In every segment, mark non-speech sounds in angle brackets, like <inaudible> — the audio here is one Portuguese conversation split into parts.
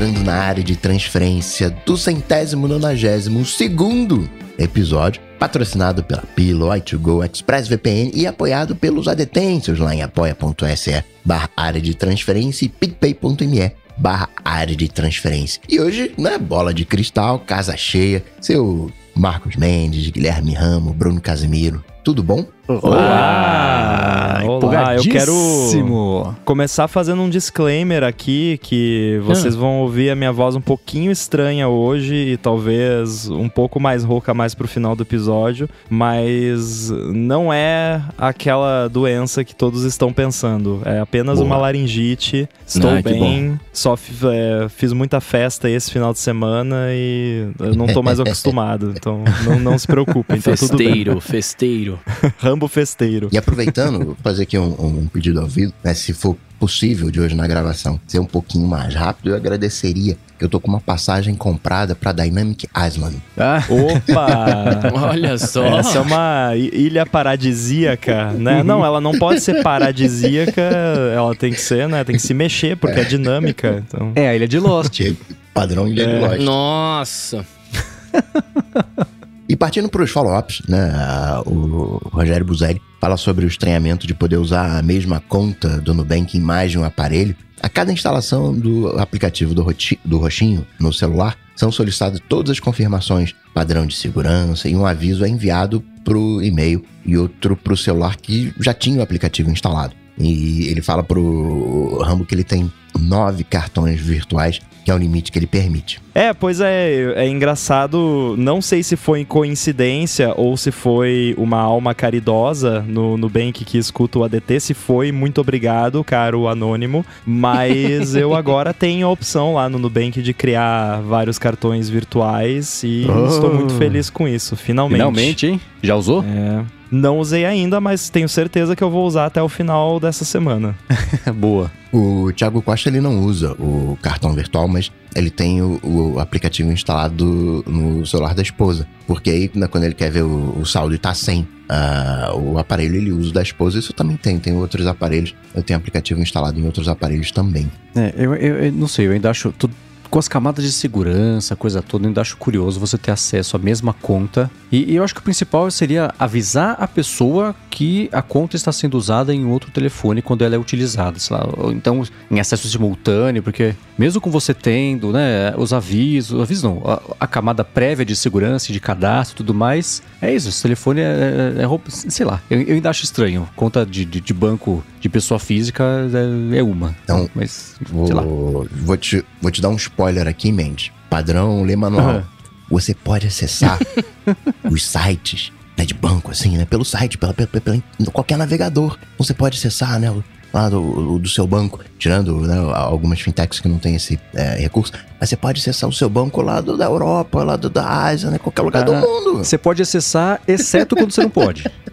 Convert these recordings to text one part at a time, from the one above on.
entrando na área de transferência do centésimo nonagésimo segundo episódio, patrocinado pela Pilo, i2Go, ExpressVPN e apoiado pelos adetêncios lá em apoia.se barra área de transferência e picpay.me barra área de transferência. E hoje, né, bola de cristal, casa cheia, seu Marcos Mendes, Guilherme Ramo, Bruno Casimiro, tudo bom? Olá! Olá, eu quero começar fazendo um disclaimer aqui que vocês ah. vão ouvir a minha voz um pouquinho estranha hoje e talvez um pouco mais rouca mais pro final do episódio, mas não é aquela doença que todos estão pensando. É apenas Boa. uma laringite. Estou ah, bem, só é, fiz muita festa esse final de semana e eu não tô mais <laughs> acostumado, então não, não se preocupem. Tá festeiro, festeiro. <laughs> Rambo festeiro. E aproveitando, <laughs> fazer aqui um, um pedido ao vivo, né? Se for possível de hoje na gravação ser um pouquinho mais rápido, eu agradeceria. Eu tô com uma passagem comprada para Dynamic Island. Ah. <laughs> Opa! Olha só. Essa é uma ilha paradisíaca, né? Não, ela não pode ser paradisíaca, ela tem que ser, né? Tem que se mexer, porque é, é dinâmica. Então... É a ilha de Lost. <laughs> Padrão ilha é. de Lost. Nossa! E partindo para os follow-ups, né, o Rogério Buzelli fala sobre o estranhamento de poder usar a mesma conta do Nubank em mais de um aparelho. A cada instalação do aplicativo do, do Roxinho no celular, são solicitadas todas as confirmações, padrão de segurança e um aviso é enviado para o e-mail e outro para o celular que já tinha o aplicativo instalado. E ele fala para o Rambo que ele tem nove cartões virtuais que é o limite que ele permite. É, pois é, é engraçado, não sei se foi coincidência ou se foi uma alma caridosa no Nubank que escuta o ADT, se foi, muito obrigado, caro anônimo, mas <laughs> eu agora tenho a opção lá no Nubank de criar vários cartões virtuais e oh. estou muito feliz com isso, finalmente. Finalmente, hein? Já usou? É. Não usei ainda, mas tenho certeza que eu vou usar até o final dessa semana. <laughs> Boa. O Thiago Costa ele não usa o cartão virtual, mas ele tem o, o aplicativo instalado no celular da esposa. Porque aí, né, quando ele quer ver o, o saldo e tá sem uh, o aparelho, ele usa o da esposa. Isso também tem, tem outros aparelhos. Eu tenho aplicativo instalado em outros aparelhos também. É, eu, eu, eu não sei, eu ainda acho tudo com as camadas de segurança, coisa toda, eu ainda acho curioso você ter acesso à mesma conta. E, e, eu acho que o principal seria avisar a pessoa que a conta está sendo usada em outro telefone quando ela é utilizada, sei lá, ou então em acesso simultâneo, porque mesmo com você tendo, né, os avisos, avisos não, a, a camada prévia de segurança, de cadastro e tudo mais, é isso, esse telefone é, é, é sei lá, eu, eu, ainda acho estranho. Conta de, de, de banco de pessoa física é, é uma. Então, mas, vou, vou, te, vou te dar um spoiler aqui, Mendes. Padrão, lê manual. Uhum. Você pode acessar <laughs> os sites né, de banco, assim, né? Pelo site, pela, pela, pela, qualquer navegador. Você pode acessar, né? Lá do, do seu banco, tirando né, algumas fintechs que não tem esse é, recurso. Mas você pode acessar o seu banco lá do, da Europa, lá do, da Ásia, né? Qualquer lugar ah, do mundo. Você pode acessar, exceto quando você não pode. <laughs>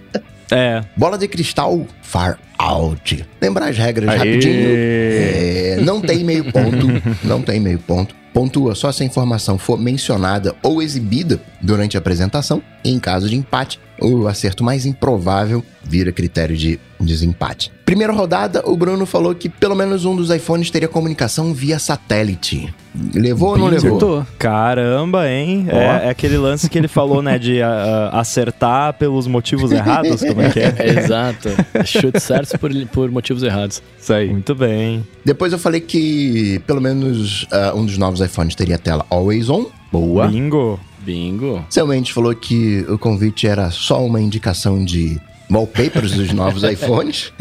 É. Bola de cristal, far out. Lembrar as regras Aê. rapidinho. É, não tem meio ponto. <laughs> não tem meio ponto. Pontua só se a informação for mencionada ou exibida durante a apresentação. E em caso de empate, o acerto mais improvável vira critério de desempate. Primeira rodada, o Bruno falou que pelo menos um dos iPhones teria comunicação via satélite. Levou ou não levou? Acertou. Caramba, hein? É, é, aquele lance que ele falou, né? De uh, acertar pelos motivos errados, como é que <laughs> é? Exato. Chute certo por, por motivos errados. Isso aí. Muito bem. Depois eu falei que pelo menos uh, um dos novos iPhones teria tela Always On. Boa. Bingo. Bingo. Seu Mendes falou que o convite era só uma indicação de wallpapers dos novos <laughs> iPhones.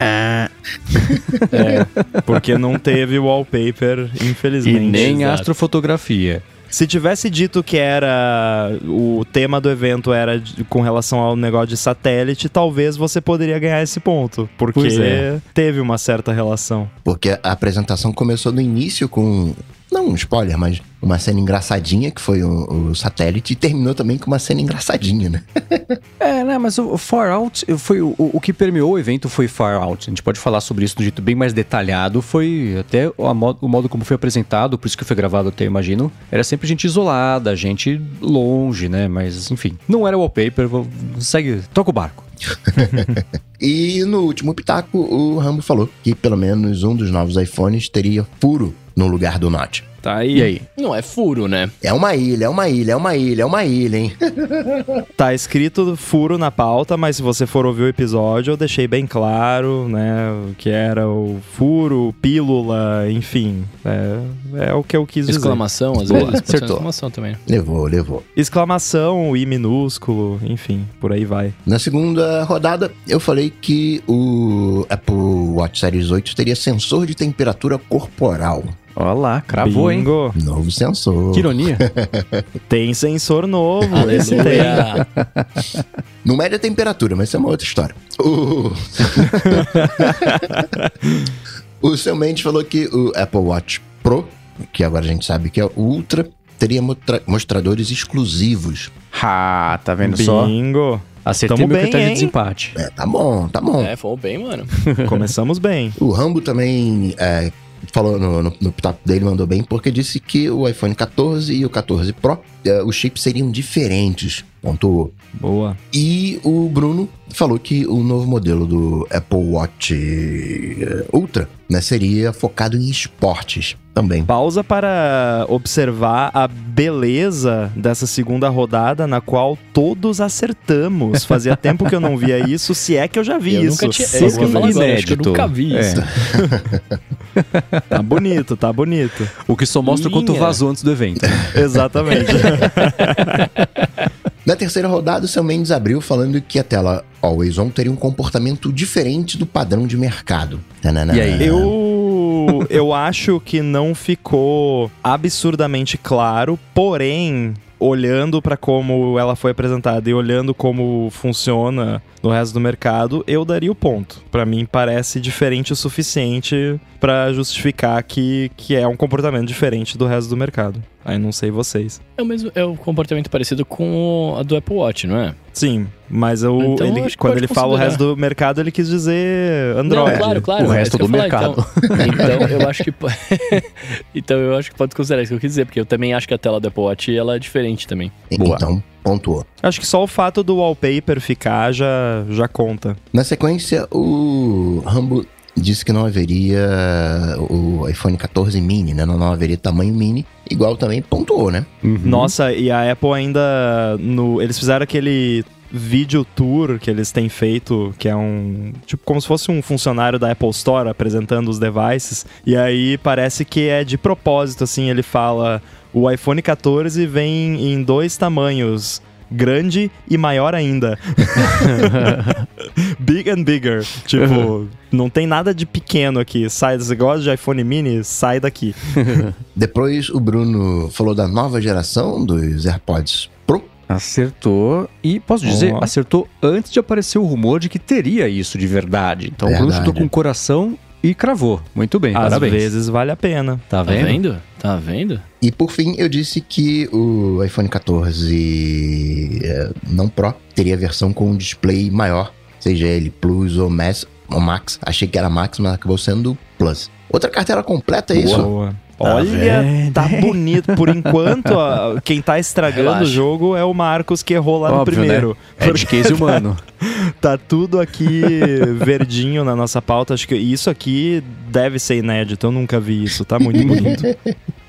é, porque não teve wallpaper, infelizmente. E nem Exato. astrofotografia. Se tivesse dito que era o tema do evento era com relação ao negócio de satélite, talvez você poderia ganhar esse ponto, porque é. teve uma certa relação. Porque a apresentação começou no início com não um spoiler, mas uma cena engraçadinha, que foi o, o, satélite, e terminou também com uma cena engraçadinha, né? <laughs> é, né, mas o Far Out, foi o, o que permeou o evento foi Far Out. A gente pode falar sobre isso de um jeito bem mais detalhado. Foi até o modo, o modo como foi apresentado, por isso que foi gravado até, imagino. Era sempre gente isolada, gente longe, né? Mas, enfim, não era wallpaper, segue, toca o barco. <laughs> <laughs> e no último pitaco, o Rambo falou que pelo menos um dos novos iPhones teria furo no lugar do Note. Tá aí. E aí? Não é furo, né? É uma ilha, é uma ilha, é uma ilha, é uma ilha, hein? <laughs> tá escrito furo na pauta, mas se você for ouvir o episódio, eu deixei bem claro, né? Que era o furo, pílula, enfim. É, é o que eu quis exclamação, dizer. Exclamação, às vezes. Acertou. exclamação também. Levou, levou. Exclamação, I minúsculo, enfim, por aí vai. Na segunda rodada, eu falei que o Apple Watch Series 8 teria sensor de temperatura corporal. Olha lá, cravou, Bingo. hein? Novo sensor. Que ironia. <laughs> tem sensor novo, esse tem. Não mede a temperatura, mas isso é uma outra história. O, <laughs> o seu Mendes falou que o Apple Watch Pro, que agora a gente sabe que é o Ultra, teria mostradores exclusivos. Ah, tá vendo Bingo. só? Bingo. Acertei Tamo meu bem, de desempate. É, tá bom, tá bom. É, foi bem, mano. <laughs> Começamos bem. O Rambo também é, falou no, no, no dele, mandou bem, porque disse que o iPhone 14 e o 14 Pro, os chips seriam diferentes. Pontuou. Boa. E o Bruno falou que o novo modelo do Apple Watch eh, Ultra né, seria focado em esportes também. Pausa para observar a beleza dessa segunda rodada na qual todos acertamos. Fazia <laughs> tempo que eu não via isso, se é que eu já vi eu isso. Nunca tinha, é isso que eu agora, acho que eu nunca vi é. isso. <laughs> tá bonito, tá bonito. O que só mostra Linha. quanto vazou antes do evento. <laughs> Exatamente. <laughs> Na terceira rodada, o seu Mendes abriu falando que a tela Always On teria um comportamento diferente do padrão de mercado. E aí? Eu, eu acho que não ficou absurdamente claro, porém, olhando para como ela foi apresentada e olhando como funciona no resto do mercado, eu daria o ponto. Para mim parece diferente o suficiente para justificar que, que é um comportamento diferente do resto do mercado. Aí não sei vocês. É o mesmo, é o comportamento parecido com a do Apple Watch, não é? Sim, mas eu, então, ele, quando ele fala o resto do mercado, ele quis dizer Android. Não, claro, claro. O resto do falar, mercado. Então, então, eu acho que <laughs> então eu acho que pode considerar isso que eu quis dizer, porque eu também acho que a tela do Apple Watch ela é diferente também. Boa. Então, pontuou. Acho que só o fato do wallpaper ficar já, já conta. Na sequência, o Rambo disse que não haveria o iPhone 14 mini, né? Não, não haveria tamanho mini. Igual também pontuou, né? Uhum. Nossa, e a Apple ainda. No, eles fizeram aquele vídeo tour que eles têm feito, que é um. Tipo, como se fosse um funcionário da Apple Store apresentando os devices. E aí parece que é de propósito, assim, ele fala. O iPhone 14 vem em dois tamanhos grande e maior ainda. <laughs> Big and bigger. Tipo, não tem nada de pequeno aqui. Sai, você gosta de iPhone mini? Sai daqui. <laughs> Depois o Bruno falou da nova geração dos AirPods Pro. Acertou. E posso dizer, oh. acertou antes de aparecer o rumor de que teria isso de verdade. Então verdade. o Bruno chutou com o coração e cravou. Muito bem, Às parabéns. Às vezes vale a pena. Tá, tá vendo? vendo? Tá vendo? E por fim, eu disse que o iPhone 14 eh, não Pro teria versão com um display maior, seja ele Plus ou Max. Ou Max. Achei que era Max, mas acabou sendo Plus. Outra cartela completa é isso? Boa. Tá Olha, tá bonito. Por enquanto, ó, quem tá estragando Relaxa. o jogo é o Marcos que errou lá Óbvio, no primeiro. Né? É case humano. <laughs> tá tudo aqui verdinho na nossa pauta. Acho que isso aqui deve ser inédito. Eu nunca vi isso. Tá muito bonito.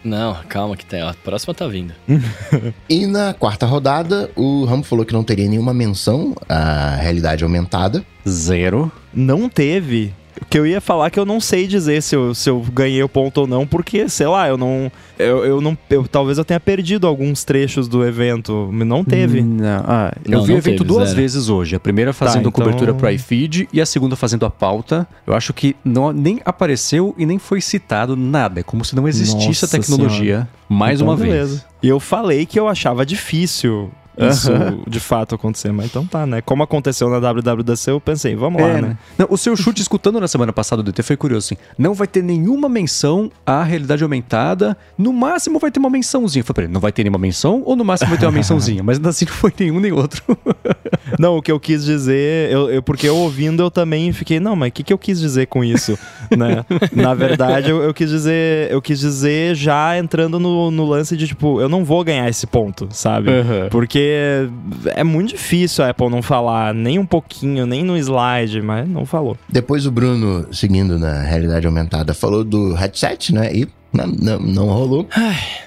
Não, calma que tem. A próxima tá vindo. <laughs> e na quarta rodada, o Ramo falou que não teria nenhuma menção à realidade aumentada. Zero. Não teve que eu ia falar que eu não sei dizer se eu, se eu ganhei o ponto ou não, porque, sei lá, eu não. Eu, eu não. Eu, talvez eu tenha perdido alguns trechos do evento. Não teve. Não. Ah, eu não, vi o evento teve, duas zero. vezes hoje. A primeira fazendo tá, então... cobertura pro iFeed e a segunda fazendo a pauta. Eu acho que não, nem apareceu e nem foi citado nada. É como se não existisse Nossa a tecnologia. Senhora. Mais então, uma beleza. vez. E eu falei que eu achava difícil isso de fato acontecer. Mas então tá, né? Como aconteceu na WWDC, eu pensei, vamos é, lá, né? né? Não, o seu chute <laughs> escutando na semana passada do DT foi curioso, assim. Não vai ter nenhuma menção à realidade aumentada. No máximo vai ter uma mençãozinha. Eu falei, não vai ter nenhuma menção ou no máximo vai ter uma <laughs> mençãozinha? Mas ainda assim não foi nenhum nem outro. <laughs> não, o que eu quis dizer, eu, eu, porque eu ouvindo eu também fiquei, não, mas o que, que eu quis dizer com isso? né? Na verdade, eu, eu, quis dizer, eu quis dizer já entrando no, no lance de tipo, eu não vou ganhar esse ponto, sabe? Uhum. Porque é muito difícil a Apple não falar nem um pouquinho, nem no slide, mas não falou. Depois o Bruno, seguindo na realidade aumentada, falou do headset, né? E Não, não, não rolou.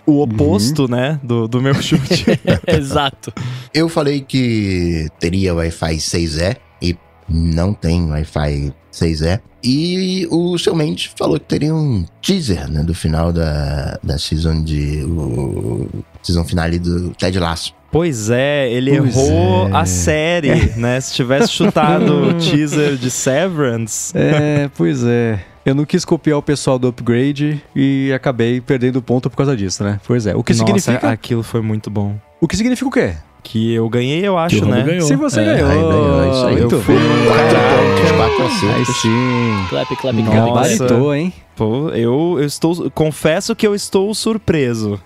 o oposto, uhum. né, do, do meu <laughs> chute. <laughs> Exato. Eu falei que teria Wi-Fi 6E e não tem Wi-Fi 6E. E o seu Mendes falou que teria um teaser, né, do final da, da season de. O, season finale do Ted Lasso. Pois é, ele pois errou é. a série, <laughs> né? Se tivesse chutado o teaser de Severance. É, pois é. Eu não quis copiar o pessoal do upgrade e acabei perdendo ponto por causa disso, né? Pois é. O que Nossa, significa. Aquilo foi muito bom. O que significa o quê? Que eu ganhei, eu acho, né? Ganhou. Se você é, ganhou. Aí ganhou, isso aí. Eu fui. Quatro pontos, quatro acertos. Aí sim. Clap, clap, clap. Gabaritou, hein? Pô, eu, eu estou. Confesso que eu estou surpreso.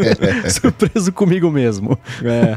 <laughs> surpreso comigo mesmo. É.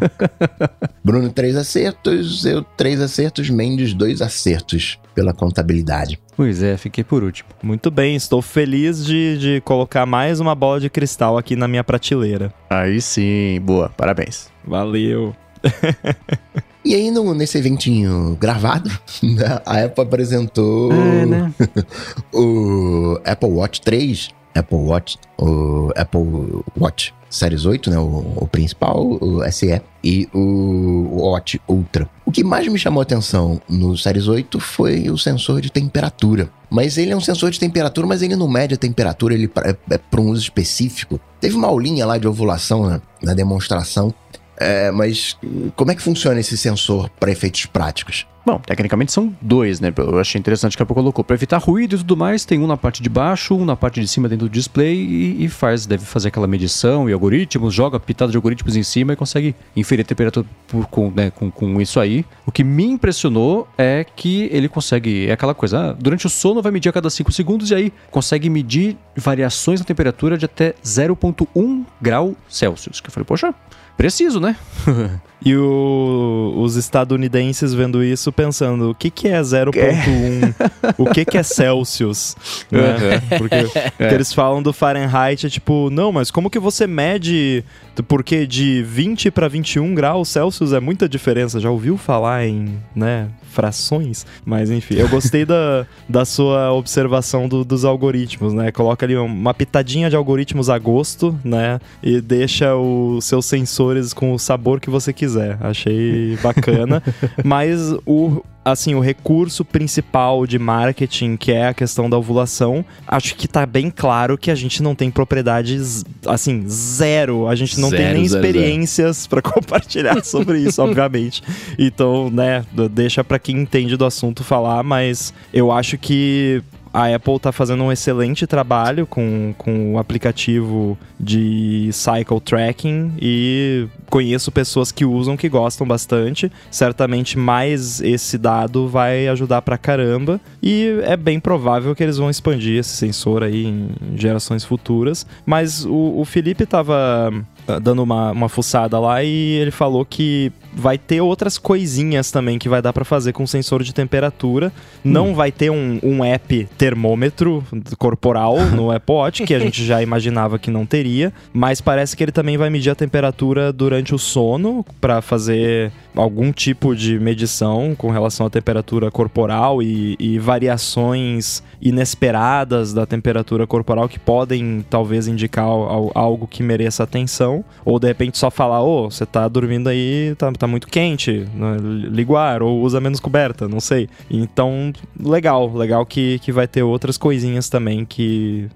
<laughs> Bruno, três acertos. Eu, três acertos. Mendes, dois acertos pela contabilidade. Pois é, fiquei por último. Muito bem, estou feliz de, de colocar mais uma bola de cristal aqui na minha prateleira. Aí sim, boa, parabéns. Valeu. <laughs> E aí, no, nesse eventinho gravado, <laughs> né, a Apple apresentou é, né? <laughs> o Apple Watch 3, Apple Watch, o Apple Watch Series 8, né, o, o principal, o SE, e o Watch Ultra. O que mais me chamou a atenção no Series 8 foi o sensor de temperatura. Mas ele é um sensor de temperatura, mas ele não mede a temperatura, ele é, é para um uso específico. Teve uma aulinha lá de ovulação né, na demonstração é, mas como é que funciona esse sensor para efeitos práticos? Bom, tecnicamente são dois, né? Eu achei interessante que a Apple colocou. Para evitar ruído e tudo mais, tem um na parte de baixo, um na parte de cima dentro do display e, e faz, deve fazer aquela medição e algoritmos, joga pitada de algoritmos em cima e consegue inferir a temperatura por, com, né, com, com isso aí. O que me impressionou é que ele consegue, é aquela coisa, ah, durante o sono vai medir a cada 5 segundos e aí consegue medir variações na temperatura de até 0,1 grau Celsius. Que eu falei, poxa, Preciso, né? <laughs> e o, os estadunidenses vendo isso pensando, o que, que é 0.1? o que, que é Celsius? <laughs> né? Uhum. <laughs> Porque, é. porque, eles falam do Fahrenheit, é tipo, não, mas como que você mede? Porque de 20 para 21 graus Celsius é muita diferença. Já ouviu falar em, né, frações? Mas enfim, eu gostei da, da sua observação do, dos algoritmos, né? Coloca ali uma pitadinha de algoritmos a gosto, né? E deixa o seu sensor sabores com o sabor que você quiser. Achei bacana. <laughs> Mas o, assim, o recurso principal de marketing, que é a questão da ovulação, acho que tá bem claro que a gente não tem propriedades, assim, zero. A gente não zero, tem nem zero, experiências para <laughs> compartilhar sobre isso, obviamente. Então, né, deixa para quem entende do assunto falar, mas eu acho que a Apple está fazendo um excelente trabalho com, com o aplicativo de cycle tracking e conheço pessoas que usam que gostam bastante. Certamente mais esse dado vai ajudar pra caramba e é bem provável que eles vão expandir esse sensor aí em gerações futuras. Mas o, o Felipe estava ah, dando uma, uma fuçada lá e ele falou que vai ter outras coisinhas também que vai dar para fazer com sensor de temperatura. Hum. Não vai ter um, um app termômetro corporal <laughs> no Apple Watch, que a gente já imaginava que não teria, mas parece que ele também vai medir a temperatura durante o sono para fazer algum tipo de medição com relação à temperatura corporal e, e variações inesperadas da temperatura corporal que podem talvez indicar algo que mereça atenção, ou de repente só falar, ô, oh, você tá dormindo aí, tá, tá muito quente, né? liga o ar, ou usa menos coberta, não sei. Então, legal, legal que, que vai ter outras coisinhas também que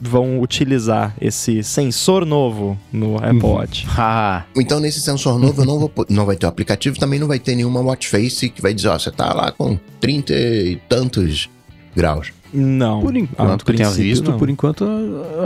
vão utilizar esse sensor novo no Apple uhum. Watch. <laughs> então, nesse sensor novo, não, vou, não vai ter o aplicativo, também não vai ter nenhuma watch face que vai dizer, ó, você tá lá com 30 e tantos graus. Não. Por enquanto, que eu tenha visto, não. por enquanto,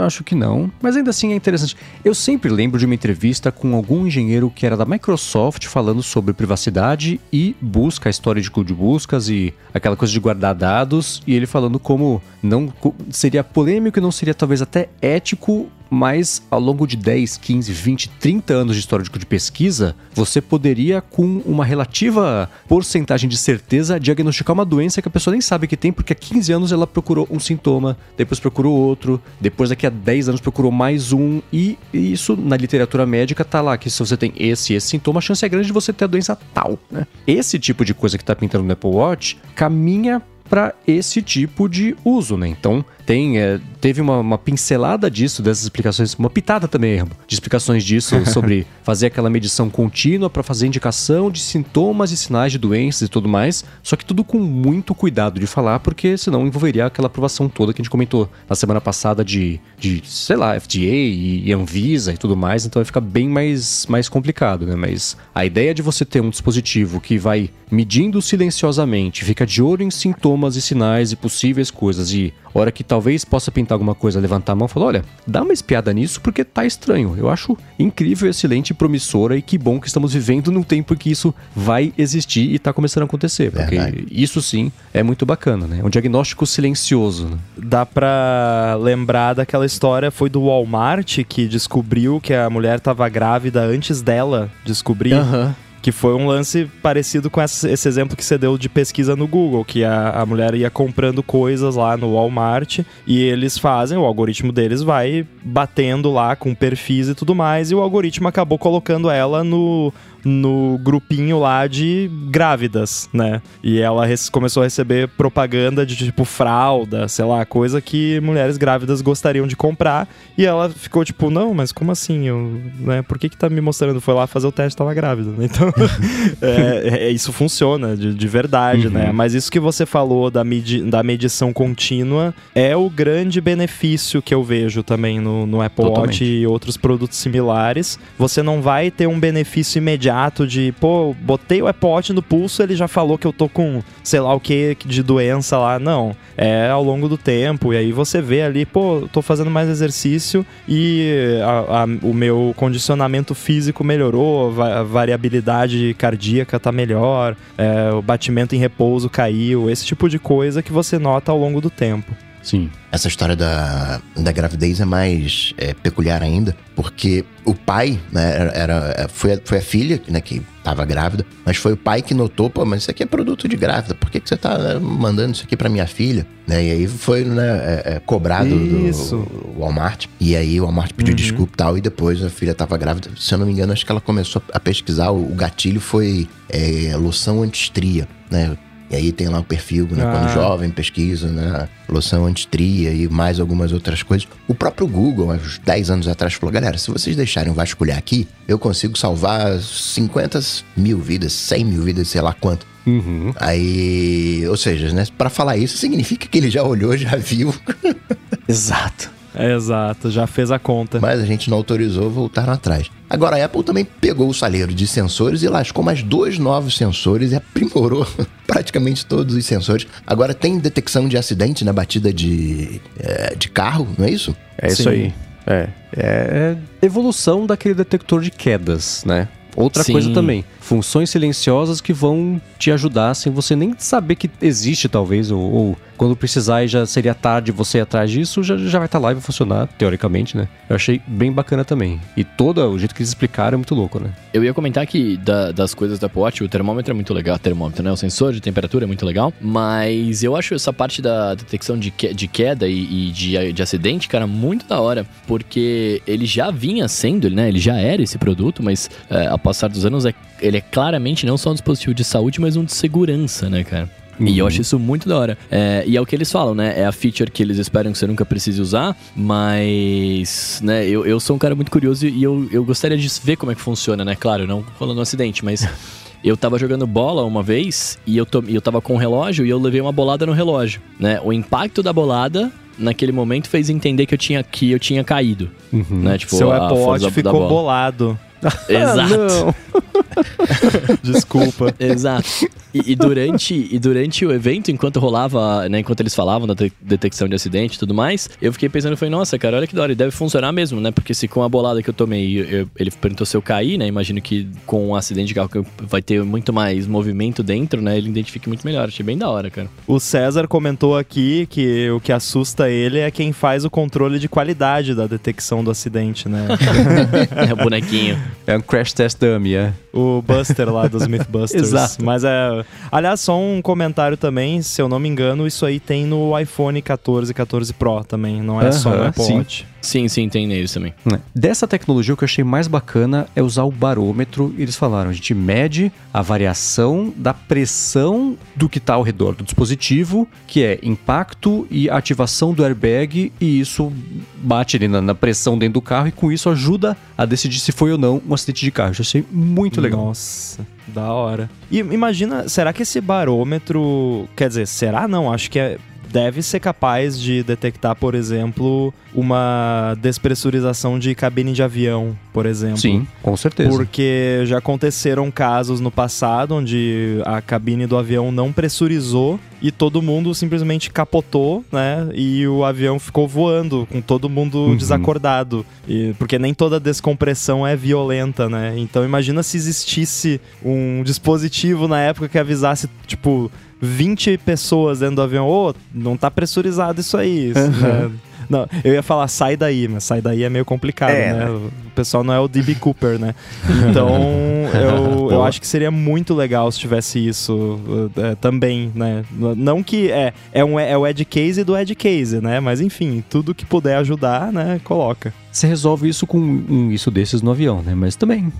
acho que não. Mas ainda assim é interessante. Eu sempre lembro de uma entrevista com algum engenheiro que era da Microsoft falando sobre privacidade e busca, a história de de buscas e aquela coisa de guardar dados. E ele falando como não seria polêmico e não seria talvez até ético mas ao longo de 10, 15, 20, 30 anos de histórico de pesquisa, você poderia, com uma relativa porcentagem de certeza, diagnosticar uma doença que a pessoa nem sabe que tem, porque há 15 anos ela procurou um sintoma, depois procurou outro, depois daqui a 10 anos procurou mais um, e isso na literatura médica tá lá, que se você tem esse e esse sintoma, a chance é grande de você ter a doença tal, né? Esse tipo de coisa que tá pintando no Apple Watch caminha para esse tipo de uso, né? Então, tem, é, teve uma, uma, pincelada disso, dessas explicações, uma pitada também, de explicações disso <laughs> sobre fazer aquela medição contínua para fazer indicação de sintomas e sinais de doenças e tudo mais. Só que tudo com muito cuidado de falar, porque senão envolveria aquela aprovação toda que a gente comentou na semana passada de, de sei lá, FDA e, e Anvisa e tudo mais. Então vai ficar bem mais, mais complicado, né? Mas a ideia de você ter um dispositivo que vai medindo silenciosamente, fica de olho em sintomas e sinais e possíveis coisas e hora que talvez possa pintar alguma coisa, levantar a mão e falar: olha, dá uma espiada nisso porque tá estranho. Eu acho incrível, excelente, promissora e que bom que estamos vivendo num tempo em que isso vai existir e tá começando a acontecer. Porque Verdade. isso sim é muito bacana, né? É um diagnóstico silencioso. Né? Dá pra lembrar daquela história, foi do Walmart que descobriu que a mulher tava grávida antes dela descobrir. Uhum. Que foi um lance parecido com esse, exemplo que você deu de pesquisa no Google, que a, a mulher ia comprando coisas lá no Walmart e eles fazem, o algoritmo deles vai batendo lá com perfis e tudo mais, e o algoritmo acabou colocando ela no no grupinho lá de grávidas, né? E ela começou a receber propaganda de tipo fralda, sei lá, coisa que mulheres grávidas gostariam de comprar. E ela ficou tipo, não, mas como assim? Eu, né? Por que que tá me mostrando? Foi lá fazer o teste, tava grávida. Né? Então, <laughs> é, é, isso funciona de, de verdade, né? uhum. né? Mas isso que você falou da, medi da medição contínua é o grande benefício que eu vejo também no, no Apple Totalmente. Watch e outros produtos similares. Você não vai ter um benefício imediato imediato de, pô, botei o iPod no pulso, ele já falou que eu tô com sei lá o que de doença lá. Não, é ao longo do tempo. E aí você vê ali, pô, tô fazendo mais exercício e a, a, o meu condicionamento físico melhorou, a variabilidade cardíaca tá melhor, é, o batimento em repouso caiu, esse tipo de coisa que você nota ao longo do tempo. Sim. Essa história da, da gravidez é mais é, peculiar ainda, porque o pai, né, era, foi, foi a filha, né, que estava grávida, mas foi o pai que notou, pô, mas isso aqui é produto de grávida, por que, que você tá né, mandando isso aqui para minha filha? Né, e aí foi né, é, é, cobrado isso. do Walmart, e aí o Walmart pediu uhum. desculpa e tal, e depois a filha estava grávida, se eu não me engano, acho que ela começou a pesquisar, o, o gatilho foi é, loção antistria, né, e aí tem lá o perfil, né? Ah. Quando jovem, pesquisa, né? Loção antitria e mais algumas outras coisas. O próprio Google, há uns 10 anos atrás, falou: galera, se vocês deixarem vasculhar aqui, eu consigo salvar 50 mil vidas, 100 mil vidas, sei lá quanto. Uhum. Aí, ou seja, né? Para falar isso, significa que ele já olhou, já viu. <laughs> Exato. É, exato, já fez a conta. Mas a gente não autorizou, voltaram atrás. Agora, a Apple também pegou o saleiro de sensores e lascou mais dois novos sensores e aprimorou <laughs> praticamente todos os sensores. Agora tem detecção de acidente na batida de, é, de carro, não é isso? É isso Sim. aí. É, é evolução daquele detector de quedas, né? Outra Sim. coisa também, funções silenciosas que vão te ajudar sem você nem saber que existe, talvez, ou, ou quando precisar e já seria tarde você ir atrás disso, já, já vai estar tá lá e vai funcionar, teoricamente, né? Eu achei bem bacana também. E todo o jeito que eles explicaram é muito louco, né? Eu ia comentar que da, das coisas da Apple Watch, o termômetro é muito legal, termômetro, né? O sensor de temperatura é muito legal, mas eu acho essa parte da detecção de, que, de queda e, e de, de acidente, cara, muito da hora, porque ele já vinha sendo, né? Ele já era esse produto, mas é, ao passar dos anos, é, ele é claramente não só um dispositivo de saúde, mas um de segurança, né, cara? Uhum. E eu acho isso muito da hora. É, e é o que eles falam, né? É a feature que eles esperam que você nunca precise usar, mas, né, eu, eu sou um cara muito curioso e eu, eu gostaria de ver como é que funciona, né? Claro, não falando um acidente, mas. <laughs> Eu tava jogando bola uma vez e eu, to, eu tava com um relógio e eu levei uma bolada no relógio, né? O impacto da bolada naquele momento fez entender que eu tinha, que eu tinha caído. Uhum. Né? Tipo, Seu Apple Watch ficou bolado. <laughs> Exato. <laughs> Desculpa. Exato. E, e, durante, e durante o evento, enquanto rolava, né, enquanto eles falavam da de detecção de acidente e tudo mais, eu fiquei pensando, foi nossa, cara, olha que da hora, deve funcionar mesmo, né? Porque se com a bolada que eu tomei, eu, ele perguntou se eu caí, né? Imagino que com um acidente de carro vai ter muito mais movimento dentro, né? Ele identifica muito melhor. Achei bem da hora, cara. O César comentou aqui que o que assusta ele é quem faz o controle de qualidade da detecção do acidente, né? <laughs> é o bonequinho. É um crash test dummy, é. O Buster lá dos Mythbusters. <laughs> Exato. Mas é. Aliás, só um comentário também, se eu não me engano, isso aí tem no iPhone 14 e 14 Pro também, não é uh -huh, só no Apple sim. Watch. Sim, sim, tem neles também. É. Dessa tecnologia, o que eu achei mais bacana é usar o barômetro. Eles falaram, a gente mede a variação da pressão do que está ao redor do dispositivo, que é impacto e ativação do airbag, e isso bate ali na, na pressão dentro do carro, e com isso ajuda a decidir se foi ou não um acidente de carro. Eu achei muito legal. Nossa. Da hora. E imagina, será que esse barômetro. Quer dizer, será não? Acho que é deve ser capaz de detectar, por exemplo, uma despressurização de cabine de avião, por exemplo. Sim, com certeza. Porque já aconteceram casos no passado onde a cabine do avião não pressurizou e todo mundo simplesmente capotou, né? E o avião ficou voando com todo mundo uhum. desacordado. E, porque nem toda descompressão é violenta, né? Então imagina se existisse um dispositivo na época que avisasse, tipo, 20 pessoas dentro do avião, ô, oh, não tá pressurizado isso aí. Isso, né? Não, eu ia falar sai daí, mas sai daí é meio complicado, é, né? né? O pessoal não é o D.B. Cooper, né? Então, <laughs> eu, eu acho que seria muito legal se tivesse isso é, também, né? Não que é, é, um, é o Edge Case do Edge Case, né? Mas enfim, tudo que puder ajudar, né? Coloca. Você resolve isso com um isso desses no avião, né? Mas também.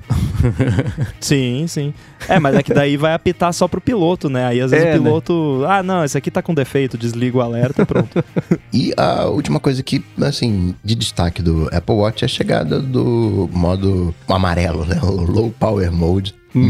<laughs> sim, sim. É, mas é que daí vai apitar só pro piloto, né? Aí às vezes é, o né? piloto. Né? Ah, não, esse aqui tá com defeito, desliga o alerta pronto. <laughs> e a última coisa que, assim, de destaque do Apple Watch é a chegada do modo amarelo, né? O Low Power Mode. Uhum.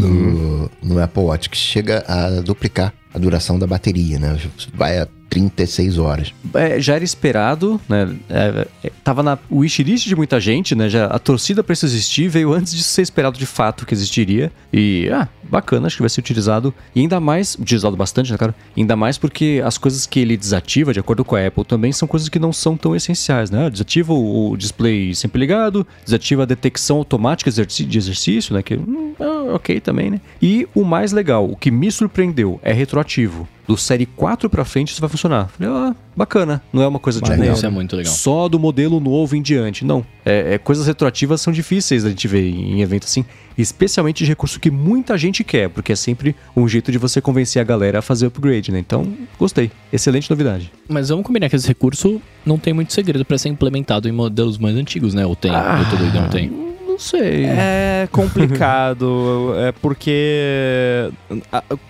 No, no Apple Watch, que chega a duplicar a duração da bateria, né? Vai a 36 horas. É, já era esperado, né? É, é, tava na wishlist de muita gente, né? Já, a torcida para isso existir veio antes de ser esperado de fato que existiria. E, ah, bacana, acho que vai ser utilizado. E ainda mais, utilizado bastante, né, cara? Ainda mais porque as coisas que ele desativa, de acordo com a Apple, também são coisas que não são tão essenciais, né? Desativa o display sempre ligado, desativa a detecção automática de exercício, né? Que, hum, ah, ok também, né? E o mais legal, o que me surpreendeu é retroativo do série 4 para frente isso vai funcionar. Falei, ah, bacana. Não é uma coisa de tipo, isso é muito legal. Só do modelo novo em diante. Não. É, é, coisas retroativas são difíceis da gente ver em, em evento assim. Especialmente de recurso que muita gente quer, porque é sempre um jeito de você convencer a galera a fazer upgrade, né? Então, gostei. Excelente novidade. Mas vamos combinar que esse recurso não tem muito segredo para ser implementado em modelos mais antigos, né? Ou tem? Ah, eu tô doido, não tem? Não sei. É <laughs> complicado, é porque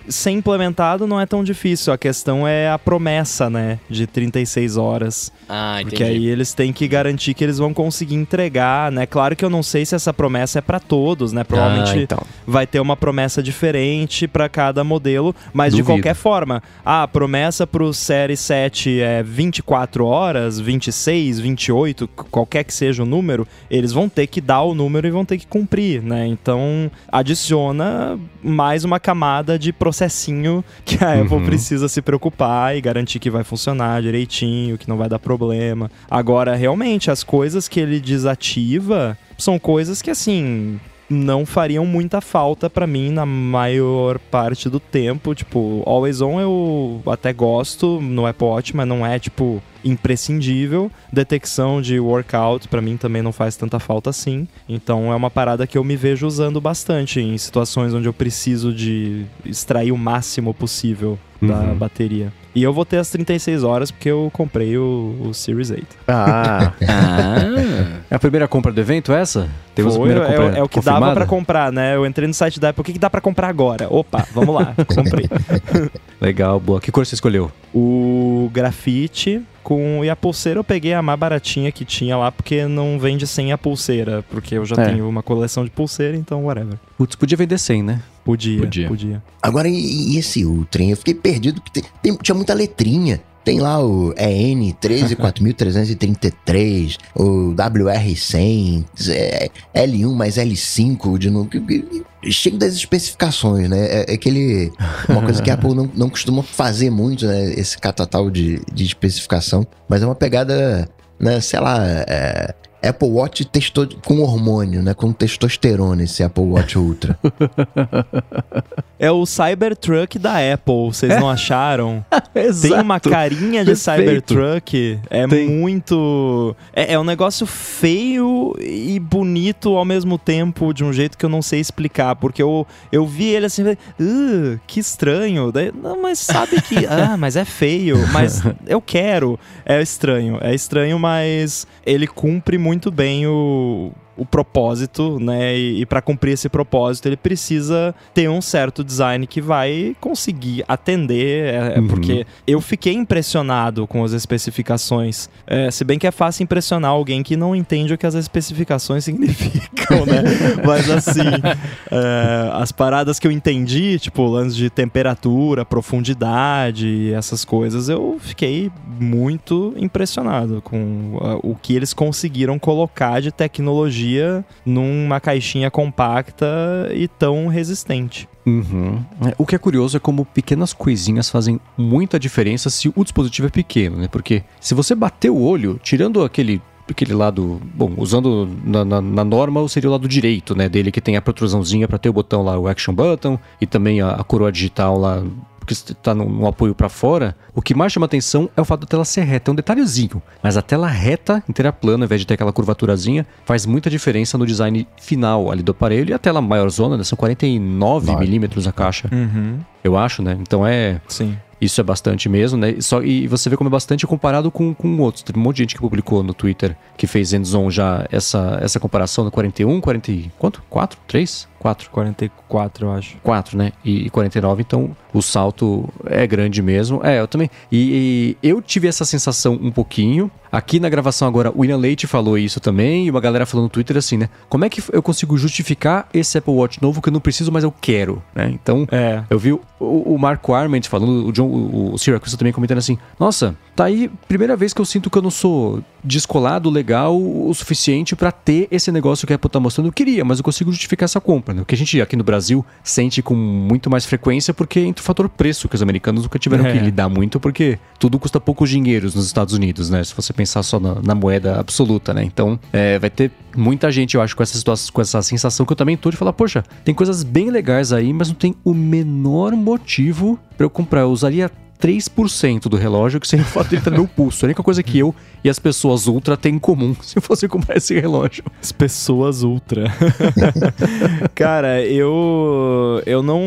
ser implementado não é tão difícil. A questão é a promessa, né, de 36 horas. Ah, entendi. Porque aí eles têm que garantir que eles vão conseguir entregar, né? Claro que eu não sei se essa promessa é para todos, né? Provavelmente ah, então. vai ter uma promessa diferente para cada modelo, mas Duvido. de qualquer forma, a promessa pro Série 7 é 24 horas, 26, 28, qualquer que seja o número, eles vão ter que dar o número número e vão ter que cumprir, né? Então adiciona mais uma camada de processinho que a Apple uhum. precisa se preocupar e garantir que vai funcionar direitinho, que não vai dar problema. Agora, realmente, as coisas que ele desativa são coisas que assim não fariam muita falta para mim na maior parte do tempo. Tipo, Always On eu até gosto no Apple Watch, mas não é tipo imprescindível. Detecção de workout para mim também não faz tanta falta assim. Então é uma parada que eu me vejo usando bastante em situações onde eu preciso de extrair o máximo possível da uhum. bateria. E eu vou ter as 36 horas porque eu comprei o, o Series 8. Ah. ah. É a primeira compra do evento essa? Temos Foi, a primeira é, é o que confirmada? dava para comprar, né? Eu entrei no site da Apple, o que, que dá para comprar agora? Opa, vamos lá, <laughs> comprei. Legal, boa. Que cor você escolheu? O grafite com e a pulseira eu peguei a mais baratinha que tinha lá porque não vende sem a pulseira, porque eu já é. tenho uma coleção de pulseira, então whatever. Putz, podia vender sem, né? Podia, podia. podia. Agora, e, e esse Ultra, hein? Eu fiquei perdido, porque tem, tem, tinha muita letrinha. Tem lá o EN 13433, o WR100, L1 mais L5 de novo. Cheio das especificações, né? É, é aquele. Uma coisa que a Apple não, não costuma fazer muito, né? Esse catatal de, de especificação. Mas é uma pegada, né? Sei lá. É, Apple Watch testou com hormônio, né? Com testosterona, esse Apple Watch Ultra. <laughs> É o Cybertruck da Apple, vocês não acharam? <laughs> Tem uma carinha de Perfeito. Cybertruck. É Tem. muito. É, é, um negócio feio e bonito ao mesmo tempo, de um jeito que eu não sei explicar. Porque eu, eu vi ele assim, uh, que estranho. Daí, não, mas sabe que. <laughs> ah, mas é feio. Mas eu quero. É estranho. É estranho, mas ele cumpre muito bem o o propósito, né? E, e para cumprir esse propósito, ele precisa ter um certo design que vai conseguir atender. É, é uhum. Porque eu fiquei impressionado com as especificações. É, se bem que é fácil impressionar alguém que não entende o que as especificações <laughs> significam, né? Mas assim, é, as paradas que eu entendi, tipo, lance de temperatura, profundidade, essas coisas, eu fiquei muito impressionado com o que eles conseguiram colocar de tecnologia tecnologia numa caixinha compacta e tão resistente. Uhum. É, o que é curioso é como pequenas coisinhas fazem muita diferença se o dispositivo é pequeno, né? Porque se você bater o olho, tirando aquele aquele lado, bom, usando na, na, na, norma seria o lado direito, né, dele que tem a protrusãozinha para ter o botão lá, o action button e também a, a coroa digital lá porque está no, no, apoio para fora, o que mais chama atenção é o fato da tela ser reta. É um detalhezinho, mas a tela reta, inteira plana, ao invés de ter aquela curvaturazinha, faz muita diferença no design final ali do aparelho. E a tela maior zona, né, são 49 milímetros a caixa. Uhum. Eu acho, né? Então é. Sim. Isso é bastante mesmo, né? Só, e você vê como é bastante comparado com, com outros. Teve um monte de gente que publicou no Twitter que fez Endzone já essa, essa comparação no 41, 40. Quanto? 4? 3? 4? 44, eu acho. 4, né? E, e 49, então o salto é grande mesmo. É, eu também. E, e, eu tive essa sensação um pouquinho. Aqui na gravação agora, o William Leite falou isso também, e uma galera falou no Twitter assim, né? Como é que eu consigo justificar esse Apple Watch novo que eu não preciso, mas eu quero, né? Então, é. eu vi o, o Marco Arment falando, o John, o, o Syracuse também comentando assim, nossa, tá aí, primeira vez que eu sinto que eu não sou descolado legal o suficiente para ter esse negócio que a Apple tá mostrando. Eu queria, mas eu consigo justificar essa compra, né? O que a gente aqui no Brasil sente com muito mais frequência, porque entra o fator preço, que os americanos nunca tiveram é. que lidar muito, porque tudo custa poucos dinheiros nos Estados Unidos, né? Se você pensar só na, na moeda absoluta, né? Então, é, vai ter muita gente, eu acho, com essa situação, com essa sensação que eu também tô de falar, poxa, tem coisas bem legais aí, mas não tem o menor motivo para eu comprar. Eu usaria 3% do relógio, que seria o fato de ele estar no meu pulso. A única coisa que eu e as pessoas ultra têm em comum <laughs> se eu fosse comprar esse relógio. As pessoas ultra. <laughs> Cara, eu eu não,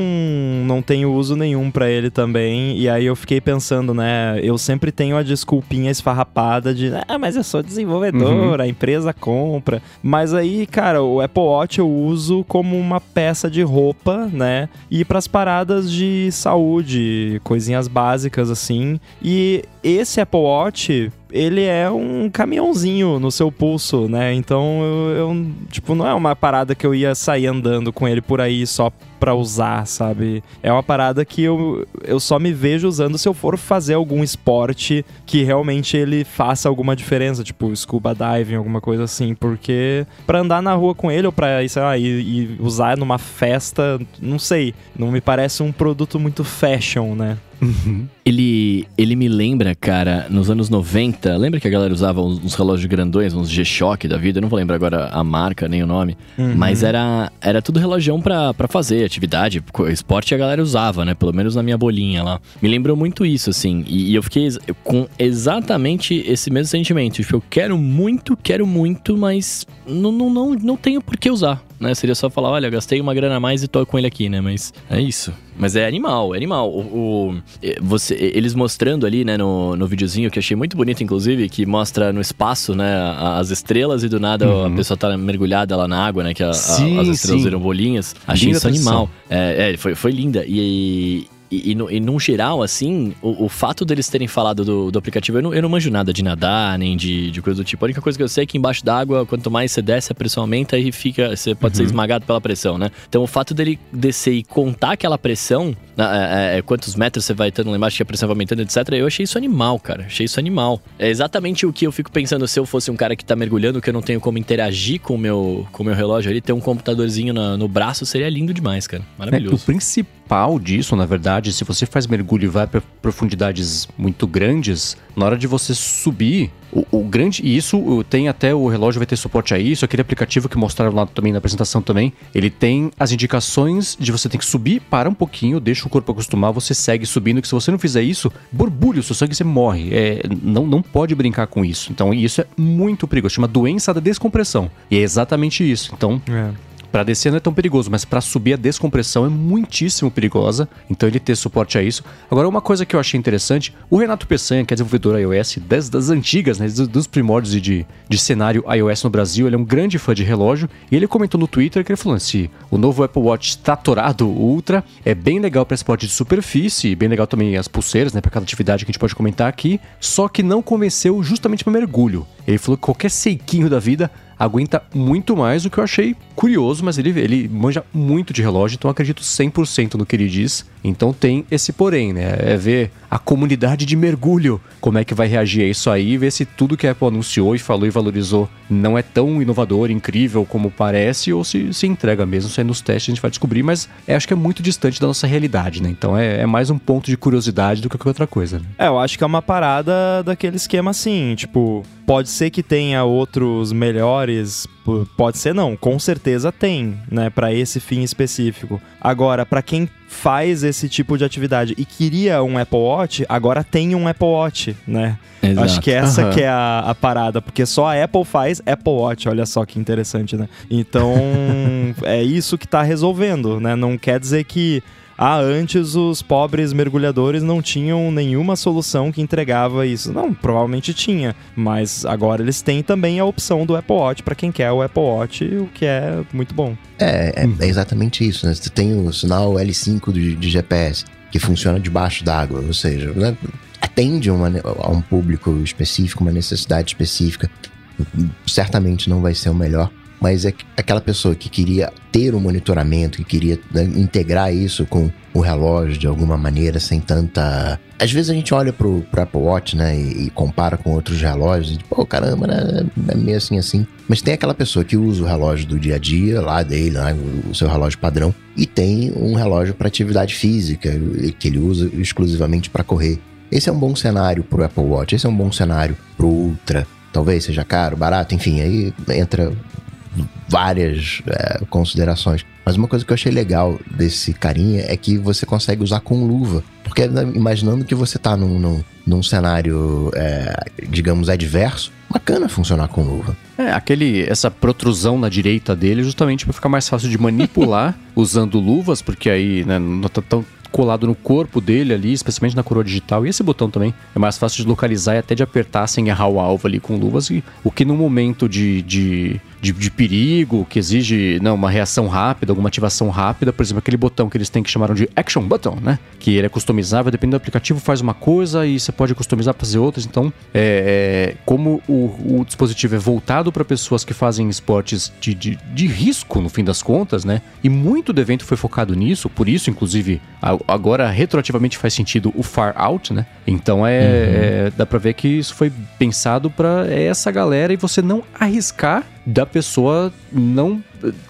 não tenho uso nenhum para ele também. E aí eu fiquei pensando, né? Eu sempre tenho a desculpinha esfarrapada de, ah, mas eu sou desenvolvedor, uhum. a empresa compra. Mas aí, cara, o Apple Watch eu uso como uma peça de roupa, né? E para as paradas de saúde, coisinhas básicas básicas assim. E esse Apple Watch, ele é um caminhãozinho no seu pulso, né? Então, eu, eu, tipo, não é uma parada que eu ia sair andando com ele por aí só pra usar, sabe? É uma parada que eu, eu só me vejo usando se eu for fazer algum esporte que realmente ele faça alguma diferença, tipo scuba diving, alguma coisa assim, porque para andar na rua com ele ou pra, sei lá, e, e usar numa festa, não sei, não me parece um produto muito fashion, né? Uhum. Ele, ele me lembra, cara, nos anos 90, lembra que a galera usava uns, uns relógios grandões, uns G-Shock da vida? Eu não vou lembrar agora a marca nem o nome, uhum. mas era, era tudo relógio para fazer atividade, esporte a galera usava, né? Pelo menos na minha bolinha lá. Me lembrou muito isso, assim, e, e eu fiquei com exatamente esse mesmo sentimento. Tipo, eu quero muito, quero muito, mas não, não, não, não tenho por que usar né? Seria só falar, olha, gastei uma grana a mais e tô com ele aqui, né? Mas é isso. Mas é animal, é animal. O, o, você, eles mostrando ali, né, no, no videozinho, que achei muito bonito, inclusive, que mostra no espaço, né, as estrelas e do nada uhum. a pessoa tá mergulhada lá na água, né, que a, sim, a, as estrelas viram bolinhas. Achei linda isso animal. É, é, foi, foi linda. E, e, e, no, e num geral, assim, o, o, fato deles terem falado do, do aplicativo, eu não, eu não manjo nada de nadar, nem de, de coisa do tipo. A única coisa que eu sei é que embaixo d'água, quanto mais você desce, a pressão aumenta e fica. Você pode uhum. ser esmagado pela pressão, né? Então o fato dele descer e contar aquela pressão, né, é, é, é, quantos metros você vai estando lá embaixo, que a pressão vai aumentando, etc. Eu achei isso animal, cara. Achei isso animal. É exatamente o que eu fico pensando se eu fosse um cara que tá mergulhando, que eu não tenho como interagir com o meu, com o meu relógio ali, ter um computadorzinho no, no braço seria lindo demais, cara. Maravilhoso. É, o principal principal disso, na verdade, se você faz mergulho e vai para profundidades muito grandes, na hora de você subir, o, o, grande. E isso tem até o relógio vai ter suporte a isso. Aquele aplicativo que mostraram lá também na apresentação também. Ele tem as indicações de você tem que subir, para um pouquinho, deixa o corpo acostumar, você segue subindo. Que se você não fizer isso, borbulha o seu sangue, você morre. É, não, não pode brincar com isso. Então, isso é muito perigoso. Chama doença da descompressão. E é exatamente isso. Então. É. Para descer não é tão perigoso, mas para subir a descompressão é muitíssimo perigosa. Então ele ter suporte a isso. Agora, uma coisa que eu achei interessante: o Renato Peçanha, que é desenvolvedor iOS das, das antigas, né, dos primórdios de, de cenário iOS no Brasil, ele é um grande fã de relógio. E ele comentou no Twitter que ele falou: se o novo Apple Watch tratorado Ultra é bem legal para esporte de superfície, bem legal também as pulseiras, né, para cada atividade que a gente pode comentar aqui. Só que não convenceu justamente para mergulho. Ele falou que qualquer seiquinho da vida aguenta muito mais, o que eu achei curioso, mas ele, ele manja muito de relógio, então acredito 100% no que ele diz. Então tem esse porém, né? É ver a comunidade de mergulho, como é que vai reagir a isso aí, ver se tudo que a Apple anunciou e falou e valorizou não é tão inovador, incrível como parece, ou se se entrega mesmo, se é nos testes a gente vai descobrir, mas é, acho que é muito distante da nossa realidade, né? Então é, é mais um ponto de curiosidade do que outra coisa. Né? É, eu acho que é uma parada daquele esquema assim, tipo, pode ser que tenha outros melhores pode ser não, com certeza tem, né, para esse fim específico. Agora, para quem faz esse tipo de atividade e queria um Apple Watch, agora tem um Apple Watch, né? Exato. Acho que essa uhum. que é a, a, parada, porque só a Apple faz Apple Watch, olha só que interessante, né? Então, <laughs> é isso que tá resolvendo, né? Não quer dizer que ah, antes os pobres mergulhadores não tinham nenhuma solução que entregava isso. Não, provavelmente tinha, mas agora eles têm também a opção do Apple Watch para quem quer o Apple Watch, o que é muito bom. É, é, é exatamente isso, né? Você tem o sinal L5 de, de GPS que funciona debaixo d'água, ou seja, né? atende uma, a um público específico, uma necessidade específica. Certamente não vai ser o melhor, mas é aquela pessoa que queria ter um monitoramento, que queria né, integrar isso com o relógio de alguma maneira, sem tanta. Às vezes a gente olha pro, pro Apple Watch, né, e, e compara com outros relógios, e pô, caramba, né, é meio assim assim. Mas tem aquela pessoa que usa o relógio do dia a dia, lá dele, lá, o seu relógio padrão, e tem um relógio para atividade física, que ele usa exclusivamente para correr. Esse é um bom cenário pro Apple Watch, esse é um bom cenário pro Ultra. Talvez seja caro, barato, enfim, aí entra várias é, considerações. Mas uma coisa que eu achei legal desse carinha é que você consegue usar com luva. Porque né, imaginando que você tá num, num, num cenário, é, digamos, adverso, bacana funcionar com luva. É, aquele, essa protrusão na direita dele justamente para ficar mais fácil de manipular <laughs> usando luvas, porque aí né, não tá tão colado no corpo dele ali, especialmente na coroa digital. E esse botão também é mais fácil de localizar e até de apertar sem errar o alvo ali com luvas. E o que no momento de, de, de, de perigo, que exige não, uma reação rápida, alguma ativação rápida, por exemplo, aquele botão que eles têm que chamaram de Action Button, né? Que ele é customizável, dependendo do aplicativo, faz uma coisa e você pode customizar para fazer outras. Então, é, é como o, o, dispositivo é voltado para pessoas que fazem esportes de, de, de risco, no fim das contas, né? E muito do evento foi focado nisso, por isso, inclusive, agora retroativamente faz sentido o Far Out, né? Então é, uhum. é dá para ver que isso foi pensado para essa galera e você não arriscar da pessoa não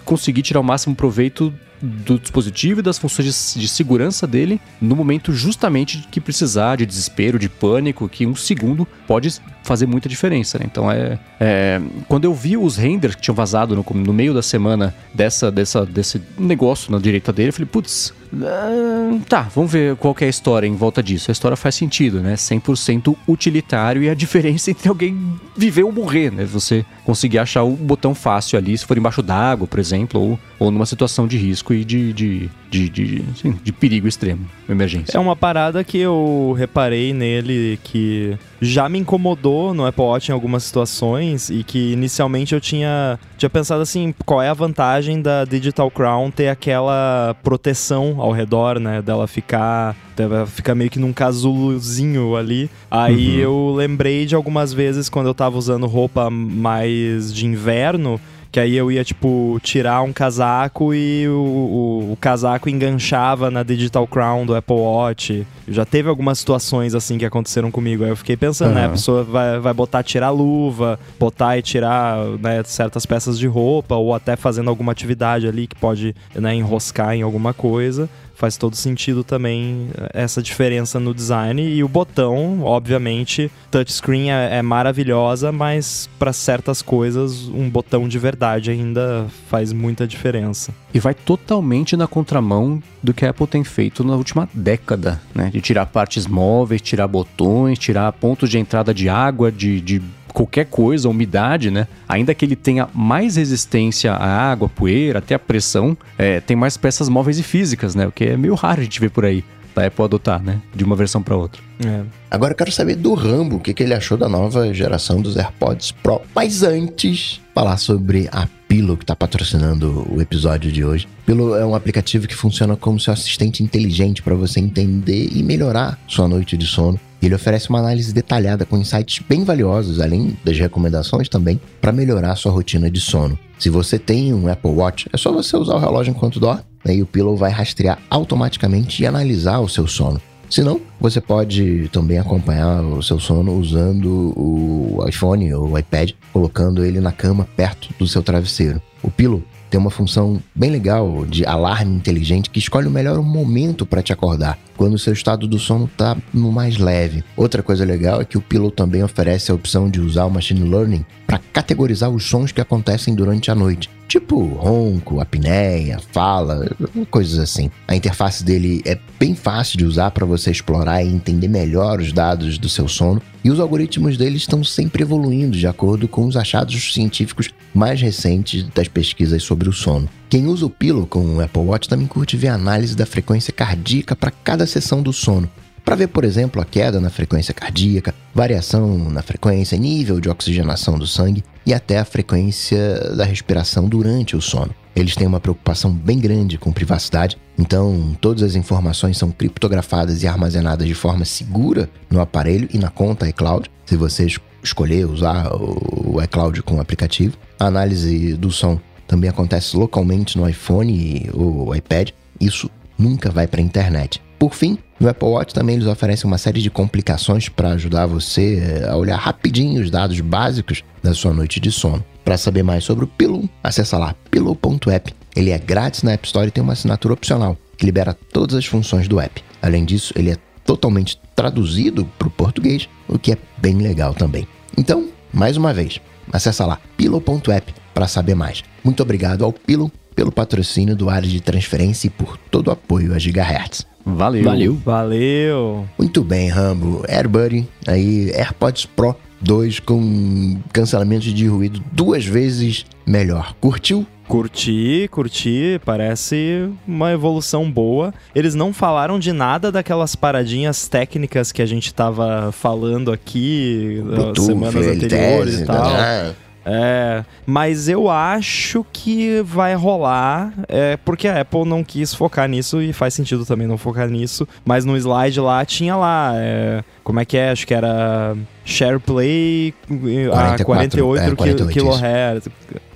conseguir tirar o máximo proveito do dispositivo e das funções de, de, segurança dele no momento justamente que precisar de desespero, de pânico, que um segundo pode fazer muita diferença. Né? Então é, é, quando eu vi os renders que tinham vazado no, no meio da semana dessa, dessa, desse negócio na direita dele, eu falei, putz, uh, tá, vamos ver qual é a história em volta disso. A história faz sentido, né? 100% utilitário e a <laughs> diferença entre alguém viver ou morrer, né? Você conseguir achar o botão fácil ali, se for embaixo d'água, por exemplo, ou, ou numa situação de risco e de, de, de, de, assim, de perigo extremo, emergência. É uma parada que eu reparei nele que já me incomodou no Apple Watch em algumas situações e que inicialmente eu tinha, tinha pensado assim, qual é a vantagem da Digital Crown ter aquela proteção ao redor, né, dela ficar ficar meio que num casulozinho ali. Aí uhum. eu lembrei de algumas vezes quando eu tava usando roupa mais de inverno, que aí eu ia, tipo, tirar um casaco e o, o, o, casaco enganchava na Digital Crown do Apple Watch. Já teve algumas situações assim que aconteceram comigo. Aí eu fiquei pensando, uhum. né? A pessoa vai, vai botar, tirar a luva, botar e tirar né, certas peças de roupa, ou até fazendo alguma atividade ali que pode né, enroscar em alguma coisa faz todo sentido também eh, essa diferença no design. E o botão, obviamente, touchscreen é, é maravilhosa, mas para certas coisas, um botão de verdade ainda faz muita diferença. E vai totalmente na contramão do que a Apple tem feito na última década, né? De tirar partes móveis, tirar botões, tirar pontos de entrada de água, de, de qualquer coisa, umidade, né? Ainda que ele tenha mais resistência à água, poeira, até à pressão, é, tem mais peças móveis e físicas, né? O que é meio raro a gente ver por aí da Apple adotar, né? De uma versão para outra. É. Agora eu quero saber do Rambo, o que, que ele achou da nova geração dos AirPods Pro. Mas antes, falar sobre a Pillow, que está patrocinando o episódio de hoje. Pillow é um aplicativo que funciona como seu assistente inteligente para você entender e melhorar sua noite de sono. Ele oferece uma análise detalhada com insights bem valiosos, além das recomendações também, para melhorar sua rotina de sono. Se você tem um Apple Watch, é só você usar o relógio enquanto dorme, né, e o Pillow vai rastrear automaticamente e analisar o seu sono. Se não, você pode também acompanhar o seu sono usando o iPhone ou o iPad, colocando ele na cama perto do seu travesseiro. O Pillow tem uma função bem legal de alarme inteligente que escolhe o melhor momento para te acordar, quando o seu estado do sono está no mais leve. Outra coisa legal é que o Pillow também oferece a opção de usar o machine learning para categorizar os sons que acontecem durante a noite. Tipo ronco, apneia, fala, coisas assim. A interface dele é bem fácil de usar para você explorar e entender melhor os dados do seu sono, e os algoritmos dele estão sempre evoluindo de acordo com os achados científicos mais recentes das pesquisas sobre o sono. Quem usa o Pillow com o Apple Watch também curte ver a análise da frequência cardíaca para cada sessão do sono, para ver, por exemplo, a queda na frequência cardíaca, variação na frequência, nível de oxigenação do sangue e até a frequência da respiração durante o sono. Eles têm uma preocupação bem grande com privacidade, então todas as informações são criptografadas e armazenadas de forma segura no aparelho e na conta iCloud, se você escolher usar o iCloud com o aplicativo. A análise do som também acontece localmente no iPhone ou iPad. Isso nunca vai para a internet. Por fim, no Apple Watch também eles oferecem uma série de complicações para ajudar você eh, a olhar rapidinho os dados básicos da sua noite de sono. Para saber mais sobre o Pillow, acessa lá pillow.app. Ele é grátis na App Store e tem uma assinatura opcional que libera todas as funções do app. Além disso, ele é totalmente traduzido para o português, o que é bem legal também. Então, mais uma vez, acessa lá pillow.app para saber mais. Muito obrigado ao Pillow pelo patrocínio do área de transferência e por todo o apoio a Gigahertz. Valeu. Valeu. Valeu. Muito bem, Rambo. AirBuddy, aí AirPods Pro 2 com cancelamento de ruído duas vezes melhor. Curtiu? Curti, curti, parece uma evolução boa. Eles não falaram de nada daquelas paradinhas técnicas que a gente tava falando aqui Bluetooth, semanas anteriores e tal. Né? É, mas eu acho que vai rolar, é, porque a Apple não quis focar nisso e faz sentido também não focar nisso. Mas no slide lá tinha lá, é, como é que é? Acho que era SharePlay 44, a 48, é, 48 kHz.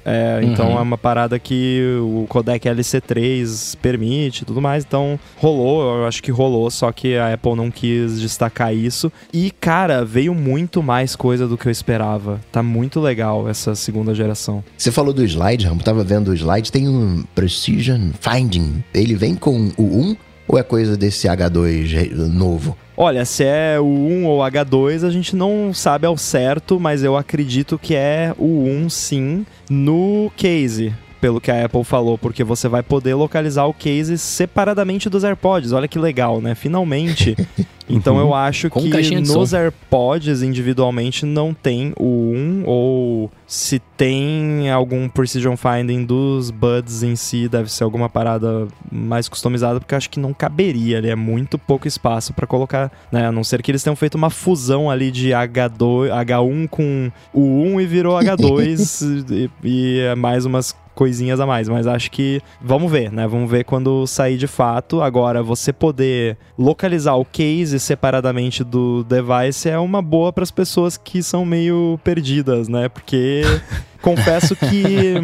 É, uhum. Então é uma parada que o codec LC3 permite e tudo mais. Então rolou, eu acho que rolou, só que a Apple não quis destacar isso. E, cara, veio muito mais coisa do que eu esperava. Tá muito legal essa segunda geração. Você falou do slide, Ramo, tava vendo o slide, tem um Precision Finding. Ele vem com o 1 ou é coisa desse H2 novo? Olha, se é o 1 ou H2, a gente não sabe ao certo, mas eu acredito que é o 1 sim no case pelo que a Apple falou, porque você vai poder localizar o case separadamente dos AirPods. Olha que legal, né? Finalmente. <laughs> Então eu acho Com que nos AirPods individualmente não tem o 1 ou se tem algum precision finding dos buds em si, deve ser alguma parada mais customizada, porque eu acho que não caberia ali, é muito pouco espaço para colocar, né? A não ser que eles tenham feito uma fusão ali de H2, H1 com o 1 e virou H2 <laughs> e, e é mais umas coisinhas a mais, mas acho que vamos ver, né? Vamos ver quando sair de fato. Agora, você poder localizar o case separadamente do device é uma boa para as pessoas que são meio perdidas, né? Porque <laughs> confesso que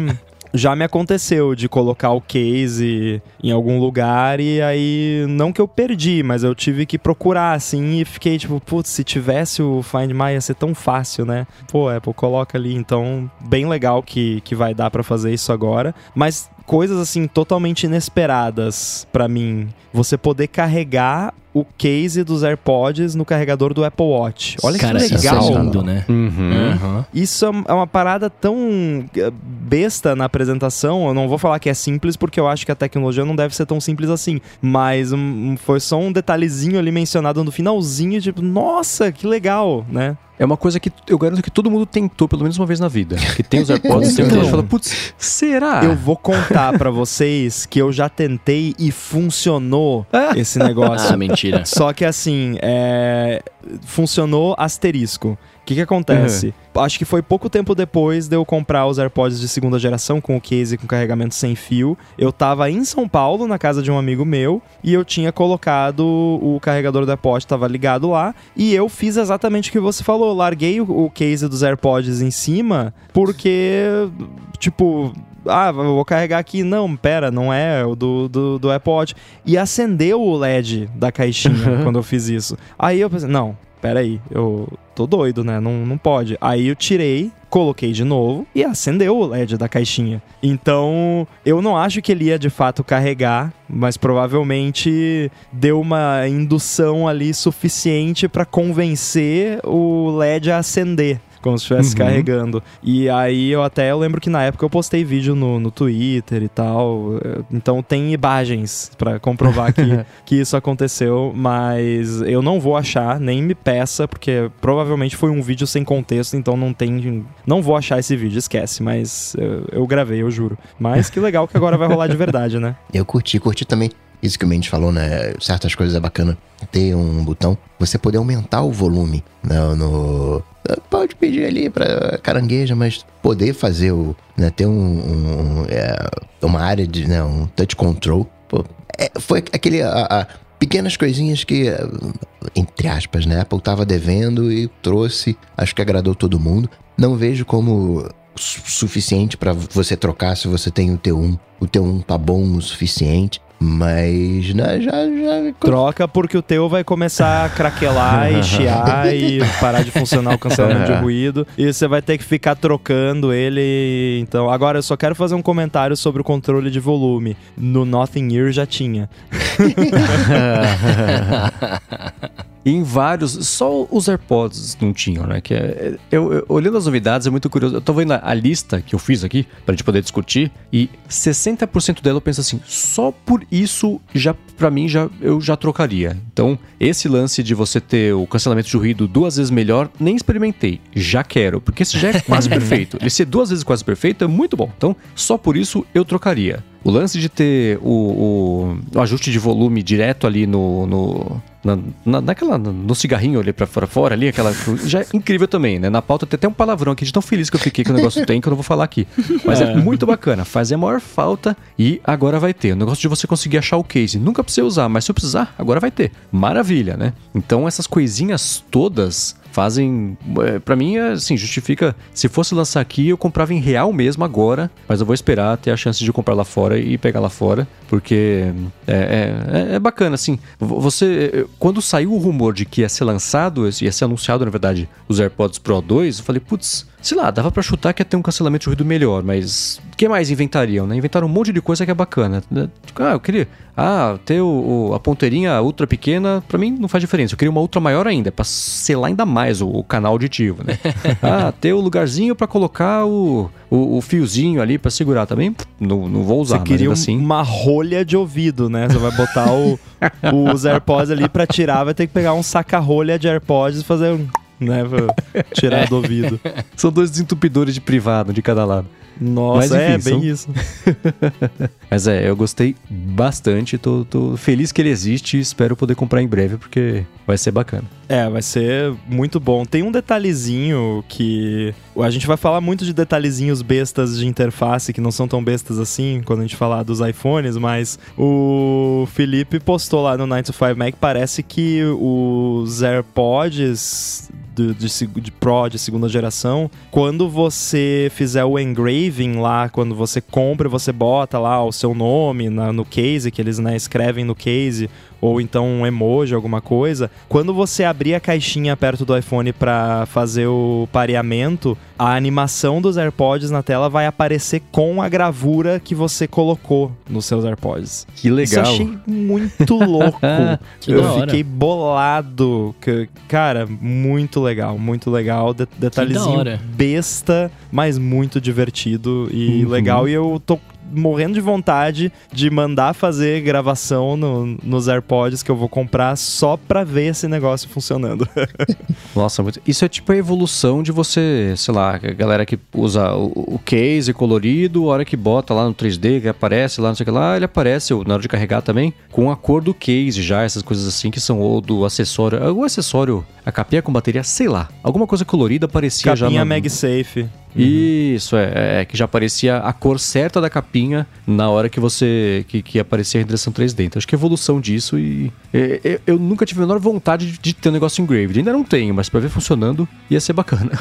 já me aconteceu de colocar o case em algum lugar e aí, não que eu perdi, mas eu tive que procurar assim e fiquei tipo, putz, se tivesse o Find My ia ser tão fácil, né? Pô, Apple, coloca ali. Então, bem legal que, que vai dar para fazer isso agora. Mas coisas assim totalmente inesperadas para mim. Você poder carregar o case dos AirPods no carregador do Apple Watch. Olha Cara, que legal. Isso é lindo, né? Uhum. Uhum. Isso é uma parada tão eh, besta na apresentação. Eu não vou falar que é simples, porque eu acho que a tecnologia não deve ser tão simples assim. Mas um, foi só um detalhezinho ali mencionado no finalzinho, tipo, nossa, que legal, né? É uma coisa que eu garanto que todo mundo tentou pelo menos uma vez na vida. Que tem os <laughs> AirPods e tem então, fala, putz, será? Eu vou contar para vocês que eu já tentei e funcionou esse negócio. Ah, mentira. <laughs> Só que assim, é... funcionou asterisco. O que, que acontece? Uhum. Acho que foi pouco tempo depois de eu comprar os AirPods de segunda geração com o case com carregamento sem fio. Eu tava em São Paulo, na casa de um amigo meu, e eu tinha colocado o carregador do AirPod, tava ligado lá, e eu fiz exatamente o que você falou. Larguei o, o case dos AirPods em cima, porque, tipo, ah, vou carregar aqui. Não, pera, não é o do, do, do Apple Watch. E acendeu o LED da caixinha <laughs> quando eu fiz isso. Aí eu pensei, não, peraí, eu tô doido, né? Não, não pode. Aí eu tirei, coloquei de novo e acendeu o LED da caixinha. Então, eu não acho que ele ia de fato carregar, mas provavelmente deu uma indução ali suficiente para convencer o LED a acender como se estivesse uhum. carregando. E aí eu até eu lembro que na época eu postei vídeo no, no Twitter e tal. Então tem imagens para comprovar que, <laughs> que isso aconteceu, mas eu não vou achar, nem me peça, porque provavelmente foi um vídeo sem contexto, então não tem. Não vou achar esse vídeo, esquece, mas eu, eu gravei, eu juro. Mas que legal que agora vai rolar de verdade, né? Eu curti, curti também isso que o Mendes falou, né? Certas coisas é bacana ter um botão, você poder aumentar o volume né? no. Pode pedir ali para carangueja, mas poder fazer o. Né? ter um, um é, uma área de. Né? um touch control. Pô, é, foi aquele. A, a, pequenas coisinhas que, entre aspas, né? Apple tava devendo e trouxe, acho que agradou todo mundo. Não vejo como suficiente para você trocar se você tem o T1. O T1 tá bom o suficiente. Mas né, já, já. Troca porque o teu vai começar a craquelar e <laughs> chiar e parar de funcionar o cancelamento de <laughs> ruído. E você vai ter que ficar trocando ele. Então, agora eu só quero fazer um comentário sobre o controle de volume. No Nothing Ear já tinha. <laughs> em vários, só os AirPods não tinham, né? Que é, eu, eu, olhando as novidades é muito curioso. Eu tô vendo a, a lista que eu fiz aqui pra gente poder discutir e 60% dela eu penso assim, só por isso já para mim já eu já trocaria. Então, esse lance de você ter o cancelamento de ruído duas vezes melhor, nem experimentei, já quero, porque esse já é quase <laughs> perfeito. Ele ser duas vezes quase perfeito é muito bom. Então, só por isso eu trocaria. O lance de ter o, o, o ajuste de volume direto ali no, no na, na, naquela, no cigarrinho ali pra fora, fora ali, aquela. <laughs> Já é incrível também, né? Na pauta tem até um palavrão aqui de tão feliz que eu fiquei que o negócio tem, que eu não vou falar aqui. Mas é, é muito bacana, faz a maior falta e agora vai ter. O negócio de você conseguir achar o case. Nunca precisa usar, mas se eu precisar, agora vai ter. Maravilha, né? Então essas coisinhas todas fazem. É, para mim, é, assim, justifica. Se fosse lançar aqui, eu comprava em real mesmo agora, mas eu vou esperar ter a chance de comprar lá fora e pegar lá fora, porque é, é, é bacana, assim. Você. Quando saiu o rumor de que ia ser lançado, ia ser anunciado, na verdade, os AirPods Pro 2, eu falei, putz Sei lá, dava para chutar que ia ter um cancelamento de ruído melhor, mas o que mais inventariam, né? Inventaram um monte de coisa que é bacana. Ah, eu queria. Ah, ter o, o, a ponteirinha ultra pequena, para mim não faz diferença. Eu queria uma ultra maior ainda, pra selar ainda mais o, o canal auditivo, né? <laughs> ah, ter o lugarzinho para colocar o, o, fiozinho ali para segurar também. Não, não vou usar, Você queria assim. uma rolha de ouvido, né? Você vai botar o, <laughs> os AirPods ali para tirar, vai ter que pegar um saca-rolha de AirPods e fazer um né? Pra <laughs> tirar do ouvido. São dois desentupidores de privado de cada lado. Nossa, Mas, é, enfim, é bem são... isso. <laughs> Mas é, eu gostei bastante, tô, tô, feliz que ele existe e espero poder comprar em breve, porque vai ser bacana. É, vai ser muito bom. Tem um detalhezinho que. A gente vai falar muito de detalhezinhos bestas de interface, que não são tão bestas assim quando a gente falar dos iPhones, mas o Felipe postou lá no 9 to 5 Mac, parece que os AirPods de, de, de, Pro de segunda geração, quando você fizer o engraving lá, quando você compra, você bota lá o seu nome na, no case, que eles né, escrevem no case, ou então um emoji, alguma coisa. Quando você abrir a caixinha perto do iPhone para fazer o pareamento, a animação dos AirPods na tela vai aparecer com a gravura que você colocou nos seus AirPods. Que legal. Isso eu achei muito louco. <laughs> eu fiquei bolado. Cara, muito legal, muito legal. De detalhezinho besta, mas muito divertido e uhum. legal. E eu tô morrendo de vontade de mandar fazer gravação no, nos AirPods que eu vou comprar só pra ver esse negócio funcionando. <laughs> Nossa, isso é tipo a evolução de você, sei lá, a galera que usa o, o case colorido, a hora que bota lá no 3D, que aparece lá, não sei o que lá, ele aparece na hora de carregar também, com a cor do case já, essas coisas assim que são ou do acessório, o acessório, a capinha com bateria, sei lá, alguma coisa colorida aparecia capinha já. Capinha MagSafe. Uhum. Isso, é, é, que já aparecia a cor certa da capinha na hora que você. que, que aparecia a renderização 3D. Então acho que é evolução disso e. É, é, eu nunca tive a menor vontade de, de ter um negócio engraved. Ainda não tenho, mas pra ver funcionando ia ser bacana.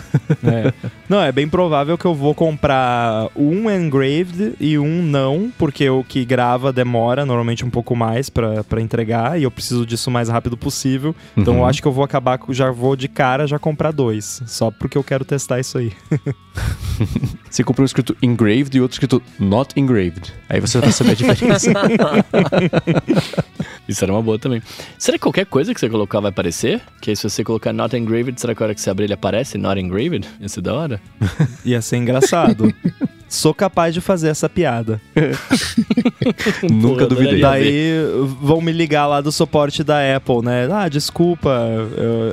É. Não, é bem provável que eu vou comprar um engraved e um não, porque o que grava demora normalmente um pouco mais para entregar e eu preciso disso o mais rápido possível. Então uhum. eu acho que eu vou acabar, já vou de cara já comprar dois, só porque eu quero testar isso aí. <laughs> <laughs> você comprou um escrito engraved e outro escrito not engraved. Aí você vai saber a diferença. <laughs> Isso era uma boa também. Será que qualquer coisa que você colocar vai aparecer? Que aí se você colocar not engraved, será que a hora que você abrir ele aparece not engraved? Ia ser da hora? Ia ser engraçado. <laughs> Sou capaz de fazer essa piada. <laughs> Nunca Pô, duvidei. Daí vão me ligar lá do suporte da Apple, né? Ah, desculpa,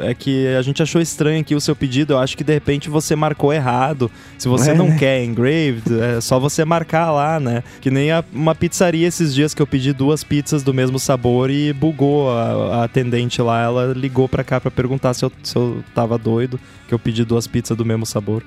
é que a gente achou estranho aqui o seu pedido. Eu acho que de repente você marcou errado. Se você é. não quer engraved, é só você marcar lá, né? Que nem a, uma pizzaria esses dias que eu pedi duas pizzas do mesmo sabor e bugou a, a atendente lá. Ela ligou pra cá pra perguntar se eu, se eu tava doido, que eu pedi duas pizzas do mesmo sabor.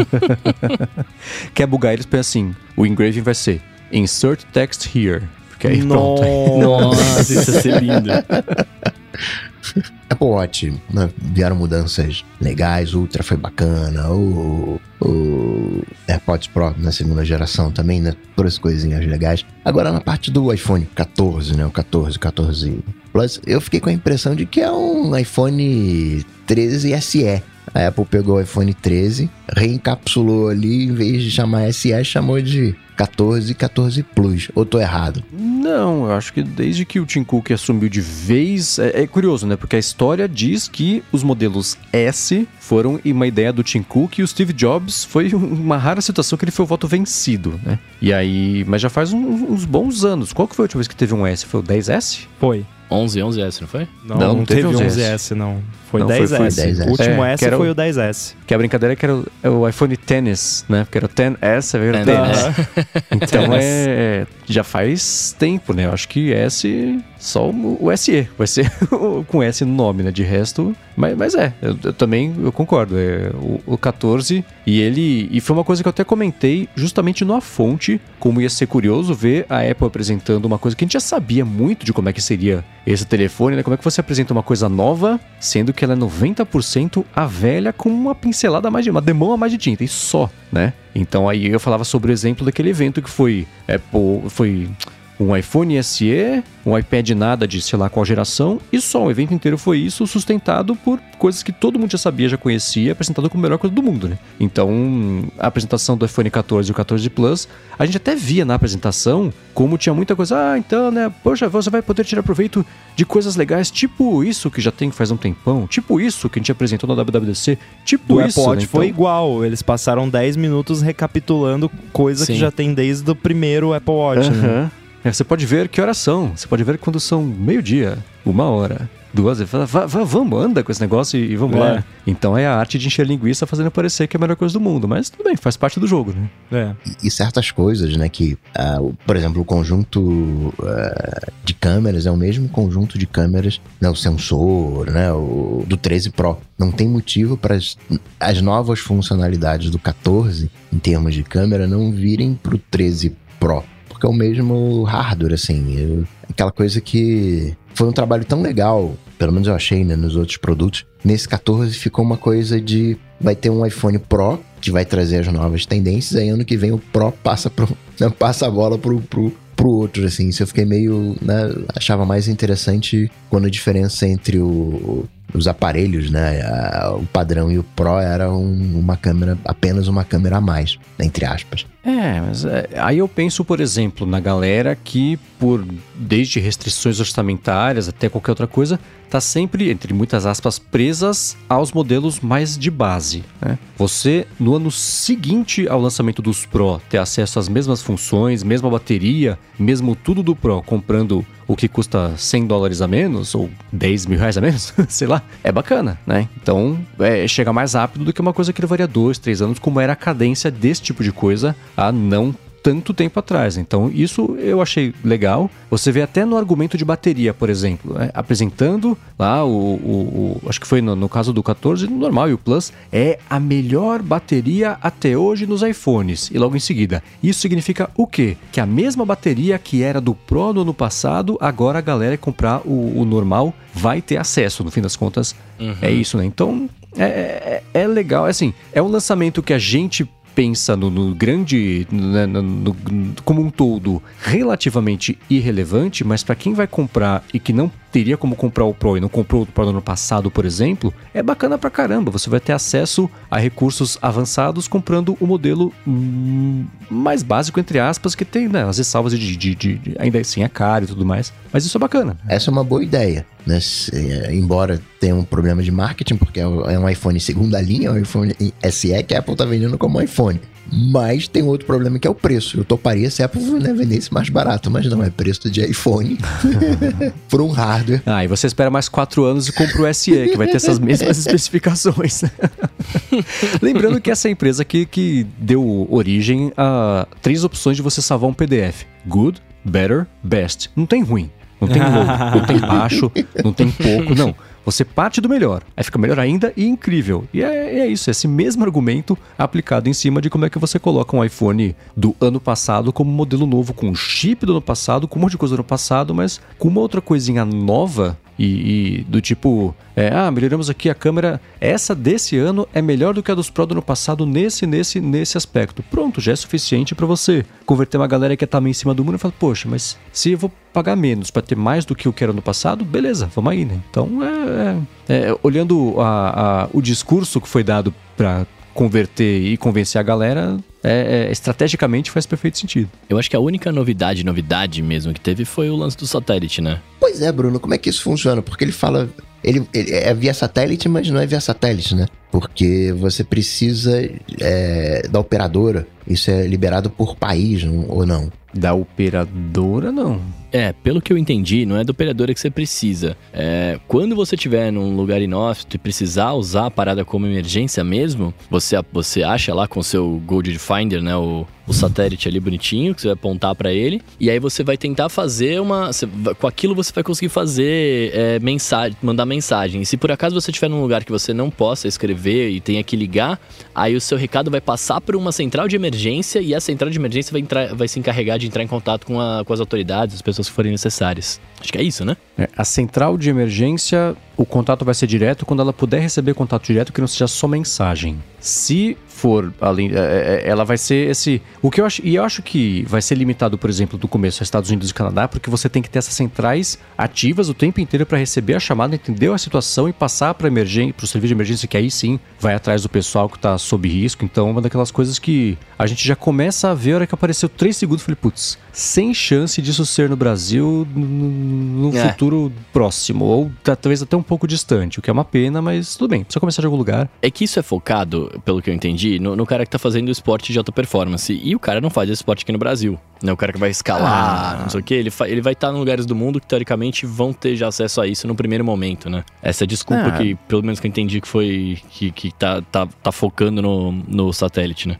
<laughs> Quer bugar, eles pensam assim: o engraving vai ser insert text here. Porque aí Nossa, pronto. <laughs> Nossa, isso ia ser lindo. <laughs> <laughs> Apple Watch, né, vieram mudanças legais, Ultra foi bacana, o, o AirPods Pro na segunda geração também, né? Todas coisinhas legais. Agora na parte do iPhone 14, né? O 14, 14 Plus, eu fiquei com a impressão de que é um iPhone 13 SE. A Apple pegou o iPhone 13, reencapsulou ali, em vez de chamar SE, chamou de 14 e 14 Plus. Ou tô errado? Não, eu acho que desde que o Tim Cook assumiu de vez. É, é, curioso, né? Porque a história diz que os modelos S foram uma ideia do Tim Cook e o Steve Jobs foi <laughs> uma rara situação que ele foi o voto vencido, né? E aí. Mas já faz uns, uns bons anos. Qual que foi a última vez que teve um S? Foi o 10S? Foi. 11, 11S, não foi? Não, não, não teve, teve 11S, 11S não. Foi não, 10S. Foi, foi 10S. O último é, S foi o 10S. Que a brincadeira é que era o, é o iPhone Tennis, né? Porque era o 10S, veio o Tennis. <laughs> Então é, já faz tempo, né? Eu acho que S, só o SE. Vai ser com S no nome, né? De resto, mas, mas é, eu, eu também eu concordo. É, o, o 14 e ele. E foi uma coisa que eu até comentei justamente no A Fonte, como ia ser curioso ver a Apple apresentando uma coisa que a gente já sabia muito de como é que seria esse telefone, né? Como é que você apresenta uma coisa nova, sendo que ela é 90% a velha com uma pincelada a mais de. uma demão a mais de tinta, e só, né? Então aí eu falava sobre o exemplo daquele evento que foi. Apple, foi um iPhone SE, um iPad nada de sei lá qual geração, e só o evento inteiro foi isso, sustentado por coisas que todo mundo já sabia, já conhecia, apresentado como a melhor coisa do mundo, né? Então, a apresentação do iPhone 14 e o 14 Plus, a gente até via na apresentação como tinha muita coisa, ah, então, né, poxa, você vai poder tirar proveito de coisas legais, tipo isso que já tem faz um tempão, tipo isso que a gente apresentou na WWDC, tipo do isso. O né? então... foi igual, eles passaram 10 minutos recapitulando coisa Sim. que já tem desde o primeiro Apple Watch, né? É, você pode ver que horas são. Você pode ver quando são meio-dia, uma hora, duas vezes. Fala, vamos, anda com esse negócio e, e vamos é. lá. Então é a arte de encher linguiça fazendo parecer que é a melhor coisa do mundo. Mas tudo bem, faz parte do jogo, né? É. E, e certas coisas, né? Que, uh, por exemplo, o conjunto uh, de câmeras é o mesmo conjunto de câmeras, né, o sensor, né? O, do 13 Pro. Não tem motivo para as novas funcionalidades do 14, em termos de câmera, não virem para o 13 Pro porque é o mesmo hardware, assim. Eu, aquela coisa que foi um trabalho tão legal pelo menos eu achei, né, nos outros produtos. Nesse 14 ficou uma coisa de vai ter um iPhone Pro que vai trazer as novas tendências, aí ano que vem o Pro passa pro, né, passa a bola pro, pro, pro outro, assim. Eu fiquei meio, né, achava mais interessante quando a diferença entre o, os aparelhos, né, a, o padrão e o Pro era um, uma câmera, apenas uma câmera a mais, entre aspas. É, mas é, aí eu penso, por exemplo, na galera que, por desde restrições orçamentárias até qualquer outra coisa, tá sempre, entre muitas aspas, presas aos modelos mais de base. Né? Você, no ano seguinte ao lançamento dos Pro, ter acesso às mesmas funções, mesma bateria, mesmo tudo do Pro, comprando o que custa 100 dólares a menos, ou 10 mil reais a menos, <laughs> sei lá, é bacana, né? Então, é, chega mais rápido do que uma coisa que levaria dois, três anos, como era a cadência desse tipo de coisa há não tanto tempo atrás. Então, isso eu achei legal. Você vê até no argumento de bateria, por exemplo, né? apresentando lá o, o, o, Acho que foi no, no, caso do 14, normal e o Plus, é a melhor bateria até hoje nos iPhones. E logo em seguida, isso significa o quê? Que a mesma bateria que era do Pro no ano passado, agora a galera que comprar o, o normal vai ter acesso. No fim das contas, uhum. é isso, né? Então. É, é, é legal, é assim, é um lançamento que a gente pensa no, no grande, né, no, no, como um todo, relativamente irrelevante, mas para quem vai comprar e que não teria como comprar o Pro e não comprou o Pro no ano passado, por exemplo, é bacana pra caramba. Você vai ter acesso a recursos avançados comprando o modelo hum, mais básico, entre aspas, que tem, né? As ressalvas de, de, de, de, ainda assim é caro e tudo mais. Mas isso é bacana. Essa é uma boa ideia. Né? É, embora tenha um problema de marketing, porque é um é iPhone segunda linha, é um iPhone SE que a Apple tá vendendo como iPhone. Mas tem outro problema que é o preço. Eu toparia se a Apple né, vendesse mais barato, mas não, é preço de iPhone <laughs> por um hardware. Ah, e você espera mais quatro anos e compra o SE, que vai ter essas mesmas <laughs> especificações. <laughs> Lembrando que essa é empresa que, que deu origem a três opções de você salvar um PDF: Good, Better, Best. Não tem ruim. Não tem low, não tem baixo, não tem pouco, não. Você parte do melhor, aí fica melhor ainda e incrível. E é, é isso, é esse mesmo argumento aplicado em cima de como é que você coloca um iPhone do ano passado como modelo novo, com chip do ano passado, com um monte de coisa do ano passado, mas com uma outra coisinha nova e, e, do tipo, é, ah, melhoramos aqui a câmera. Essa desse ano é melhor do que a dos Pro do ano passado nesse, nesse, nesse aspecto. Pronto, já é suficiente para você converter uma galera que tá meio em cima do mundo e falar, poxa, mas se eu vou pagar menos para ter mais do que que era no passado, beleza, vamos aí, né? Então, é, é, é olhando a, a, o discurso que foi dado para converter e convencer a galera, é, é, estrategicamente faz perfeito sentido. Eu acho que a única novidade, novidade mesmo que teve foi o lance do satélite, né? Pois é, Bruno, como é que isso funciona? Porque ele fala. Ele, ele é via satélite, mas não é via satélite, né? Porque você precisa é, da operadora. Isso é liberado por país ou não? Da operadora, não. É, pelo que eu entendi, não é da operadora que você precisa. É, quando você estiver num lugar inóspito e precisar usar a parada como emergência mesmo, você, você acha lá com o seu Gold Finder, né? O, o satélite ali bonitinho, que você vai apontar para ele. E aí você vai tentar fazer uma. Você, com aquilo você vai conseguir fazer é, mensagem, mandar mensagem. E se por acaso você estiver num lugar que você não possa escrever e tenha que ligar, aí o seu recado vai passar por uma central de emergência e a central de emergência vai, entrar, vai se encarregar de entrar em contato com, a, com as autoridades, as pessoas que forem necessárias. Acho que é isso, né? É, a central de emergência, o contato vai ser direto quando ela puder receber contato direto que não seja só mensagem. Se for além, é, é, ela vai ser esse. O que eu acho. E eu acho que vai ser limitado, por exemplo, do começo a Estados Unidos e Canadá, porque você tem que ter essas centrais ativas o tempo inteiro para receber a chamada, entender a situação e passar para emergência, para o serviço de emergência, que aí sim vai atrás do pessoal que está sob risco. Então, é uma daquelas coisas que a gente já começa a ver a hora que apareceu 3 segundos. Falei, putz, sem chance disso ser no Brasil no é. futuro próximo, ou talvez até um pouco distante, o que é uma pena, mas tudo bem, precisa começar de algum lugar. É que isso é focado, pelo que eu entendi, no, no cara que tá fazendo esporte de alta performance. E o cara não faz esse esporte aqui no Brasil. Né? O cara que vai escalar, ah. não sei o que, ele, ele vai estar tá em lugares do mundo que teoricamente vão ter já acesso a isso no primeiro momento, né? Essa é desculpa ah. que, pelo menos que eu entendi que foi. que, que tá, tá, tá focando no, no satélite, né?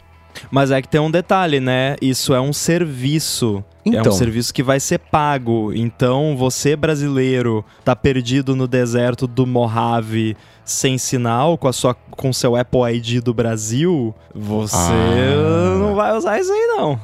Mas é que tem um detalhe, né? Isso é um serviço Então. É um então. serviço que vai ser pago. Então, você brasileiro tá perdido no deserto do Mojave sem sinal com a sua com seu Apple ID do Brasil, você ah. não vai usar isso aí não.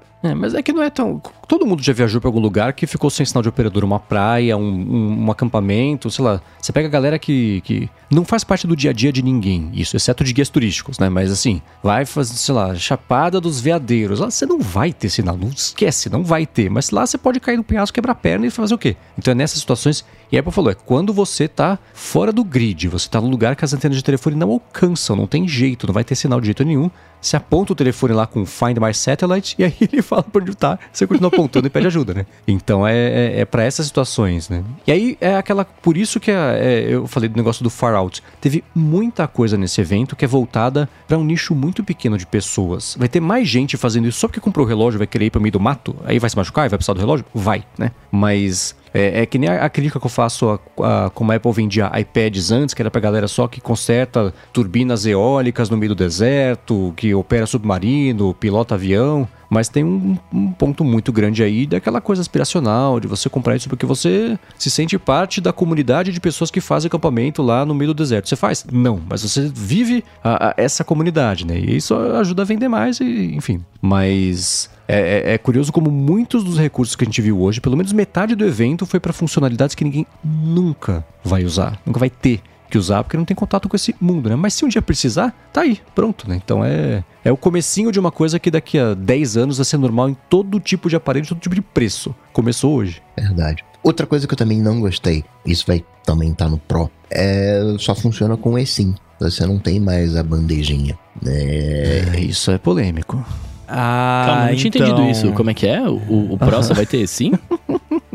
<laughs> É, mas é que não é tão. Todo mundo já viajou para algum lugar que ficou sem sinal de operador, uma praia, um, um, um, acampamento, sei lá. Você pega a galera que, que não faz parte do dia a dia de ninguém, isso, exceto de guias turísticos, né? Mas assim, vai fazer, sei lá, Chapada dos Veadeiros. Lá você não vai ter sinal, não esquece, não vai ter. Mas lá você pode cair no penhasco, quebrar a perna e fazer o quê? Então é nessas situações. E a Apple falou: é quando você tá fora do grid, você tá num lugar que as antenas de telefone não alcançam, não tem jeito, não vai ter sinal de jeito nenhum. Você aponta o telefone lá com Find My Satellite e aí <laughs> ele fala pra onde tá, você continua apontando e pede ajuda, né? Então é, é, é para essas situações, né? E aí é aquela. Por isso que é, eu falei do negócio do Far Out. Teve muita coisa nesse evento que é voltada para um nicho muito pequeno de pessoas. Vai ter mais gente fazendo isso só porque comprou o relógio vai querer ir pro meio do mato, aí vai se machucar e vai precisar do relógio? Vai, né? Mas é, é, que nem a, a, crítica que eu faço a, a, como a Apple vendia iPads antes, que era pra galera só que conserta turbinas eólicas no meio do deserto, que opera submarino, pilota avião. Mas tem um, um, ponto muito grande aí daquela coisa aspiracional, de você comprar isso porque você se sente parte da comunidade de pessoas que fazem acampamento lá no meio do deserto. Você faz? Não, mas você vive a, a essa comunidade, né? E isso ajuda a vender mais, e, enfim. Mas é, é, é, curioso como muitos dos recursos que a gente viu hoje, pelo menos metade do evento, foi para funcionalidades que ninguém nunca vai usar, nunca vai ter que usar porque não tem contato com esse mundo, né? Mas se um dia precisar, tá aí, pronto, né? Então é, é o comecinho de uma coisa que daqui a 10 anos vai ser normal em todo tipo de aparelho, todo tipo de preço. Começou hoje. Verdade. Outra coisa que eu também não gostei, isso vai também estar tá no Pro, é só funciona com eSIM. Você não tem mais a bandejinha. É... é isso é polêmico. Ah, Calma, não tinha então... entendido isso. Como é que é? O, o Pro só vai ter sim? <laughs>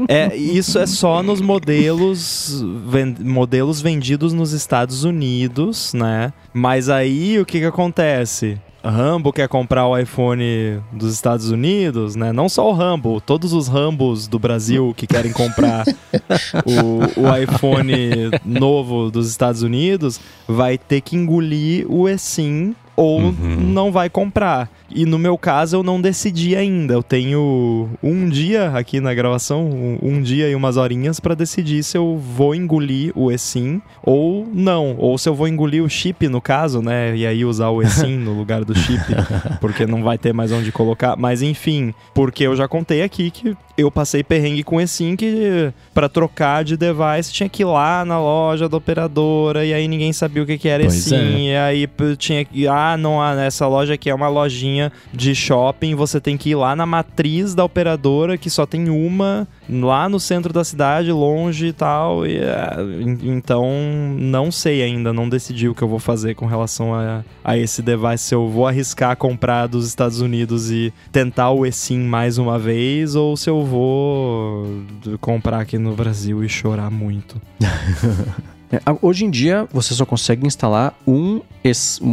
É, isso é só nos modelos, ven modelos vendidos nos Estados Unidos, né? Mas aí o que que acontece? Rambo quer comprar o iPhone dos Estados Unidos, né? Não só o Rambo, todos os Rambos do Brasil que querem comprar <laughs> o, o, iPhone novo dos Estados Unidos vai ter que engolir o eSIM ou uhum. não vai comprar. E no meu caso eu não decidi ainda. Eu tenho um dia aqui na gravação, um, um dia e umas horinhas para decidir se eu vou engolir o eSIM ou não. Ou se eu vou engolir o chip, no caso, né? E aí usar o eSIM <laughs> no lugar do chip, porque não vai ter mais onde colocar. Mas enfim, porque eu já contei aqui que eu passei perrengue com eSIM que para trocar de device tinha que ir lá na loja da operadora e aí ninguém sabia o que, que era pois eSIM. É. E aí tinha que. Ah, não, essa loja aqui é uma lojinha de shopping, você tem que ir lá na matriz da operadora, que só tem uma, lá no centro da cidade, longe e tal. E, é, então, não sei ainda, não decidi o que eu vou fazer com relação a, a esse device. Se eu vou arriscar comprar dos Estados Unidos e tentar o eSIM mais uma vez, ou se eu vou comprar aqui no Brasil e chorar muito. <laughs> É, hoje em dia, você só consegue instalar um,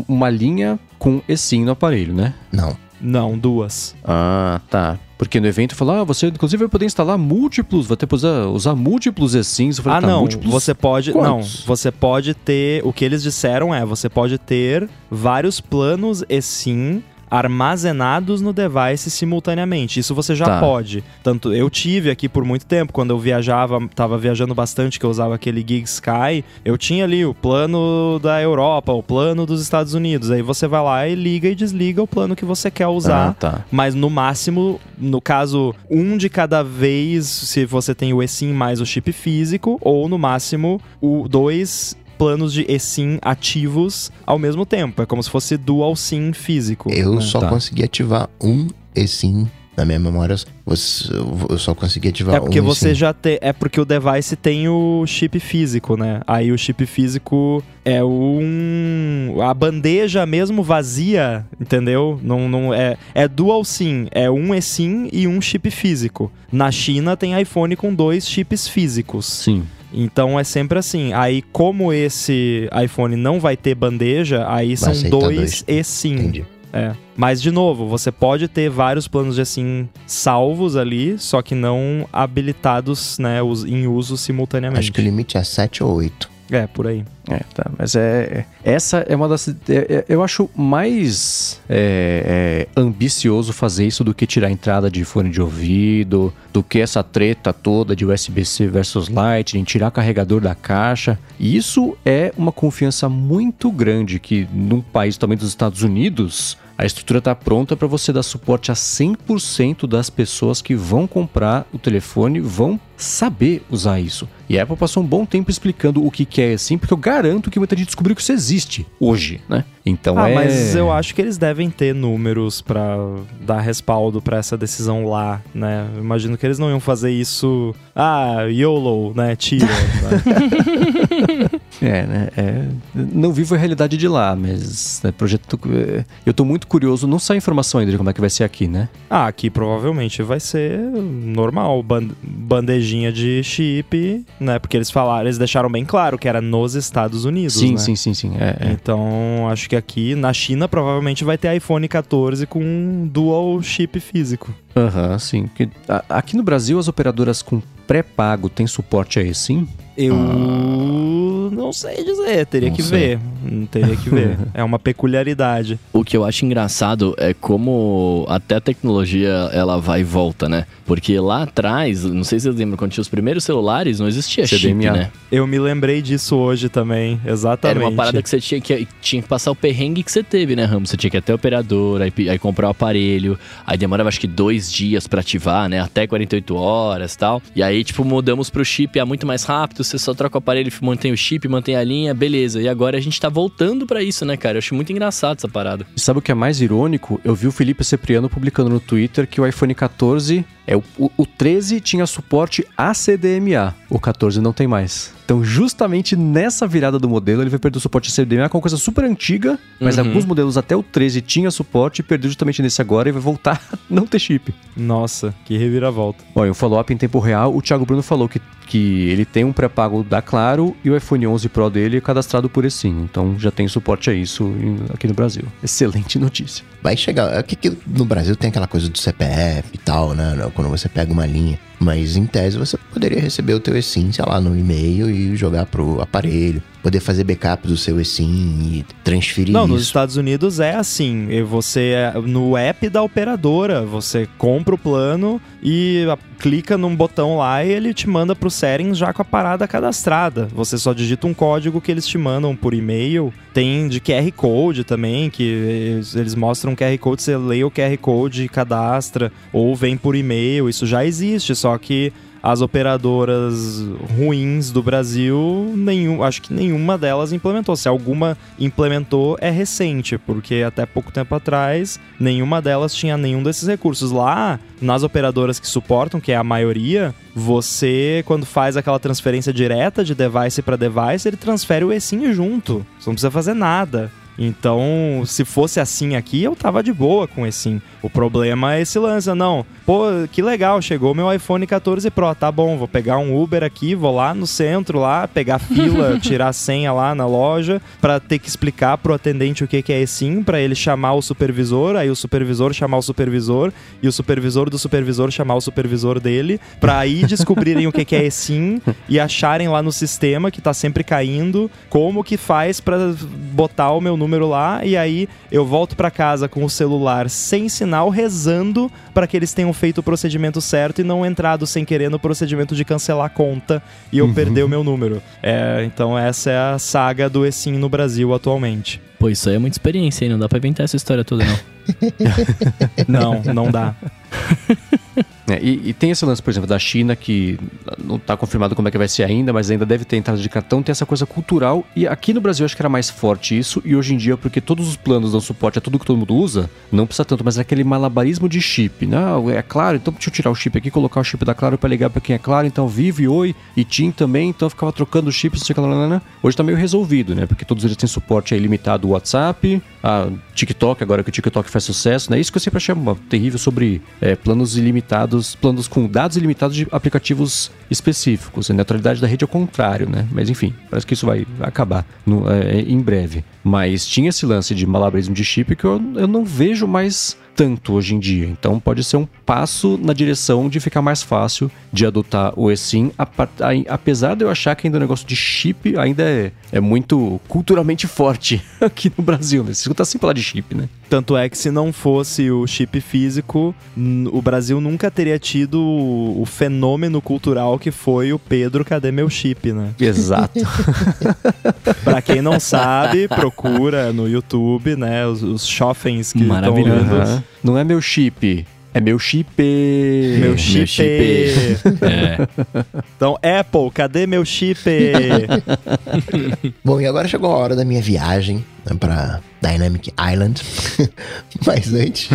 uma linha com eSIM no aparelho, né? Não. Não, duas. Ah, tá. Porque no evento falou, ah, você inclusive vai poder instalar múltiplos, vai ter que usar, usar múltiplos eSIMs. Falei, ah, tá, não, múltiplos... você pode, Quantos? não, você pode ter, o que eles disseram é, você pode ter vários planos eSIM armazenados no device simultaneamente. Isso você já tá. pode. Tanto eu tive aqui por muito tempo, quando eu viajava, tava viajando bastante, que eu usava aquele Gig Sky, eu tinha ali o plano da Europa, o plano dos Estados Unidos. Aí você vai lá e liga e desliga o plano que você quer usar. Ah, tá. Mas no máximo, no caso, um de cada vez, se você tem o eSIM mais o chip físico, ou no máximo, o dois planos de eSIM ativos ao mesmo tempo. É como se fosse dual SIM físico. Eu né? só tá. consegui ativar um eSIM na minha memória, eu só consegui ativar É porque um você já tem. É porque o device tem o chip físico, né? Aí o chip físico é um. A bandeja mesmo vazia, entendeu? Não, não é, é dual SIM. É um eSIM e um chip físico. Na China tem iPhone com dois chips físicos. Sim. Então é sempre assim. Aí, como esse iPhone não vai ter bandeja, aí vai são dois, dois e sim. Entendi. É. Mas, de novo, você pode ter vários planos de assim salvos ali, só que não habilitados né, em uso simultaneamente. Acho que o limite é 7 ou 8. É, por aí. É, tá. Mas é. Essa é uma das. É, é, eu acho mais é, é, ambicioso fazer isso do que tirar a entrada de fone de ouvido, do que essa treta toda de USB-C versus Lightning, tirar carregador da caixa. Isso é uma confiança muito grande que num país também dos Estados Unidos a estrutura está pronta para você dar suporte a 100% das pessoas que vão comprar o telefone, vão saber usar isso. E a Apple passou um bom tempo explicando o que, que é assim, porque eu garanto que muita gente descobriu que isso existe hoje, né? Então ah, é. Mas eu acho que eles devem ter números para dar respaldo para essa decisão lá, né? Eu imagino que eles não iam fazer isso. Ah, YOLO, né? Tira. <laughs> né? É, né? É, não vivo a realidade de lá, mas né, projeto. É, eu tô muito curioso. Não sai informação ainda de como é que vai ser aqui, né? Ah, aqui provavelmente vai ser normal, bandejinha de chip, né? Porque eles falaram, eles deixaram bem claro que era nos Estados Unidos. Sim, né? sim, sim, sim. É, é. Então, acho que aqui na China provavelmente vai ter iPhone 14 com dual chip físico. Aham, uhum, sim. Aqui no Brasil, as operadoras com pré-pago têm suporte a sim? Eu ah. Não sei dizer, teria não que sei. ver. Teria que ver. <laughs> é uma peculiaridade. O que eu acho engraçado é como até a tecnologia ela vai e volta, né? Porque lá atrás, não sei se vocês lembram, quando tinha os primeiros celulares, não existia CDMA. chip, né? Eu me lembrei disso hoje também, exatamente. Era uma parada que você tinha que, tinha que passar o perrengue que você teve, né, Ramos? Você tinha que ir até o operador, aí, aí comprar o aparelho, aí demorava acho que dois dias para ativar, né? Até 48 horas tal. E aí, tipo, mudamos pro chip, é muito mais rápido, você só troca o aparelho, mantém o chip, mantém a linha, beleza. E agora a gente tá voltando para isso, né, cara? Eu acho muito engraçado essa parada. E sabe o que é mais irônico? Eu vi o Felipe Cipriano publicando no Twitter que o iPhone 14 é o, o, o 13 tinha suporte a CDMA, o 14 não tem mais. Então, justamente nessa virada do modelo, ele vai perder o suporte a CDMA, com uma coisa super antiga, mas uhum. alguns modelos até o 13 tinha suporte e perdeu justamente nesse agora e vai voltar <laughs> a não ter chip. Nossa, que reviravolta. Olha, o follow-up em tempo real, o Thiago Bruno falou que, que ele tem um pré-pago da Claro e o iPhone 11 Pro dele é cadastrado por eSIM. Então, já tem suporte a isso aqui no Brasil. Excelente notícia. Vai chegar. É no Brasil tem aquela coisa do CPF e tal, né? Quando você pega uma linha. Mas em tese você poderia receber o teu sei lá, no e-mail e jogar pro aparelho poder fazer backup do seu eSIM e transferir Não, isso. nos Estados Unidos é assim. Você é, no app da operadora, você compra o plano e clica num botão lá e ele te manda pro settings já com a parada cadastrada. Você só digita um código que eles te mandam por e-mail. Tem de QR Code também, que eles, eles mostram um QR Code, você lê o QR Code e cadastra, ou vem por e-mail. Isso já existe, só que as operadoras ruins do Brasil, nenhum, acho que nenhuma delas implementou. Se alguma implementou, é recente, porque até pouco tempo atrás, nenhuma delas tinha nenhum desses recursos. Lá, nas operadoras que suportam, que é a maioria, você, quando faz aquela transferência direta de device para device, ele transfere o eSIM junto. Você não precisa fazer nada. Então, se fosse assim aqui, eu tava de boa com esse sim. O problema é esse lance, não. Pô, que legal, chegou meu iPhone 14 Pro, tá bom, vou pegar um Uber aqui, vou lá no centro lá, pegar <laughs> fila, tirar a senha lá na loja, para ter que explicar pro atendente o que que é eSIM, para ele chamar o supervisor, aí o supervisor chamar o supervisor e o supervisor do supervisor chamar o supervisor dele, para aí descobrirem o que que é eSIM e acharem lá no sistema que tá sempre caindo como que faz para botar o meu número lá e aí eu volto para casa com o celular sem sinal, rezando para que eles tenham feito o procedimento certo e não entrado sem querer no procedimento de cancelar a conta e eu uhum. perder o meu número. É, então essa é a saga do eSIM no Brasil atualmente. Pô, isso aí é muita experiência, hein? Não dá pra inventar essa história toda, não. <laughs> não, não dá. <laughs> É, e, e, tem esse lance, por exemplo, da China, que não está confirmado como é que vai ser ainda, mas ainda deve ter entrada de cartão, tem essa coisa cultural. E aqui no Brasil acho que era mais forte isso, e hoje em dia, porque todos os planos dão suporte a tudo que todo mundo usa, não precisa tanto, mas é aquele malabarismo de chip. Não, é claro, então deixa eu tirar o chip aqui, colocar o chip da Claro para ligar para quem é Claro, então Vive, Oi e TIM também, então ficava trocando chips, não sei o que lá, Hoje tá meio resolvido, né? Porque todos eles têm suporte aí limitado WhatsApp, a TikTok, agora que o TikTok faz sucesso, né? Isso que eu sempre achei terrível sobre é, planos ilimitados, planos com dados ilimitados de aplicativos específicos. A neutralidade da rede é o contrário, né? Mas enfim, parece que isso vai acabar no, é, em breve. Mas tinha esse lance de malabarismo de chip que eu, eu não vejo mais tanto hoje em dia. Então pode ser um passo na direção de ficar mais fácil de adotar o eSIM, apesar de eu achar que ainda o negócio de chip ainda é, é muito culturalmente forte <laughs> aqui no Brasil. Né? Você escuta sempre falar de chip, né? Tanto é que se não fosse o chip físico, o Brasil nunca teria tido o fenômeno cultural que foi o Pedro, cadê meu chip, né? Exato. <laughs> pra quem não sabe, procura no YouTube, né, os, os shoppings que estão olhando. Não é meu chip, é meu chip. Meu chip. Meu chip. <laughs> é. Então, Apple, cadê meu chip? <laughs> Bom, e agora chegou a hora da minha viagem né, para Dynamic Island. <laughs> Mas antes,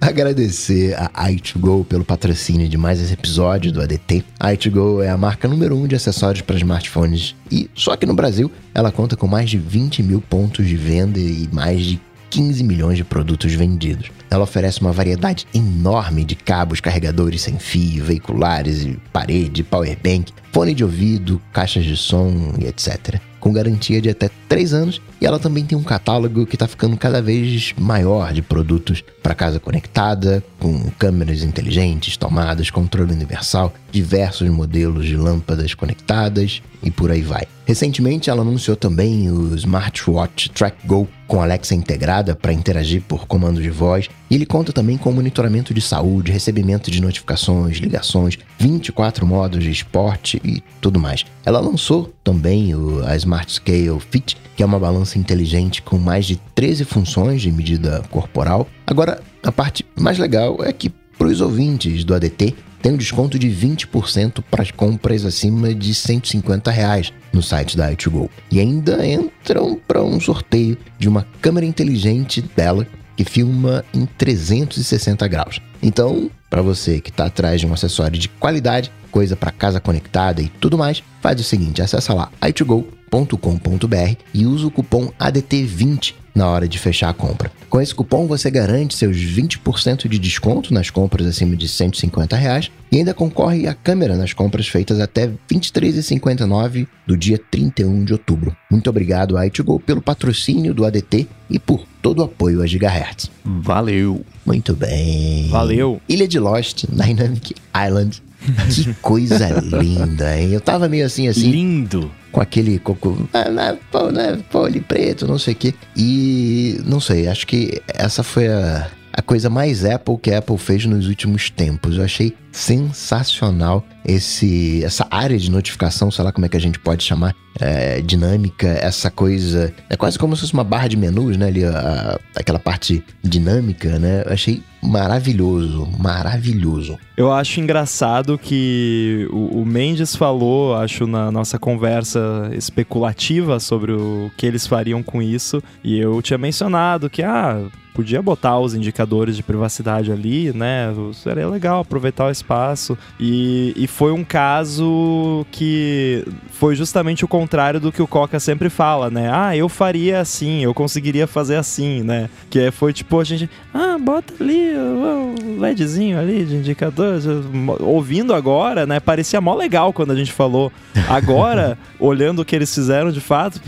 agradecer a i2Go pelo patrocínio de mais esse episódio do ADT. A i2Go é a marca número 1 um de acessórios para smartphones e só que no Brasil ela conta com mais de 20 mil pontos de venda e mais de 15 milhões de produtos vendidos. Ela oferece uma variedade enorme de cabos, carregadores sem fio, veiculares, parede, powerbank, fone de ouvido, caixas de som e etc. Com garantia de até 3 anos, e ela também tem um catálogo que está ficando cada vez maior de produtos para casa conectada, com câmeras inteligentes, tomadas, controle universal, diversos modelos de lâmpadas conectadas e por aí vai. Recentemente, ela anunciou também o Smartwatch Track Go com Alexa integrada para interagir por comando de voz. E ele conta também com monitoramento de saúde, recebimento de notificações, ligações, 24 modos de esporte e tudo mais. Ela lançou também o, a Smart Scale Fit, que é uma balança inteligente com mais de 13 funções de medida corporal. Agora, a parte mais legal é que para os ouvintes do ADT, tem um desconto de 20% para compras acima de 150 reais no site da i2Go. E ainda entram para um sorteio de uma câmera inteligente dela que filma em 360 graus. Então, para você que está atrás de um acessório de qualidade, coisa para casa conectada e tudo mais, faz o seguinte, acessa lá i2go.com.br e usa o cupom ADT20 na hora de fechar a compra. Com esse cupom você garante seus 20% de desconto nas compras acima de 150 reais e ainda concorre a câmera nas compras feitas até R$ 23,59 do dia 31 de outubro. Muito obrigado a Itgo pelo patrocínio do ADT e por todo o apoio a Gigahertz. Valeu! Muito bem. Valeu! Ilha de Lost, Dynamic Island. <laughs> Que coisa linda, hein? Eu tava meio assim, assim. Lindo! com aquele coco, ah, né, pô, né, pole preto, não sei o quê. E não sei, acho que essa foi a, a coisa mais Apple que a Apple fez nos últimos tempos. Eu achei sensacional esse essa área de notificação, sei lá como é que a gente pode chamar, é, dinâmica, essa coisa. É quase como se fosse uma barra de menus, né? Ali, a, aquela parte dinâmica, né? Eu achei maravilhoso, maravilhoso. Eu acho engraçado que o, o Mendes falou, acho, na nossa conversa especulativa sobre o que eles fariam com isso, e eu tinha mencionado que, ah, podia botar os indicadores de privacidade ali, né? Seria legal aproveitar o espaço. E, e foi um caso que foi justamente o contrário do que o Coca sempre fala, né? Ah, eu faria assim, eu conseguiria fazer assim, né? Que é, foi tipo a gente, ah, bota ali o LEDzinho ali de indicador. Ouvindo agora, né? Parecia mó legal quando a gente falou. Agora, <laughs> olhando o que eles fizeram de fato,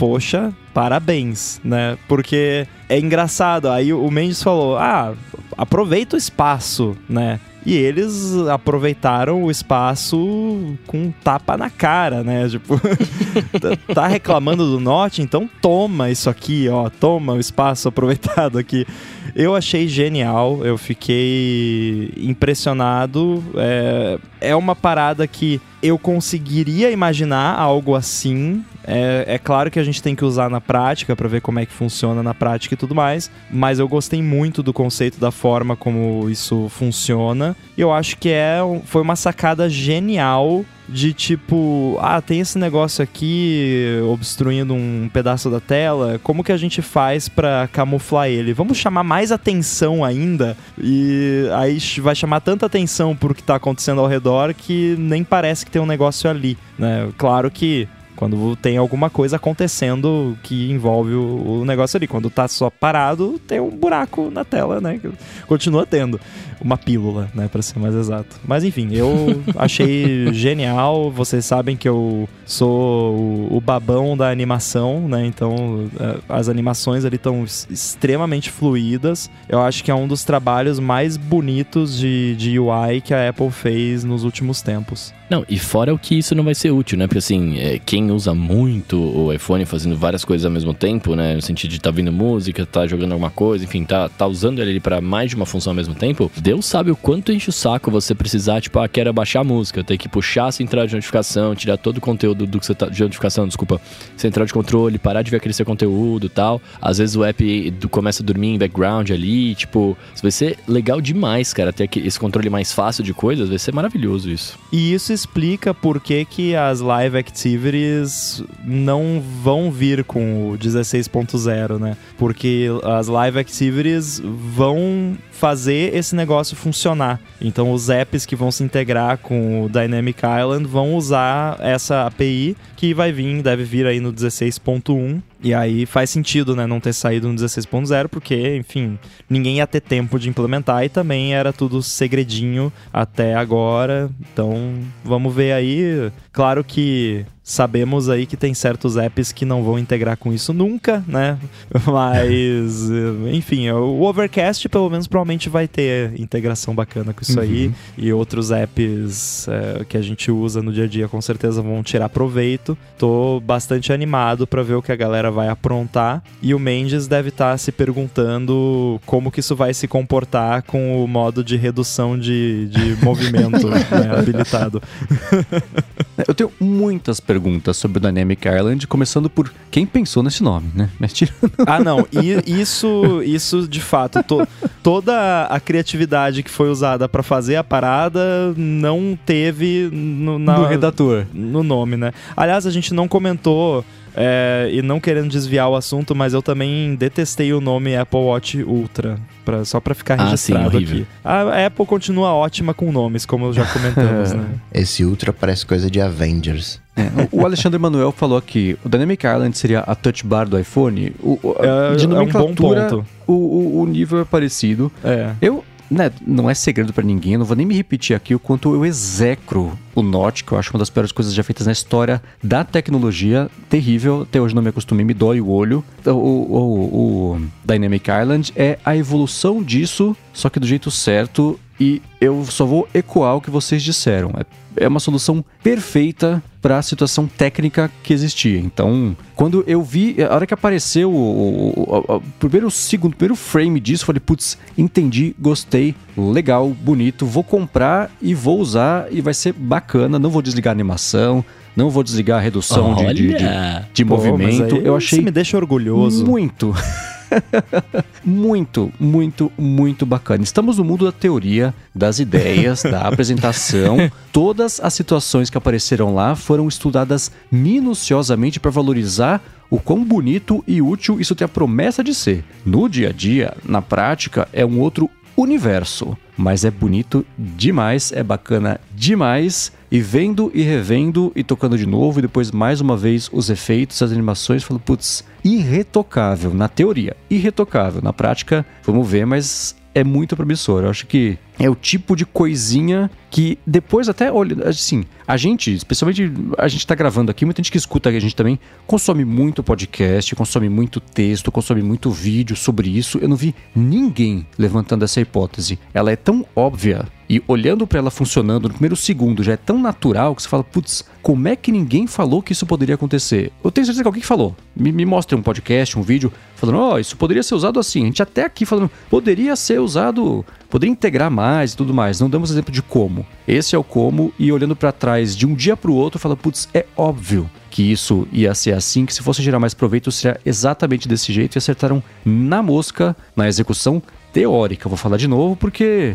poxa, parabéns, né? Porque é engraçado. Aí o Mendes falou: ah, aproveita o espaço, né? E eles aproveitaram o espaço com um tapa na cara, né? <laughs> Tipo, tá reclamando do norte, então toma isso aqui, ó, toma o espaço aproveitado aqui. Eu achei genial, eu fiquei impressionado. É, é uma parada que eu conseguiria imaginar algo assim. É, é claro que a gente tem que usar na prática para ver como é que funciona na prática e tudo mais, mas eu gostei muito do conceito da forma como isso funciona. E eu acho que é, foi uma sacada genial de tipo, ah, tem esse negócio aqui obstruindo um pedaço da tela, como que a gente faz para camuflar ele? Vamos chamar mais atenção ainda e aí vai chamar tanta atenção pro que tá acontecendo ao redor que nem parece que tem um negócio ali, né? Claro que Quando tem alguma coisa acontecendo que envolve o, o negócio ali. Quando tá só parado, tem um buraco na tela, né? Continua tendo uma pílula, né, para ser mais exato. Mas enfim, eu <laughs> achei genial. Vocês sabem que eu sou o, o babão da animação, né? Então é, as animações ali estão extremamente fluídas. Eu acho que é um dos trabalhos mais bonitos de, de UI que a Apple fez nos últimos tempos. Não, e fora o que isso não vai ser útil, né? Porque assim, é, quem usa muito o iPhone fazendo várias coisas ao mesmo tempo, né? No sentido de estar tá ouvindo música, tá jogando alguma coisa, enfim, tá, tá usando ele para mais de uma função ao mesmo tempo, Deus sabe o quanto enche o saco você precisar, tipo, ah, quero baixar a música, ter que puxar a central de notificação, tirar todo o conteúdo do que você tá. De notificação, desculpa, central de controle, parar de ver aquele seu conteúdo tal. Às vezes o app começa a dormir em background ali, tipo, vai ser legal demais, cara, ter esse controle mais fácil de coisas, vai ser maravilhoso isso. E isso explica por que, que as live activities não vão vir com o 16.0, né? Porque as live activities vão fazer esse negócio funcionar. Então os apps que vão se integrar com o Dynamic Island vão usar essa API que vai vir, deve vir aí no 16.1 e aí faz sentido, né, não ter saído no 16.0, porque, enfim, ninguém ia ter tempo de implementar e também era tudo segredinho até agora. Então, vamos ver aí. Claro que Sabemos aí que tem certos apps que não vão integrar com isso nunca, né? <laughs> Mas, enfim, o Overcast pelo menos provavelmente vai ter integração bacana com isso uhum. aí. E outros apps é, que a gente usa no dia a dia com certeza vão tirar proveito. Tô bastante animado para ver o que a galera vai aprontar. E o Mendes deve estar tá se perguntando como que isso vai se comportar com o modo de redução de, de <laughs> movimento né, habilitado. Eu tenho muitas perguntas sobre o Dynamic Island, começando por quem pensou nesse nome, né? <laughs> Mas tirando... Ah, não. E isso, isso de fato, to, toda a criatividade que foi usada para fazer a parada não teve no, na, no redator. No nome, né? Aliás, a gente não comentou é, e não querendo desviar o assunto, mas eu também detestei o nome Apple Watch Ultra, pra, só para ficar registrado ah, sim, aqui. A Apple continua ótima com nomes, como já comentamos, <laughs> né? Esse Ultra parece coisa de Avengers. É, o Alexandre Manuel falou que o Dynamic Island seria a touch bar do iPhone. O, o, é, de nomenclatura, é um o, o, o, nível é parecido. É. Eu né, não é segredo para ninguém, não vou nem me repetir aqui o quanto eu execro o Note, que eu acho uma das piores coisas já feitas na história da tecnologia. Terrível, até hoje não me acostumei, me dói o olho. O, o, o Dynamic Island é a evolução disso, só que do jeito certo e eu só vou ecoar o que vocês disseram. É, é uma solução perfeita para a situação técnica que existia. Então, quando eu vi, a hora que apareceu o, o, o, o primeiro segundo, primeiro frame disso, eu falei, putz, entendi, gostei, legal, bonito, vou comprar e vou usar e vai ser bacana, não vou desligar a animação, não vou desligar a redução de, de, de, de Pô, movimento. eu achei. Isso me deixa orgulhoso. Muito. <laughs> <laughs> muito, muito, muito bacana. Estamos no mundo da teoria, das ideias, da apresentação. <laughs> Todas as situações que apareceram lá foram estudadas minuciosamente para valorizar o quão bonito e útil isso tem a promessa de ser. No dia a dia, na prática, é um outro universo. Mas é bonito demais, é bacana demais. E vendo e revendo e tocando de novo, e depois mais uma vez os efeitos, as animações, falo, putz, irretocável na teoria, irretocável. Na prática, vamos ver, mas é muito promissor. Eu acho que é o tipo de coisinha que depois até, olha, assim, a gente, especialmente a gente tá gravando aqui, muita gente que escuta a gente também consome muito podcast, consome muito texto, consome muito vídeo sobre isso. Eu não vi ninguém levantando essa hipótese. Ela é tão óbvia e olhando para ela funcionando no primeiro segundo já é tão natural que você fala, putz, como é que ninguém falou que isso poderia acontecer? Eu tenho certeza que alguém falou. Me, me mostre um podcast, um vídeo, falando, ó, oh, isso poderia ser usado assim. A gente até aqui falando, poderia ser usado poderia integrar mais e tudo mais. Não damos exemplo de como. Esse é o como, e olhando para trás de um dia para o outro, fala, putz, é óbvio que isso ia ser assim, que se fosse gerar mais proveito, seria exatamente desse jeito, e acertaram na mosca, na execução teórica. Vou falar de novo, porque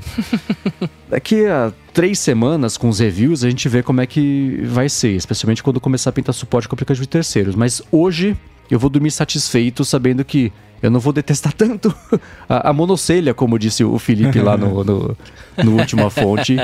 <laughs> daqui a três semanas, com os reviews, a gente vê como é que vai ser, especialmente quando começar a pintar suporte com aplicativo de terceiros. Mas hoje eu vou dormir satisfeito sabendo que eu não vou detestar <laughs> tanto a, a monocelha, como disse o Felipe lá no, no, no Última Fonte.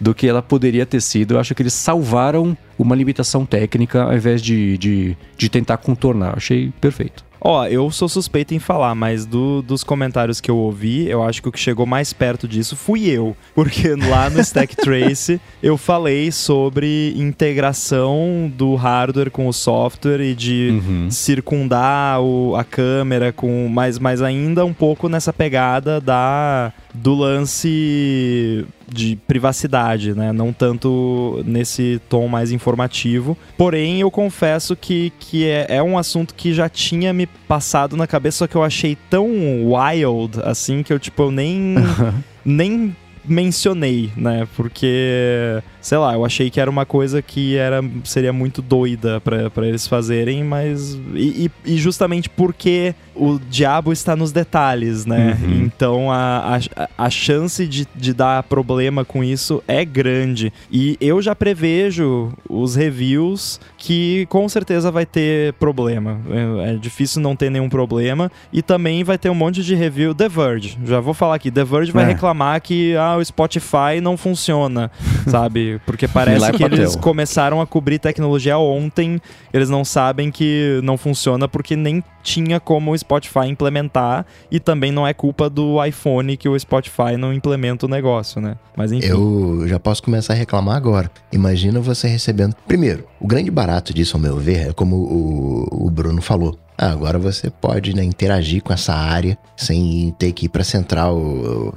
do que ela poderia ter sido. Eu acho que eles salvaram uma limitação técnica ao invés de, de, de tentar contornar. Achei perfeito. Ó, eu sou suspeito em falar, mas do, dos comentários que eu ouvi, eu acho que o que chegou mais perto disso fui eu. <laughs> Porque lá no Stack Trace eu falei sobre integração do hardware com o software e de uhum. circundar o, a câmera com. Mas, mas ainda um pouco nessa pegada da do lance de privacidade, né? Não tanto nesse tom mais informativo. Porém, eu confesso que, que é, é um assunto que já tinha me passado na cabeça, só que eu achei tão wild, assim, que eu, tipo, eu nem... <laughs> nem mencionei, né? Porque, sei lá, eu achei que era uma coisa que era, seria muito doida para eles fazerem, mas. E, e, justamente porque o diabo está nos detalhes, né? Uhum. Então a, a, a chance de, de dar problema com isso é grande. E eu já prevejo os reviews que com certeza vai ter problema. É, é difícil não ter nenhum problema. E também vai ter um monte de review. The Verge, já vou falar aqui. The Verge vai é. reclamar que ah, o Spotify não funciona, <laughs> sabe? Porque parece que eles começaram a cobrir tecnologia ontem. Eles não sabem que não funciona porque nem tinha como o Spotify implementar e também não é culpa do iPhone que o Spotify não implementa o negócio, né? Mas enfim. Eu já posso começar a reclamar agora. Imagina você recebendo. Primeiro, o grande barato disso, ao meu ver, é como o, o Bruno falou. Agora você pode né, interagir com essa área sem ter que ir para central,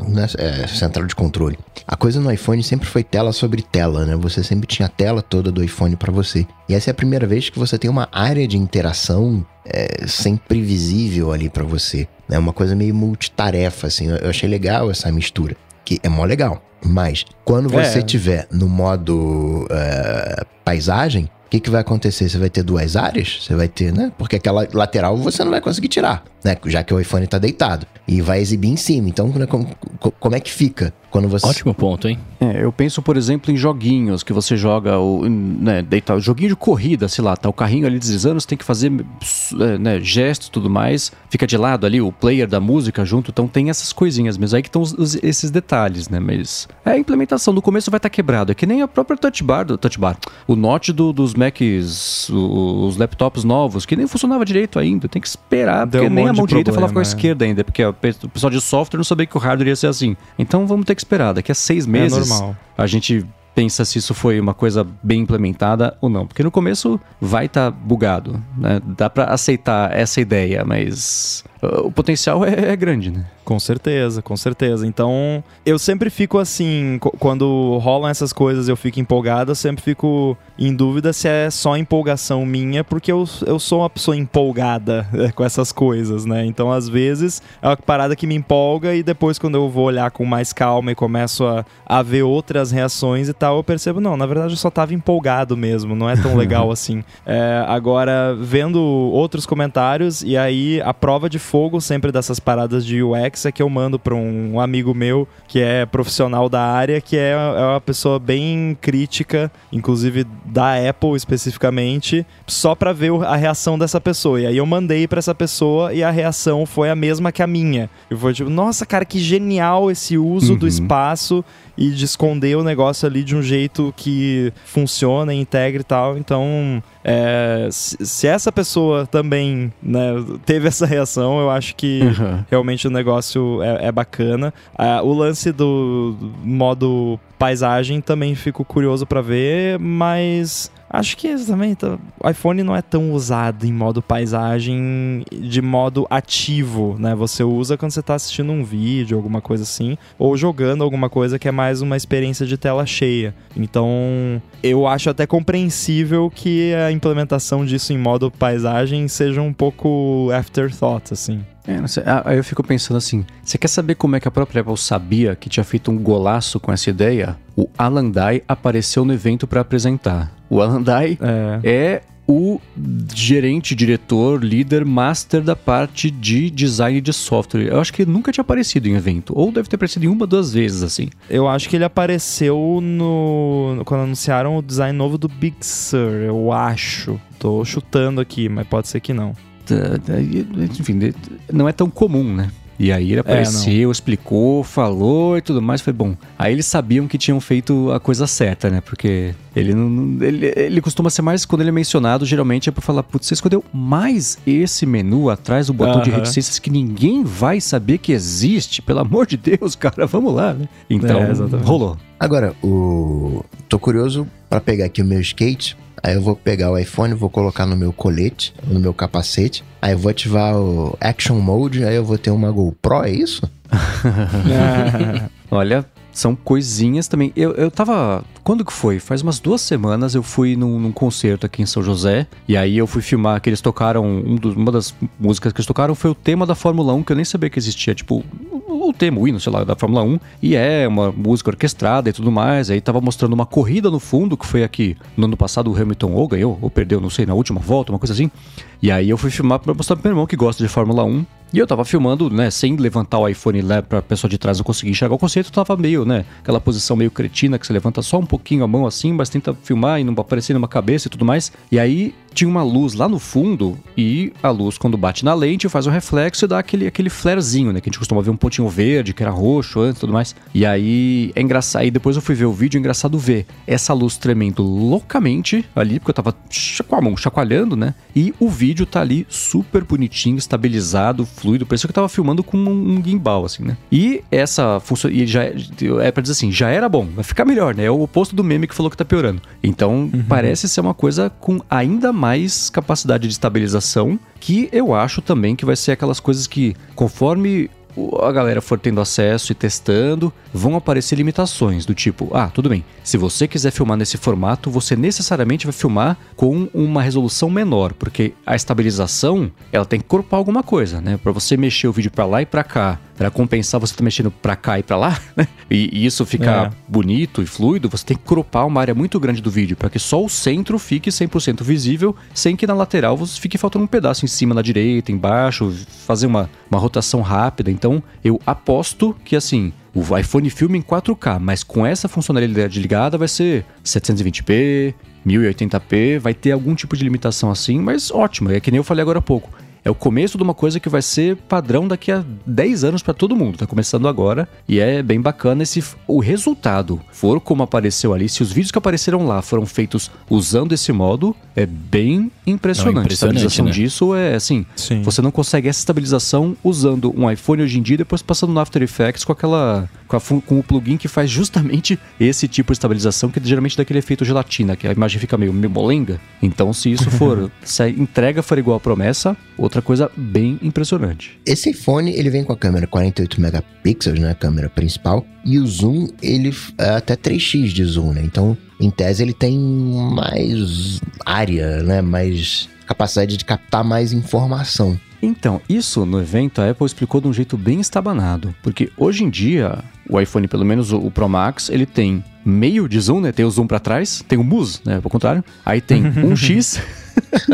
né, é, central de controle. A coisa no iPhone sempre foi tela sobre tela, né? Você sempre tinha a tela toda do iPhone para você. E essa é a primeira vez que você tem uma área de interação é, sempre visível ali para você. É né? uma coisa meio multitarefa, assim. Eu achei legal essa mistura, que é mó legal. Mas quando você é. tiver no modo uh, paisagem, que, que vai acontecer? Você vai ter duas áreas? Você vai ter, né? Porque aquela lateral você não vai conseguir tirar, né? Já que o iPhone está deitado. E vai exibir em cima. Então, né, como, como é que fica? Quando você... Ótimo ponto, hein? É, eu penso, por exemplo, em joguinhos que você joga, o, né, deita, joguinho de corrida, sei lá, tá o carrinho ali deslizando, você tem que fazer é, né, gestos e tudo mais, fica de lado ali o player da música junto, então tem essas coisinhas mesmo, aí que estão esses detalhes, né, mas é a implementação, no começo vai estar tá quebrado, é que nem a própria touch bar, do, touch bar o note do, dos Macs, os laptops novos, que nem funcionava direito ainda, tem que esperar, Deu porque um nem a mão direita falava com a esquerda ainda, porque o pessoal de software não sabia que o hardware ia ser assim, então vamos ter que esperar. Daqui a seis é meses, é normal. a gente pensa se isso foi uma coisa bem implementada ou não. Porque no começo vai estar tá bugado, né? Dá para aceitar essa ideia, mas o potencial é, é, grande, né? Com certeza, com certeza. Então, eu sempre fico assim, quando rolam essas coisas, eu fico empolgado, eu sempre fico em dúvida se é só empolgação minha, porque eu, eu sou uma pessoa empolgada é, com essas coisas, né? Então, às vezes, é uma parada que me empolga e depois, quando eu vou olhar com mais calma e começo a, a ver outras reações e tal, eu percebo, não, na verdade eu só tava empolgado mesmo, não é tão <laughs> legal assim. É, agora, vendo outros comentários, e aí a prova de fogo sempre dessas paradas de UX é que eu mando para um amigo meu que é profissional da área, que é, é uma pessoa bem crítica, inclusive da Apple especificamente, só para ver a reação dessa pessoa. E aí eu mandei para essa pessoa e a reação foi a mesma que a minha. Eu foi tipo, nossa, cara, que genial esse uso uhum. do espaço e de esconder o negócio ali de um jeito que funciona, integra e tal. Então, é, se, essa pessoa também né, teve essa reação, eu acho que uhum. realmente o negócio é, é bacana. Uh, o lance do modo paisagem também fico curioso para ver, mas Acho que também tá, o iPhone não é tão usado em modo paisagem de modo ativo, né? Você usa quando você está assistindo um vídeo, alguma coisa assim, ou jogando alguma coisa que é mais uma experiência de tela cheia. Então, eu acho até compreensível que a implementação disso em modo paisagem seja um pouco afterthought, assim. É, ah, aí eu fico pensando assim: você quer saber como é que a própria Apple sabia que tinha feito um golaço com essa ideia? O Alan Dye apareceu no evento para apresentar. O Alan Dye é. é o gerente, diretor, líder, master da parte de design de software. Eu acho que ele nunca tinha aparecido em evento. Ou deve ter aparecido em uma, duas vezes, assim. Eu acho que ele apareceu no. Quando anunciaram o design novo do Big Sur, eu acho. Tô chutando aqui, mas pode ser que não. Enfim, não é tão comum, né? E aí ele é, apareceu, é, explicou, falou e tudo mais. Foi bom. Aí eles sabiam que tinham feito a coisa certa, né? Porque ele não. Ele, ele costuma ser mais, quando ele é mencionado, geralmente é pra falar, putz, você escolheu mais esse menu atrás do botão uh -huh. de reticências que ninguém vai saber que existe. Pelo amor de Deus, <laughs> cara, vamos lá, né? Então, é, rolou. Agora, o. Tô curioso para pegar aqui o meu skate. Aí eu vou pegar o iPhone, vou colocar no meu colete, no meu capacete. Aí eu vou ativar o Action Mode, aí eu vou ter uma GoPro, é isso? <laughs> <laughs> Olha, são coisinhas também. Eu, eu tava. Quando que foi? Faz umas duas semanas eu fui num, num concerto aqui em São José. E aí eu fui filmar que eles tocaram. Um uma das músicas que eles tocaram foi o tema da Fórmula 1, que eu nem sabia que existia. Tipo, o tema, o hino, sei lá, da Fórmula 1. E é uma música orquestrada e tudo mais. Aí tava mostrando uma corrida no fundo, que foi aqui no ano passado o Hamilton ou ganhou, ou perdeu, não sei, na última volta, uma coisa assim. E aí eu fui filmar pra mostrar pro meu irmão que gosta de Fórmula 1. E eu tava filmando, né, sem levantar o iPhone lá pra pessoa de trás não conseguir enxergar o conceito, tava meio, né, aquela posição meio cretina que você levanta só um pouquinho a mão assim, mas tenta filmar e não aparecer numa cabeça e tudo mais. E aí tinha uma luz lá no fundo e a luz quando bate na lente faz um reflexo e dá aquele, aquele flarezinho, né, que a gente costuma ver um pontinho verde, que era roxo antes e tudo mais. E aí é engraçado, aí depois eu fui ver o vídeo, é engraçado ver essa luz tremendo loucamente ali, porque eu tava com a mão chacoalhando, né, e o vídeo tá ali super bonitinho, estabilizado, fluido, parecia que eu tava filmando com um, um gimbal, assim, né? E essa função, e já é pra dizer assim, já era bom, vai ficar melhor, né? É o oposto do meme que falou que tá piorando. Então, uhum. parece ser uma coisa com ainda mais capacidade de estabilização, que eu acho também que vai ser aquelas coisas que, conforme a galera for tendo acesso e testando, vão aparecer limitações do tipo, ah, tudo bem, se você quiser filmar nesse formato, você necessariamente vai filmar com uma resolução menor, porque a estabilização, ela tem que corpar alguma coisa, né? Para você mexer o vídeo para lá e para cá, para compensar você tá mexendo para cá e para lá, <laughs> né? E, isso ficar é. bonito e fluido, você tem que cropar uma área muito grande do vídeo para que só o centro fique 100% visível, sem que na lateral você fique faltando um pedaço em cima, na direita, embaixo, fazer uma, uma rotação rápida. Então, eu aposto que assim, o iPhone filma em 4K, mas com essa funcionalidade ligada vai ser 720p, 1080p, vai ter algum tipo de limitação assim, mas ótimo, é que nem eu falei agora há pouco é o começo de uma coisa que vai ser padrão daqui a 10 anos para todo mundo. Tá começando agora e é bem bacana esse o resultado for como apareceu ali, se os vídeos que apareceram lá foram feitos usando esse modo, é bem impressionante. Não, impressionante a estabilização né? disso é assim, Sim. você não consegue essa estabilização usando um iPhone hoje em dia depois passando no After Effects com aquela com, a, com o plugin que faz justamente esse tipo de estabilização que geralmente dá aquele efeito gelatina, que a imagem fica meio, molenga. Então, se isso <laughs> for, se a entrega for igual à promessa, outra coisa bem impressionante. Esse iPhone, ele vem com a câmera 48 megapixels, né, a câmera principal, e o zoom, ele é até 3x de zoom, né? Então, em tese, ele tem mais área, né, mais capacidade de captar mais informação. Então, isso no evento a Apple explicou de um jeito bem estabanado, porque hoje em dia o iPhone, pelo menos o, Pro Max, ele tem meio de zoom, né? Tem o zoom para trás, tem o mus, né? Ao contrário. Aí tem <laughs> 1x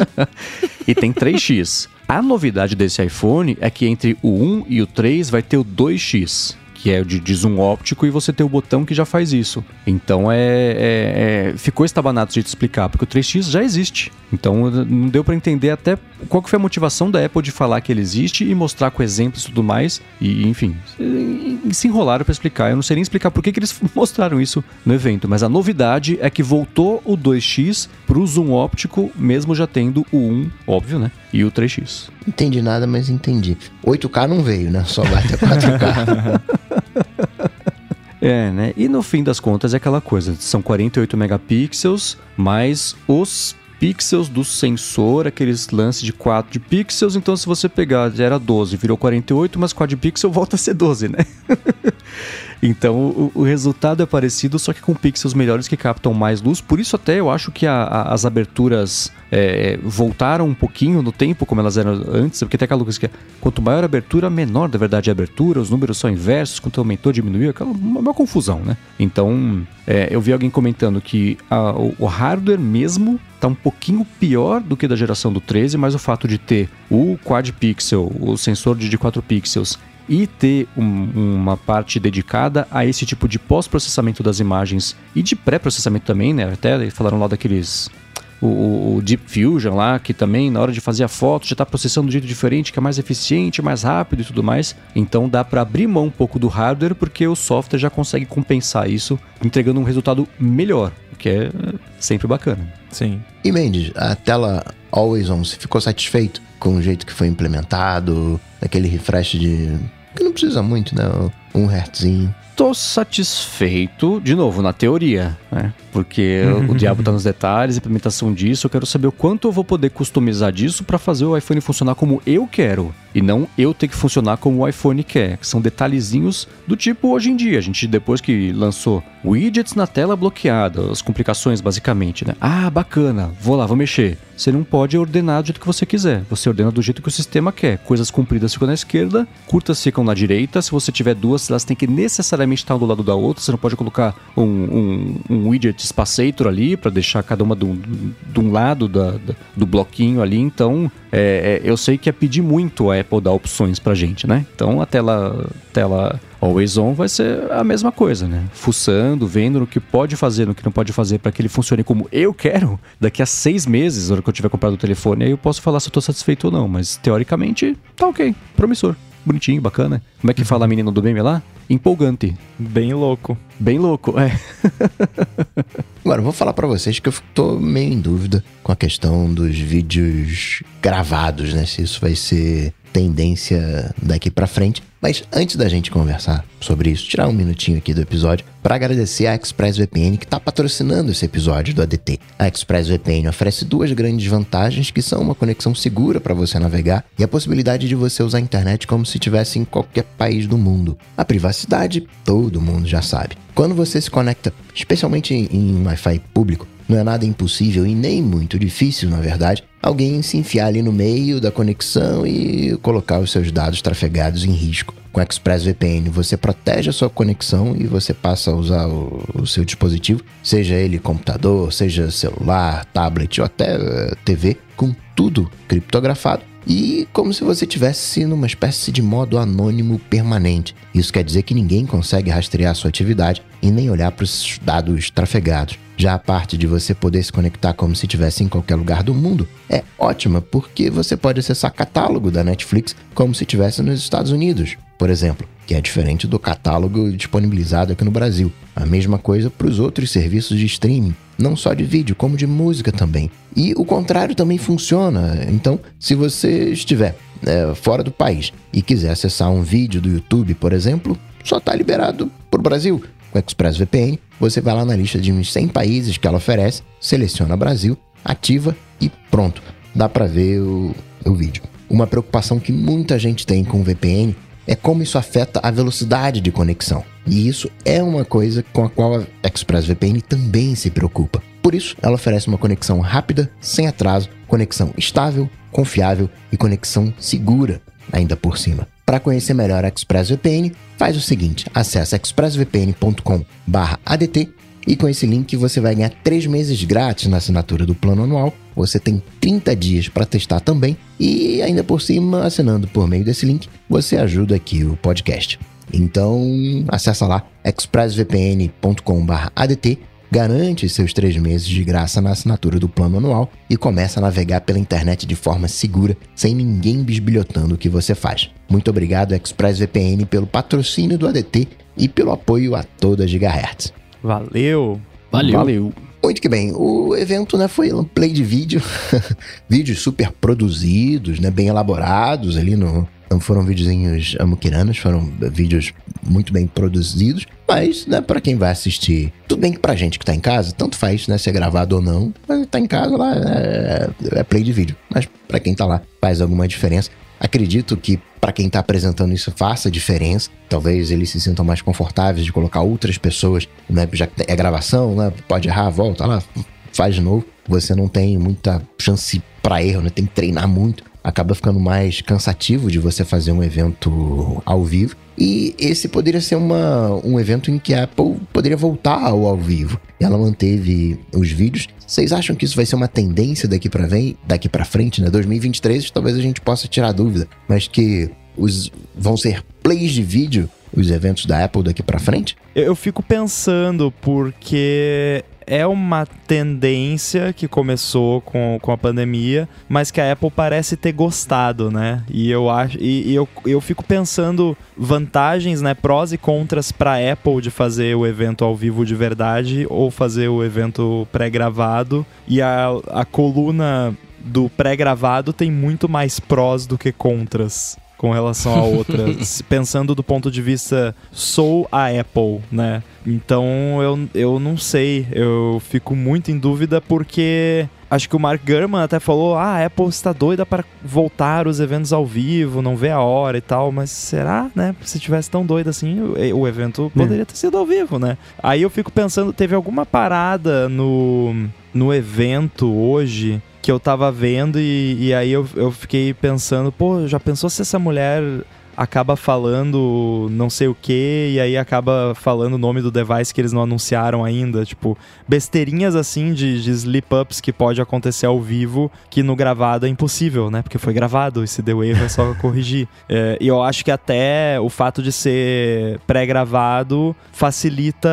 <laughs> e tem 3x. A novidade desse iPhone é que entre o 1 e o 3 vai ter o 2x que é de, de zoom óptico, e você tem o botão que já faz isso. Então é, é, é ficou estabanado de te explicar, porque o 3x já existe. Então não deu para entender até qual que foi a motivação da Apple de falar que ele existe e mostrar com exemplos e tudo mais. E enfim, se enrolaram para explicar. Eu não sei nem explicar por que, que eles <laughs> mostraram isso no evento, mas a novidade é que voltou o 2x pro zoom óptico, mesmo já tendo o 1, óbvio, né? E o 3x. Entendi nada, mas entendi. 8K não veio, né? Só vai até 4K. <laughs> É, né? E no fim das contas é aquela coisa, são 48 megapixels, mais os pixels do sensor, aqueles lances de 4 de pixels, então se você pegar, era 12, virou 48, mas 4 de pixel volta a ser 12, né? <laughs> Então o, o, resultado é parecido, só que com pixels melhores que captam mais luz. Por isso até eu acho que a, a, as aberturas é, voltaram um pouquinho no tempo como elas eram antes, porque tem aquela coisa que é, quanto maior a abertura, menor da verdade a abertura, os números são inversos, quanto aumentou, diminuiu, aquela uma, uma confusão, né? Então é, eu vi alguém comentando que a, o, o hardware mesmo está um pouquinho pior do que da geração do 13, mas o fato de ter o quad pixel, o sensor de 4 pixels e ter um, uma parte dedicada a esse tipo de pós-processamento das imagens e de pré-processamento também, né? Até falaram lá daqueles o, o, Deep Fusion lá, que também na hora de fazer a foto já está processando de jeito diferente, que é mais eficiente, mais rápido e tudo mais. Então dá para abrir mão um pouco do hardware porque o software já consegue compensar isso, entregando um resultado melhor, o que é sempre bacana. Sim. E Mendes, a tela Always On, você ficou satisfeito com o jeito que foi implementado, aquele refresh de que não precisa muito, né? Um hertzinho tô satisfeito, de novo, na teoria, né? Porque o diabo tá nos detalhes, implementação disso, eu quero saber o quanto eu vou poder customizar disso para fazer o iPhone funcionar como eu quero e não eu ter que funcionar como o iPhone quer, que são detalhezinhos do tipo hoje em dia, a gente depois que lançou widgets na tela bloqueada, as complicações basicamente, né? Ah, bacana, vou lá, vou mexer. Você não pode ordenar do jeito que você quiser. Você ordena do jeito que o sistema quer. Coisas compridas ficam na esquerda, curtas ficam na direita. Se você tiver duas, elas têm que necessariamente estar um do lado da outra. Você não pode colocar um, um, um widget spacator ali para deixar cada uma de um lado da, da, do bloquinho ali. Então, é, é, eu sei que é pedir muito a Apple dar opções pra gente, né? Então, a tela, tela Always On vai ser a mesma coisa, né? Fuçando, vendo no que pode fazer, no que não pode fazer para que ele funcione como eu quero. Daqui a seis meses, na hora que eu tiver comprado o telefone, aí eu posso falar se eu tô satisfeito ou não. Mas teoricamente, tá ok, promissor bonitinho, bacana. Como é que fala a menina do meme lá? Empolgante. Bem louco. Bem louco, é. <laughs> Agora, eu vou falar para vocês que eu tô meio em dúvida com a questão dos vídeos gravados, né? Se isso vai ser tendência daqui para frente. Mas antes da gente conversar sobre isso, tirar um minutinho aqui do episódio para agradecer a ExpressVPN que está patrocinando esse episódio do ADT. A ExpressVPN oferece duas grandes vantagens que são uma conexão segura para você navegar e a possibilidade de você usar a internet como se estivesse em qualquer país do mundo. A privacidade, todo mundo já sabe. Quando você se conecta, especialmente em Wi-Fi público, não é nada impossível e nem muito difícil, na verdade, alguém se enfiar ali no meio da conexão e colocar os seus dados trafegados em risco. Com ExpressVPN, você protege a sua conexão e você passa a usar o, o seu dispositivo, seja ele computador, seja celular, tablet ou até eh, TV, com tudo criptografado e como se você tivesse numa espécie de modo anônimo permanente. Isso quer dizer que ninguém consegue rastrear sua atividade e nem olhar para os dados trafegados. Já a parte de você poder se conectar como se estivesse em qualquer lugar do mundo é ótima, porque você pode acessar catálogo da Netflix como se estivesse nos Estados Unidos, por exemplo, que é diferente do catálogo disponibilizado aqui no Brasil. A mesma coisa para os outros serviços de streaming, não só de vídeo, como de música também. E o contrário também funciona. Então, se você estiver é, fora do país e quiser acessar um vídeo do YouTube, por exemplo, só está liberado para o Brasil com ExpressVPN, você vai lá na lista de uns 100 países que ela oferece, seleciona Brasil, ativa e pronto, dá para ver o, o vídeo. Uma preocupação que muita gente tem com o VPN é como isso afeta a velocidade de conexão. E isso é uma coisa com a qual a ExpressVPN também se preocupa. Por isso, ela oferece uma conexão rápida, sem atraso, conexão estável, confiável e conexão segura, ainda por cima. Para conhecer melhor a ExpressVPN, faz o seguinte: acesse expressvpn.com/adt e com esse link você vai ganhar 3 meses grátis na assinatura do plano anual. Você tem 30 dias para testar também e ainda por cima, assinando por meio desse link, você ajuda aqui o podcast. Então, acessa lá expressvpn.com/adt Garante seus três meses de graça na assinatura do plano anual e começa a navegar pela internet de forma segura, sem ninguém bisbilhotando o que você faz. Muito obrigado, ExpressVPN, pelo patrocínio do ADT e pelo apoio a toda Gigahertz. Valeu! Valeu! Valeu. Muito que bem, o evento né, foi um play de vídeo, <laughs> vídeos super produzidos, né, bem elaborados ali no, não foram videozinhos amuquiranos, foram vídeos muito bem produzidos. Mas, né, pra quem vai assistir, tudo bem que pra gente que tá em casa, tanto faz, né, se é gravado ou não, mas tá em casa lá, é, é play de vídeo. Mas pra quem tá lá, faz alguma diferença. Acredito que para quem está apresentando isso faça diferença. Talvez eles se sintam mais confortáveis de colocar outras pessoas, né? Já que é gravação, né? Pode errar, volta lá, faz de novo. Você não tem muita chance para erro, né? Tem que treinar muito acaba ficando mais cansativo de você fazer um evento ao vivo. E esse poderia ser uma, um evento em que a Apple poderia voltar ao ao vivo. Ela manteve os vídeos. Vocês acham que isso vai ser uma tendência daqui para vem, daqui para frente, né? 2023, talvez a gente possa tirar dúvida, mas que os vão ser plays de vídeo os eventos da Apple daqui para frente? Eu fico pensando porque é uma tendência que começou com, com a pandemia, mas que a Apple parece ter gostado, né? E eu acho e, e eu, eu fico pensando vantagens, né, prós e contras para Apple de fazer o evento ao vivo de verdade ou fazer o evento pré-gravado e a, a coluna do pré-gravado tem muito mais prós do que contras com relação a outras, <laughs> pensando do ponto de vista sou a Apple, né? Então eu, eu não sei, eu fico muito em dúvida porque acho que o Mark Gurman até falou: ah, a Apple está doida para voltar os eventos ao vivo, não vê a hora e tal, mas será, né? Se tivesse tão doido assim, o, o evento é. poderia ter sido ao vivo, né? Aí eu fico pensando: teve alguma parada no, no evento hoje que eu tava vendo e, e aí eu, eu fiquei pensando, pô, já pensou se essa mulher acaba falando não sei o que e aí acaba falando o nome do device que eles não anunciaram ainda. Tipo, besteirinhas assim de, de slip-ups que pode acontecer ao vivo que no gravado é impossível, né? Porque foi gravado e se deu erro é só <laughs> corrigir. É, e eu acho que até o fato de ser pré-gravado facilita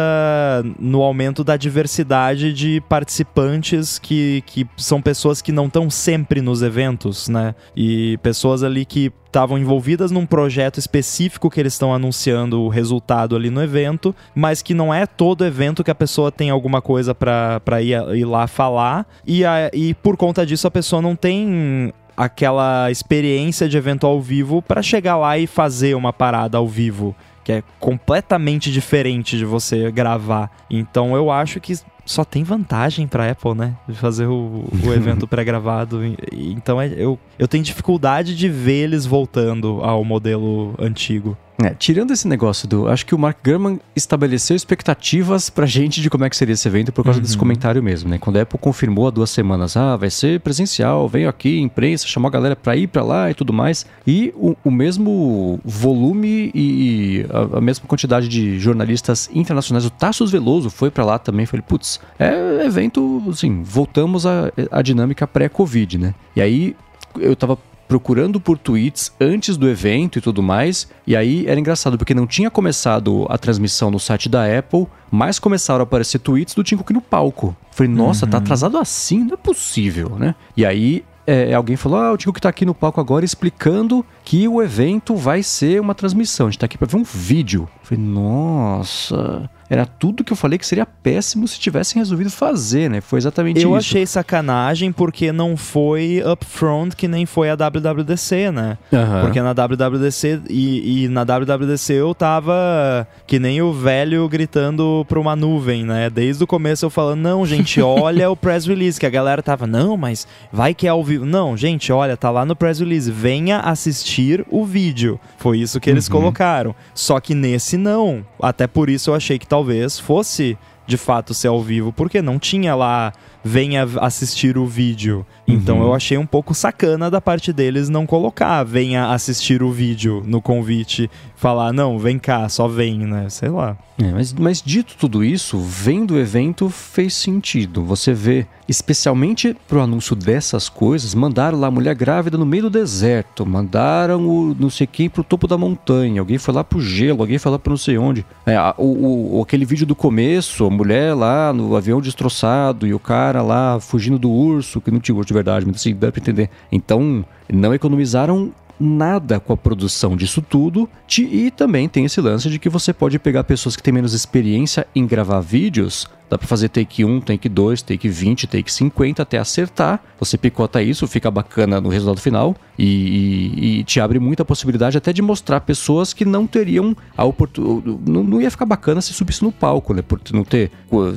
no aumento da diversidade de participantes que, que são pessoas que não estão sempre nos eventos, né? E pessoas ali que estavam envolvidas num projeto específico que eles estão anunciando o resultado ali no evento, mas que não é todo evento que a pessoa tem alguma coisa para ir, ir lá falar. E, a, e por conta disso a pessoa não tem aquela experiência de evento ao vivo para chegar lá e fazer uma parada ao vivo que é completamente diferente de você gravar. Então eu acho que só tem vantagem para Apple, né? De fazer o, o <laughs> evento pré-gravado. Então é, eu, eu tenho dificuldade de ver eles voltando ao modelo antigo. É, tirando esse negócio do. Acho que o Mark Gurman estabeleceu expectativas pra gente de como é que seria esse evento por causa uhum. desse comentário mesmo, né? Quando a Apple confirmou há duas semanas, ah, vai ser presencial, veio aqui, imprensa, chamou a galera pra ir pra lá e tudo mais. E o, o mesmo volume e a, a, mesma quantidade de jornalistas internacionais, o Tassos Veloso foi pra lá também. Falei, putz, é evento, assim, voltamos à, à dinâmica pré-Covid, né? E aí eu tava procurando por tweets antes do evento e tudo mais. E aí era engraçado, porque não tinha começado a transmissão no site da Apple, mas começaram a aparecer tweets do Tim Cook no palco. Falei, nossa, tá uhum. tá atrasado assim? Não é possível, né? E aí é, alguém falou: Ah, o Tim Cook tá aqui no palco agora explicando que o evento vai ser uma transmissão. A gente tá aqui pra ver um vídeo. falei, nossa. Era tudo que eu falei que seria péssimo se tivessem resolvido fazer, né? Foi exatamente eu isso. Eu achei sacanagem porque não foi upfront que nem foi a WWDC, né? Uhum. Porque na WWDC e, e, na WWDC eu tava que nem o velho gritando pra uma nuvem, né? Desde o começo eu falando, não, gente, <laughs> olha o press release, que a galera tava, não, mas vai que é ao vivo. Não, gente, olha, tá lá no press release, venha assistir o vídeo. Foi isso que eles uhum. colocaram. Só que nesse não. Até por isso eu achei que talvez fosse de fato ser ao vivo, porque não tinha lá venha assistir o vídeo. Então uhum. eu achei um pouco sacana da parte deles não colocar venha assistir o vídeo no convite, falar não, vem cá, só vem, né? Sei lá. É, mas, mas dito tudo isso, vendo o evento fez sentido. Você vê, especialmente pro anúncio dessas coisas, mandaram lá a mulher grávida no meio do deserto, mandaram o não sei quem pro topo da montanha, alguém foi lá pro gelo, alguém foi lá pro não sei onde. É, o, o, aquele vídeo do começo, a mulher lá no avião destroçado e o cara lá fugindo do urso, que não tinha urso de verdade, mas assim, dá pra entender. Então, não economizaram nada com a produção disso tudo. E também tem esse lance de que você pode pegar pessoas que têm menos experiência em gravar vídeos Dá para fazer take 1, take 2, take 20, take 50 até acertar. Você picota isso, fica bacana no resultado final e, e, e te abre muita possibilidade até de mostrar pessoas que não teriam a oportunidade. Não, não, ia ficar bacana se subisse no palco, né? Por não ter.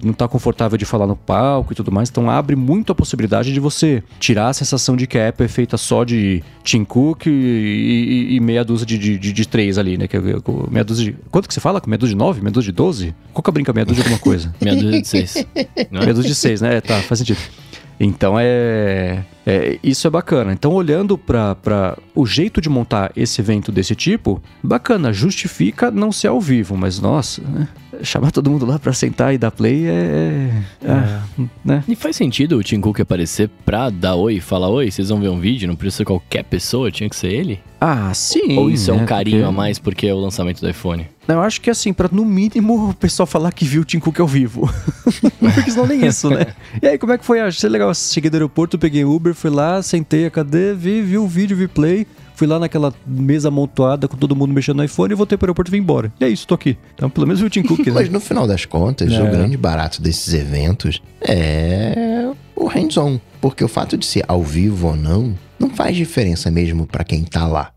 não tá confortável de falar no palco e tudo mais. Então abre muito a possibilidade de você tirar a sensação de que a app é feita só de Tim Cook e, e meia dúzia de, de, de, de, três ali, né? Que, é meia dúzia de. Quanto que você fala? Meia dúzia de nove? Meia dúzia de doze? Qual que é a brinca? Meia dúzia de alguma coisa? meia dúzia de seis. Não é? Menos de seis, né? Tá, faz sentido. Então é, é, isso é bacana. Então olhando para o jeito de montar esse evento desse tipo, bacana, justifica não ser ao vivo, mas nossa, né? Chamar todo mundo lá para sentar e dar play é, é, é, é, né? E faz sentido o Tim Cook aparecer pra dar oi, falar oi, vocês vão ver um vídeo, não precisa ser qualquer pessoa, tinha que ser ele? Ah, sim. Ou isso né? é um carinho porque... a mais porque é o lançamento do iPhone? Eu acho que assim, pra no mínimo o pessoal falar que viu o Tim Cook ao vivo. <laughs> Porque senão nem isso, né? <laughs> E aí, como é que foi? Achei legal. Cheguei do aeroporto, peguei Uber, fui lá, sentei a cadeira, vi, vi o vídeo, vi play. Fui lá naquela mesa amontoada com todo mundo mexendo no iPhone e voltei pro aeroporto e vim embora. E é isso, tô aqui. Então, pelo menos o Tim Cook, <laughs> né? Mas no final das contas, É. o grande barato desses eventos é o hands-on. Porque o fato de ser ao vivo ou não, não faz diferença mesmo pra quem tá lá.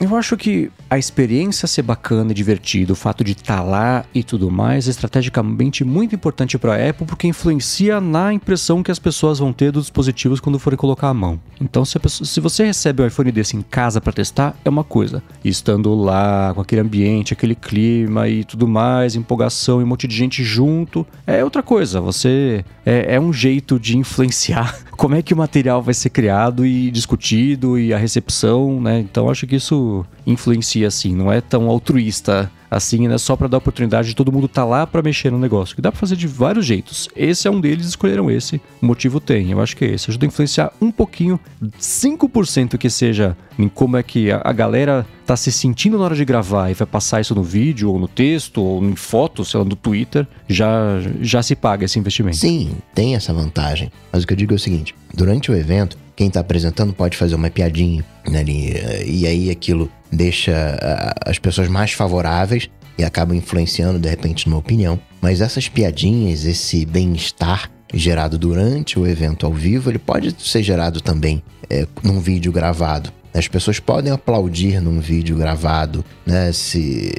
Eu acho que a experiência ser bacana e divertida, o fato de estar lá e tudo mais, é estrategicamente muito importante para a Apple porque influencia na impressão que as pessoas vão ter dos dispositivos quando forem colocar a mão. Então, se, pessoa- se você recebe um iPhone desse em casa para testar, é uma coisa. E estando lá, com aquele ambiente, aquele clima e tudo mais, empolgação e um monte de gente junto, é outra coisa. Você é, é um jeito de influenciar como é que o material vai ser criado e discutido e a recepção, né? Então acho que isso influencia assim, não é tão altruísta assim, né? Só para dar oportunidade de todo mundo estar lá para mexer no negócio. Que dá para fazer de vários jeitos. Esse é um deles, escolheram esse. O motivo tem, eu acho que é esse. Ajuda a influenciar um pouquinho, 5% que seja em como é que a, galera tá se sentindo na hora de gravar e vai passar isso no vídeo ou no texto ou em foto, sei lá, no Twitter, já já se paga esse investimento. Sim, tem essa vantagem. Mas o que eu digo é o seguinte: durante o evento, quem tá apresentando pode fazer uma piadinha né, ali, eh, e aí aquilo deixa ah, as pessoas mais favoráveis e acaba influenciando de repente numa opinião. Mas essas piadinhas, esse bem-estar gerado durante o evento ao vivo, ele pode ser gerado também eh, num vídeo gravado. As pessoas podem aplaudir num vídeo gravado, né? Se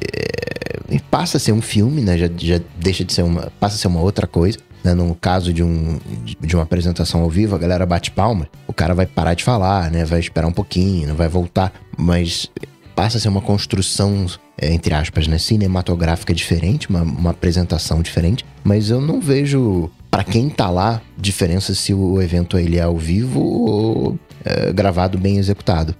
e passa a ser um filme, né? Já, já deixa de ser uma. passa a ser uma outra coisa. Né? No caso de, um, de uma apresentação ao vivo, a galera bate palma, o cara vai parar de falar, né? Vai esperar um pouquinho, vai voltar. Mas passa a ser uma construção, é, entre aspas, né? cinematográfica diferente, uma, uma apresentação diferente. Mas eu não vejo, para quem tá lá, diferença se o evento ele é ao vivo ou é, gravado bem executado.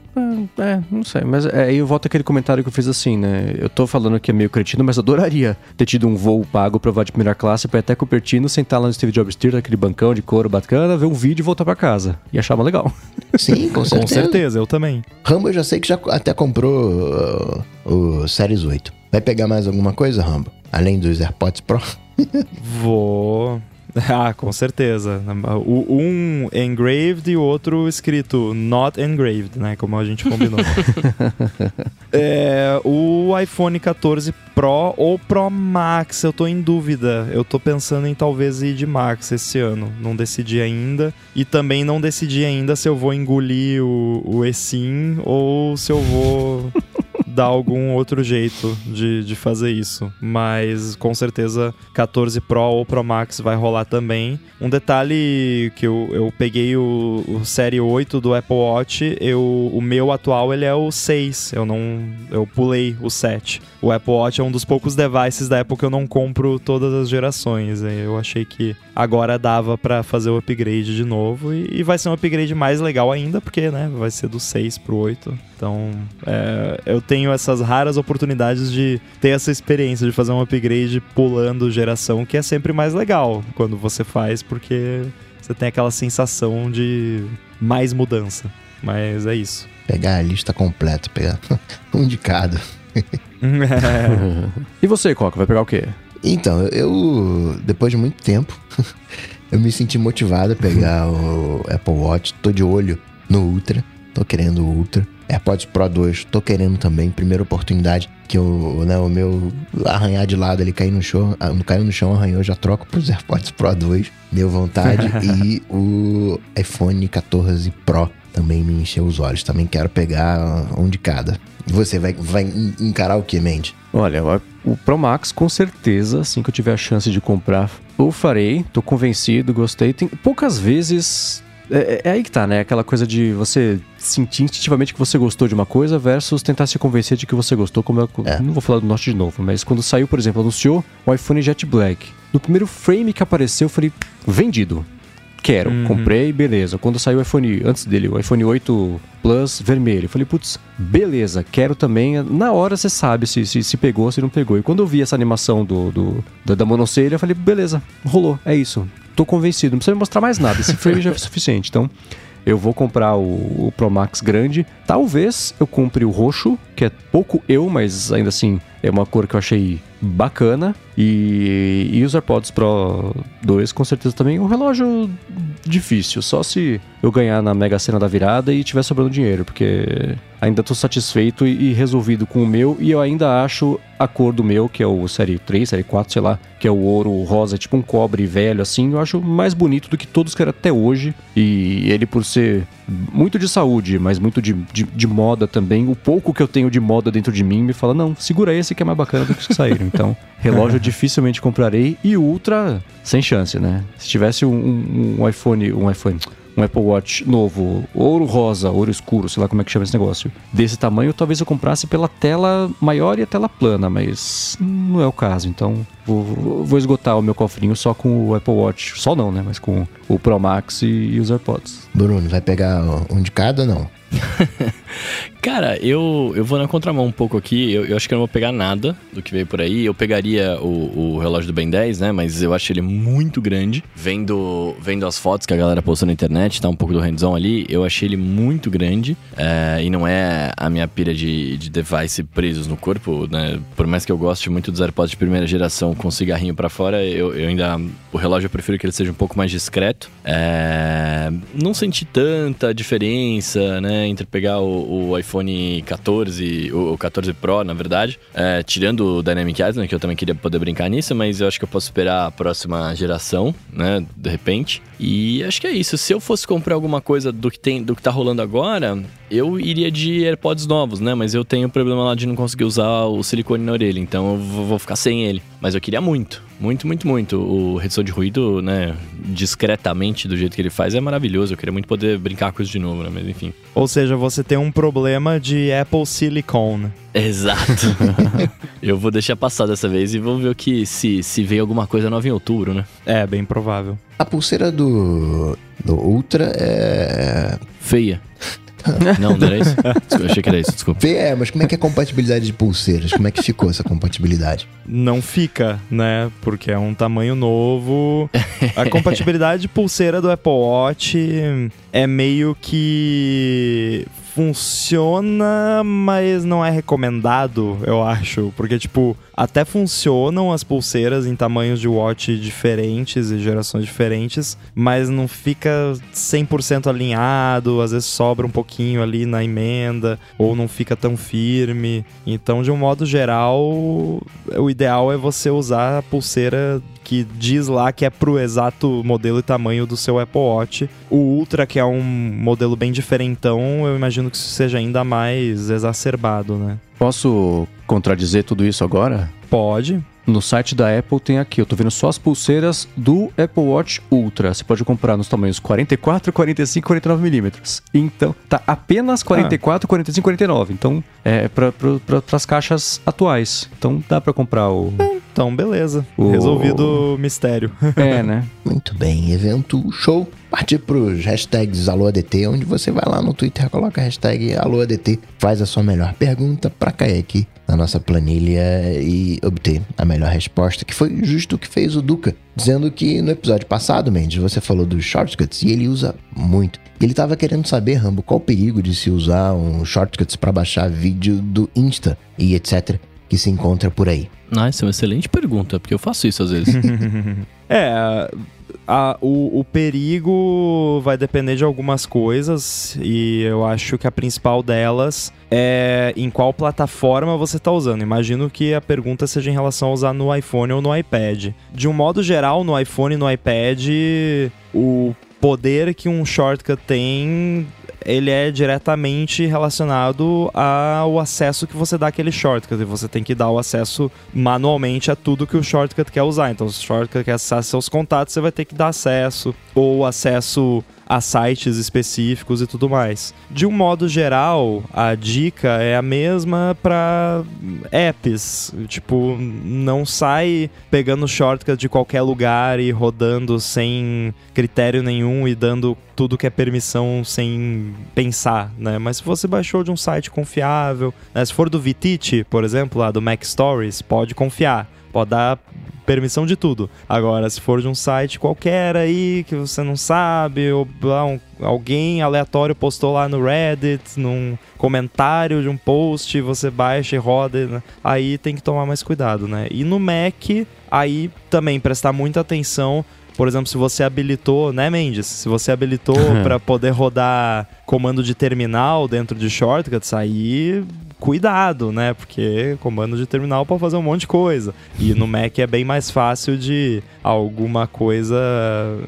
É, não sei, mas é, aí eu volto àquele comentário que eu fiz assim, né? Eu tô falando que é meio cretino, mas adoraria ter tido um voo pago pra voar de primeira classe pra ir até Cupertino, sentar lá no Steve Jobs Theater, aquele bancão de couro bacana, ver um vídeo e voltar pra casa. E achava legal. Sim, com <laughs> certeza. Com certeza, eu também. Rambo eu já sei que já até comprou uh, o Series 8. Vai pegar mais alguma coisa, Rambo? Além dos AirPods Pro? <laughs> Vou. <laughs> Ah, com certeza. O um engraved e o outro escrito not engraved, né? Como a gente combinou. <laughs> é, o iPhone 14 Pro ou Pro Max, eu tô em dúvida. Eu tô pensando em talvez ir de Max esse ano. Não decidi ainda. E também não decidi ainda se eu vou engolir o, o eSIM ou se eu vou <laughs> dar algum outro jeito de, de fazer isso. Mas com certeza 14 Pro ou Pro Max vai rolar também. Um detalhe que eu, eu peguei o, o Série 8 do Apple Watch, eu, o meu atual ele é o 6. Eu não. Eu pulei o 7. O Apple Watch é um dos poucos devices da Apple que eu não compro todas as gerações. Eu achei que agora dava para fazer o upgrade de novo. E, vai ser um upgrade mais legal ainda, porque né, vai ser do 6 pro 8. Então é, eu tenho essas raras oportunidades de ter essa experiência de fazer um upgrade pulando geração, que é sempre mais legal quando você faz, porque você tem aquela sensação de mais mudança. Mas é isso. Pegar a lista completa, pegar <laughs> um de cada. <laughs> <laughs> e você, Coca, vai pegar o quê? Então, eu, depois de muito tempo, <laughs> eu me senti motivado a pegar o Apple Watch. Tô de olho no Ultra, tô querendo o Ultra. AirPods Pro 2, tô querendo também. Primeira oportunidade que o, né, o meu arranhar de lado, ele cair no chão, caiu no chão, arranhou, já troco pros AirPods Pro 2, deu vontade. <laughs> e o iPhone 14 Pro também me encheu os olhos. Também quero pegar um de cada. E você vai, vai encarar o que, Mente? Olha, o Pro Max, com certeza, assim que eu tiver a chance de comprar, eu farei. Tô convencido, gostei. Tem poucas vezes é, é, aí que tá, né? Aquela coisa de você sentir instintivamente que você gostou de uma coisa versus tentar se convencer de que você gostou, como eu é. não vou falar do Note de novo, mas quando saiu, por exemplo, anunciou o iPhone Jet Black. No primeiro frame que apareceu, eu falei, vendido. Quero, uhum. comprei, beleza. Quando saiu o iPhone, antes dele, o iPhone 8 Plus vermelho, eu falei, putz, beleza, quero também. Na hora você sabe se, se, se pegou, se não pegou. E quando eu vi essa animação do, do da, da monocelha, eu falei, beleza, rolou, é isso tô convencido. Não precisa me mostrar mais nada. Esse frame já é <laughs> suficiente. Então, eu vou comprar o, o Pro Max grande. Talvez eu compre o roxo, que é pouco eu, mas ainda assim é uma cor que eu achei bacana. E, e os AirPods Pro 2, com certeza também. Um relógio difícil, só se eu ganhar na Mega Sena da virada e tiver sobrando dinheiro, porque ainda estou satisfeito e, e resolvido com o meu. E eu ainda acho a cor do meu, que é o Série 3, Série 4, sei lá, que é o ouro rosa, tipo um cobre velho, assim, eu acho mais bonito do que todos que eram até hoje. E ele, por ser muito de saúde, mas muito de, de, de, moda também, o pouco que eu tenho de moda dentro de mim me fala: não, segura esse que é mais bacana do que os que saíram. Então, <laughs> relógio dificilmente comprarei e Ultra, sem chance, né? Se tivesse um, um, um iPhone, um iPhone um Apple Watch novo, ouro rosa, ouro escuro, sei lá como é que chama esse negócio, desse tamanho, talvez eu comprasse pela tela maior e a tela plana, mas não é o caso. Então vou, vou esgotar o meu cofrinho só com o Apple Watch. Só não, né? Mas com o Pro Max e, e os AirPods. Bruno, vai pegar um de cada ou não? <laughs> Cara, eu, eu vou na contramão um pouco aqui. Eu, eu, acho que eu não vou pegar nada do que veio por aí. Eu pegaria o, o relógio do Ben 10, né? Mas eu acho ele muito grande. Vendo, vendo as fotos que a galera postou na internet, tá um pouco do hands-on ali. Eu achei ele muito grande. É, e não é a minha pilha de, de device presos no corpo, né? Por mais que eu goste muito dos AirPods de primeira geração com cigarrinho para fora, eu, eu ainda. O relógio eu prefiro que ele seja um pouco mais discreto. É, não senti tanta diferença, né? entre pegar o, o iPhone 14, o, o 14 Pro, na verdade, é, tirando o Dynamic Island, que eu também queria poder brincar nisso, mas eu acho que eu posso esperar a próxima geração, né, de repente. E acho que é isso. Se eu fosse comprar alguma coisa do que tem, do que tá rolando agora, eu iria de AirPods novos, né? Mas eu tenho o problema lá de não conseguir usar o silicone na orelha, então eu vou ficar sem ele. Mas eu queria muito, muito, muito, muito. O redução de ruído, né, discretamente do jeito que ele faz é maravilhoso. Eu queria muito poder brincar com isso de novo, né? Mas enfim. Ou seja, você tem um problema de Apple Silicone. Exato. <laughs> eu vou deixar passar dessa vez e vou ver o que se, se veio alguma coisa nova em outubro, né? É, bem provável. A pulseira do, do Ultra é. Feia. <laughs> Não, não era isso? Eu achei que era isso, desculpa. É, mas como é que é a compatibilidade de pulseiras? Como é que ficou essa compatibilidade? Não fica, né? Porque é um tamanho novo. A <laughs> compatibilidade de pulseira do Apple Watch é meio que funciona, mas não é recomendado, eu acho. Porque, tipo, até funcionam as pulseiras em tamanhos de watch diferentes e gerações diferentes, mas não fica 100% alinhado, às vezes sobra um pouquinho ali na emenda, ou não fica tão firme. Então, de um modo geral, o ideal é você usar a pulseira que diz lá que é pro exato modelo e tamanho do seu Apple Watch. O Ultra, que é um modelo bem diferentão, eu imagino que isso seja ainda mais exacerbado, né? Posso contradizer tudo isso agora? Pode. No site da Apple tem aqui, eu tô vendo só as pulseiras do Apple Watch Ultra. Você pode comprar nos tamanhos 44, 45 e 49 milímetros. Então, tá apenas 44, ah. 45 e 49. Então, é para pra, as caixas atuais. Então, dá para comprar o... Então, beleza. O... Resolvido o mistério. <laughs> É, né? Muito bem, evento show partir para os hashtags AlôADT, onde você vai lá no Twitter, coloca a hashtag AlôADT, faz a sua melhor pergunta para cair aqui na nossa planilha e obter a melhor resposta, que foi justo o que fez o Duca, dizendo que no episódio passado, Mendes, você falou dos shortcuts e ele usa muito. Ele estava querendo saber, Rambo, qual o perigo de se usar um shortcuts para baixar vídeo do Insta e etc que se encontra por aí. Ah, essa é uma excelente pergunta, porque eu faço isso às vezes. <laughs> é, a, o, o, perigo vai depender de algumas coisas e eu acho que a principal delas é em qual plataforma você está usando. Imagino que a pergunta seja em relação a usar no iPhone ou no iPad. De um modo geral, no iPhone e no iPad, o poder que um shortcut tem ele é diretamente relacionado ao acesso que você dá àquele shortcut. E você tem que dar o acesso manualmente a tudo que o shortcut quer usar. Então, se o shortcut quer acessar seus contatos, você vai ter que dar acesso. Ou acesso a sites específicos e tudo mais. De um modo geral, a dica é a mesma para apps. Tipo, não sai pegando shortcut de qualquer lugar e rodando sem critério nenhum e dando tudo que é permissão sem pensar, né? Mas se você baixou de um site confiável, né? se for do Vitite, por exemplo, lá do Mac Stories, pode confiar. Pode dar permissão de tudo. Agora, se for de um site qualquer aí que você não sabe, ou um, alguém aleatório postou lá no Reddit, num comentário de um post, você baixa e roda, né? aí tem que tomar mais cuidado, né? E no Mac, aí também prestar muita atenção por exemplo, se você habilitou, né, Mendes? Se você habilitou <laughs> para poder rodar comando de terminal dentro de shortcuts, aí cuidado, né? Porque comando de terminal pode fazer um monte de coisa. E no Mac é bem mais fácil de alguma coisa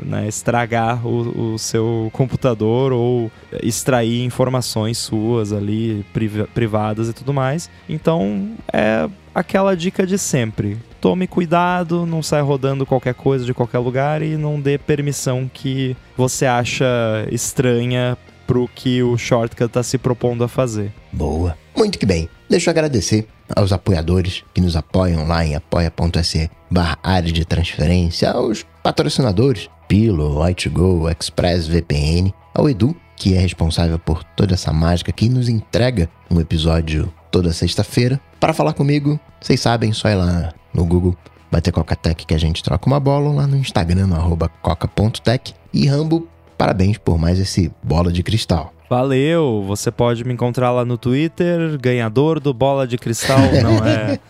né, estragar o, o seu computador ou extrair informações suas ali, privadas e tudo mais. Então é aquela dica de sempre. Tome cuidado, não saia rodando qualquer coisa de qualquer lugar e não dê permissão que você acha estranha pro que o shortcut está se propondo a fazer. Boa. Muito que bem. Deixa eu agradecer aos apoiadores que nos apoiam lá em apoia.se barra área de transferência, aos patrocinadores Pilo, White2Go, ExpressVPN, ao Edu, que é responsável por toda essa mágica que nos entrega um episódio toda sexta-feira. Para falar comigo, vocês sabem, só ir lá no Google, bater Coca-Tech que a gente troca uma bola, lá no Instagram, no arroba coca.tech. E Rambo, parabéns por mais esse bola de cristal. Valeu! Você pode me encontrar lá no Twitter, ganhador do Bola de Cristal, <laughs> não é?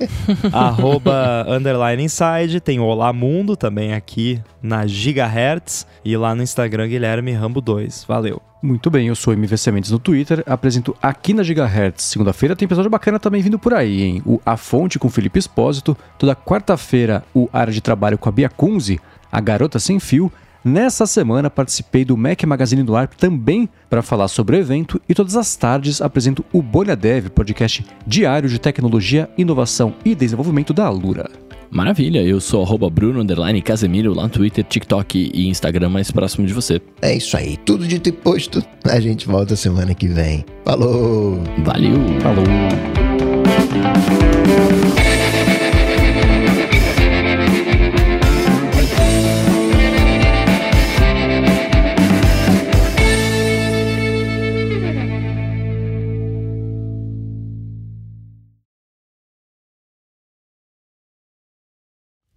Arroba underline inside. Tem o Olá Mundo também aqui na Gigahertz. E lá no Instagram, Guilherme Rambo 2. Valeu! Muito bem, eu sou MVC Mendes no Twitter, apresento aqui na Gigahertz. Segunda-feira tem episódio bacana também vindo por aí, hein? O A Fonte com Felipe Espósito. Toda quarta-feira, o Área de Trabalho com a Bia Kunze, a Garota Sem Fio. Nessa semana participei do Mac Magazine do ARP também para falar sobre o evento e todas as tardes apresento o Bolha Dev, podcast diário de tecnologia, inovação e desenvolvimento da Alura. Maravilha, eu sou arroba Bruno Casemiro lá no Twitter, TikTok e Instagram mais próximo de você. É isso aí, tudo dito e posto. A gente volta semana que vem. Falou! Valeu! Falou!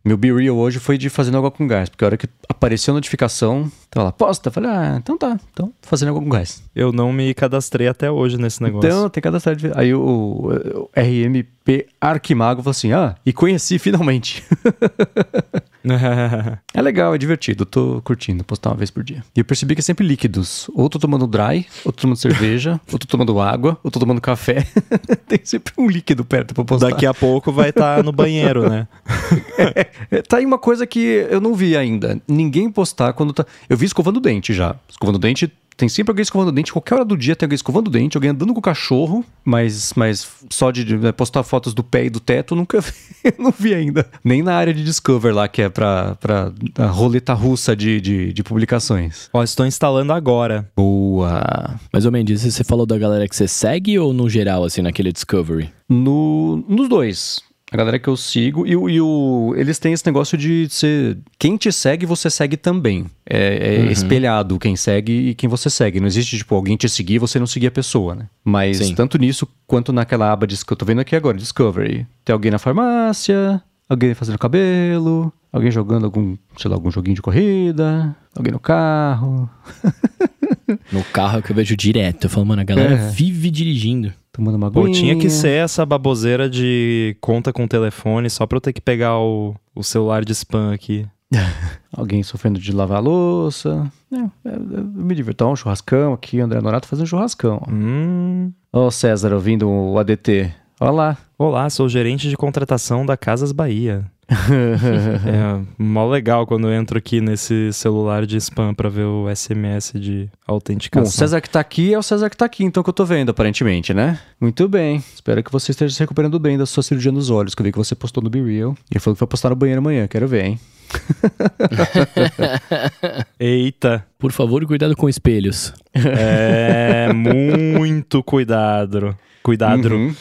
Meu Be Real hoje foi de fazendo água com gás, porque a hora que apareceu a notificação, tava lá, posta. Falei, ah, então tá, então fazendo água com gás. Eu não me cadastrei até hoje nesse negócio. Então, tem que cadastrar. Aí o, o RMP Arquimago falou assim, ah, e conheci finalmente. <laughs> <laughs> é legal, é divertido, tô curtindo postar uma vez por dia. E eu percebi que é sempre líquidos. Ou tô tomando dry, ou tô tomando cerveja, <laughs> ou tô tomando água, ou tô tomando café. <laughs> tem sempre um líquido perto pra postar. Daqui a pouco vai estar tá no banheiro, né? é, tá aí uma coisa que eu não vi ainda. Ninguém postar quando tá. Eu vi escovando o dente já. Escovando o dente tem sempre alguém escovando o dente, qualquer hora do dia tem alguém escovando o dente, alguém andando com o cachorro, mas, mas só de, de né, postar fotos do pé e do teto, nunca <laughs> vi, não vi ainda. Nem na área de Discover lá, que é pra, pra a roleta russa de, de, de publicações. Ó, estou instalando agora. Boa! Mais ou menos, você falou da galera que você segue ou no geral, assim, naquele Discovery? No, nos dois a galera que eu sigo, e, e, o, eles têm esse negócio de ser. Quem te segue, você segue também. É, é uhum. espelhado quem segue e quem você segue. Não existe, tipo, alguém te seguir e você não seguir a pessoa, né? Mas Sim. tanto nisso quanto naquela aba de, que eu tô vendo aqui agora, Discovery. Tem alguém na farmácia, alguém fazendo cabelo, alguém jogando algum, sei lá, algum joguinho de corrida, alguém no carro. <laughs> no carro é que eu vejo direto. Eu falo, mano, a galera é. vive dirigindo tomando uma Pô, tinha que ser essa baboseira de conta com telefone só pra eu ter que pegar o, o celular de spam aqui. <laughs> Alguém sofrendo de lavar louça. É, é, é, me divertir. um churrascão aqui, André Norato fazendo churrascão. Hum. Ó, o César ouvindo o ADT. Olá. Olá, sou gerente de contratação da Casas Bahia. <laughs> é mó legal quando eu entro aqui nesse celular de spam para ver o SMS de autenticação. Bom, o César que tá aqui é o César que tá aqui, então que eu tô vendo, aparentemente, né? Muito bem. Espero que você esteja se recuperando bem da sua cirurgia nos olhos, que eu vi que você postou no Be Real. E ele falou que vai postar no banheiro amanhã, quero ver, hein? <laughs> Eita. Por favor, cuidado com espelhos. É, muito cuidado. Cuidado. Uhum.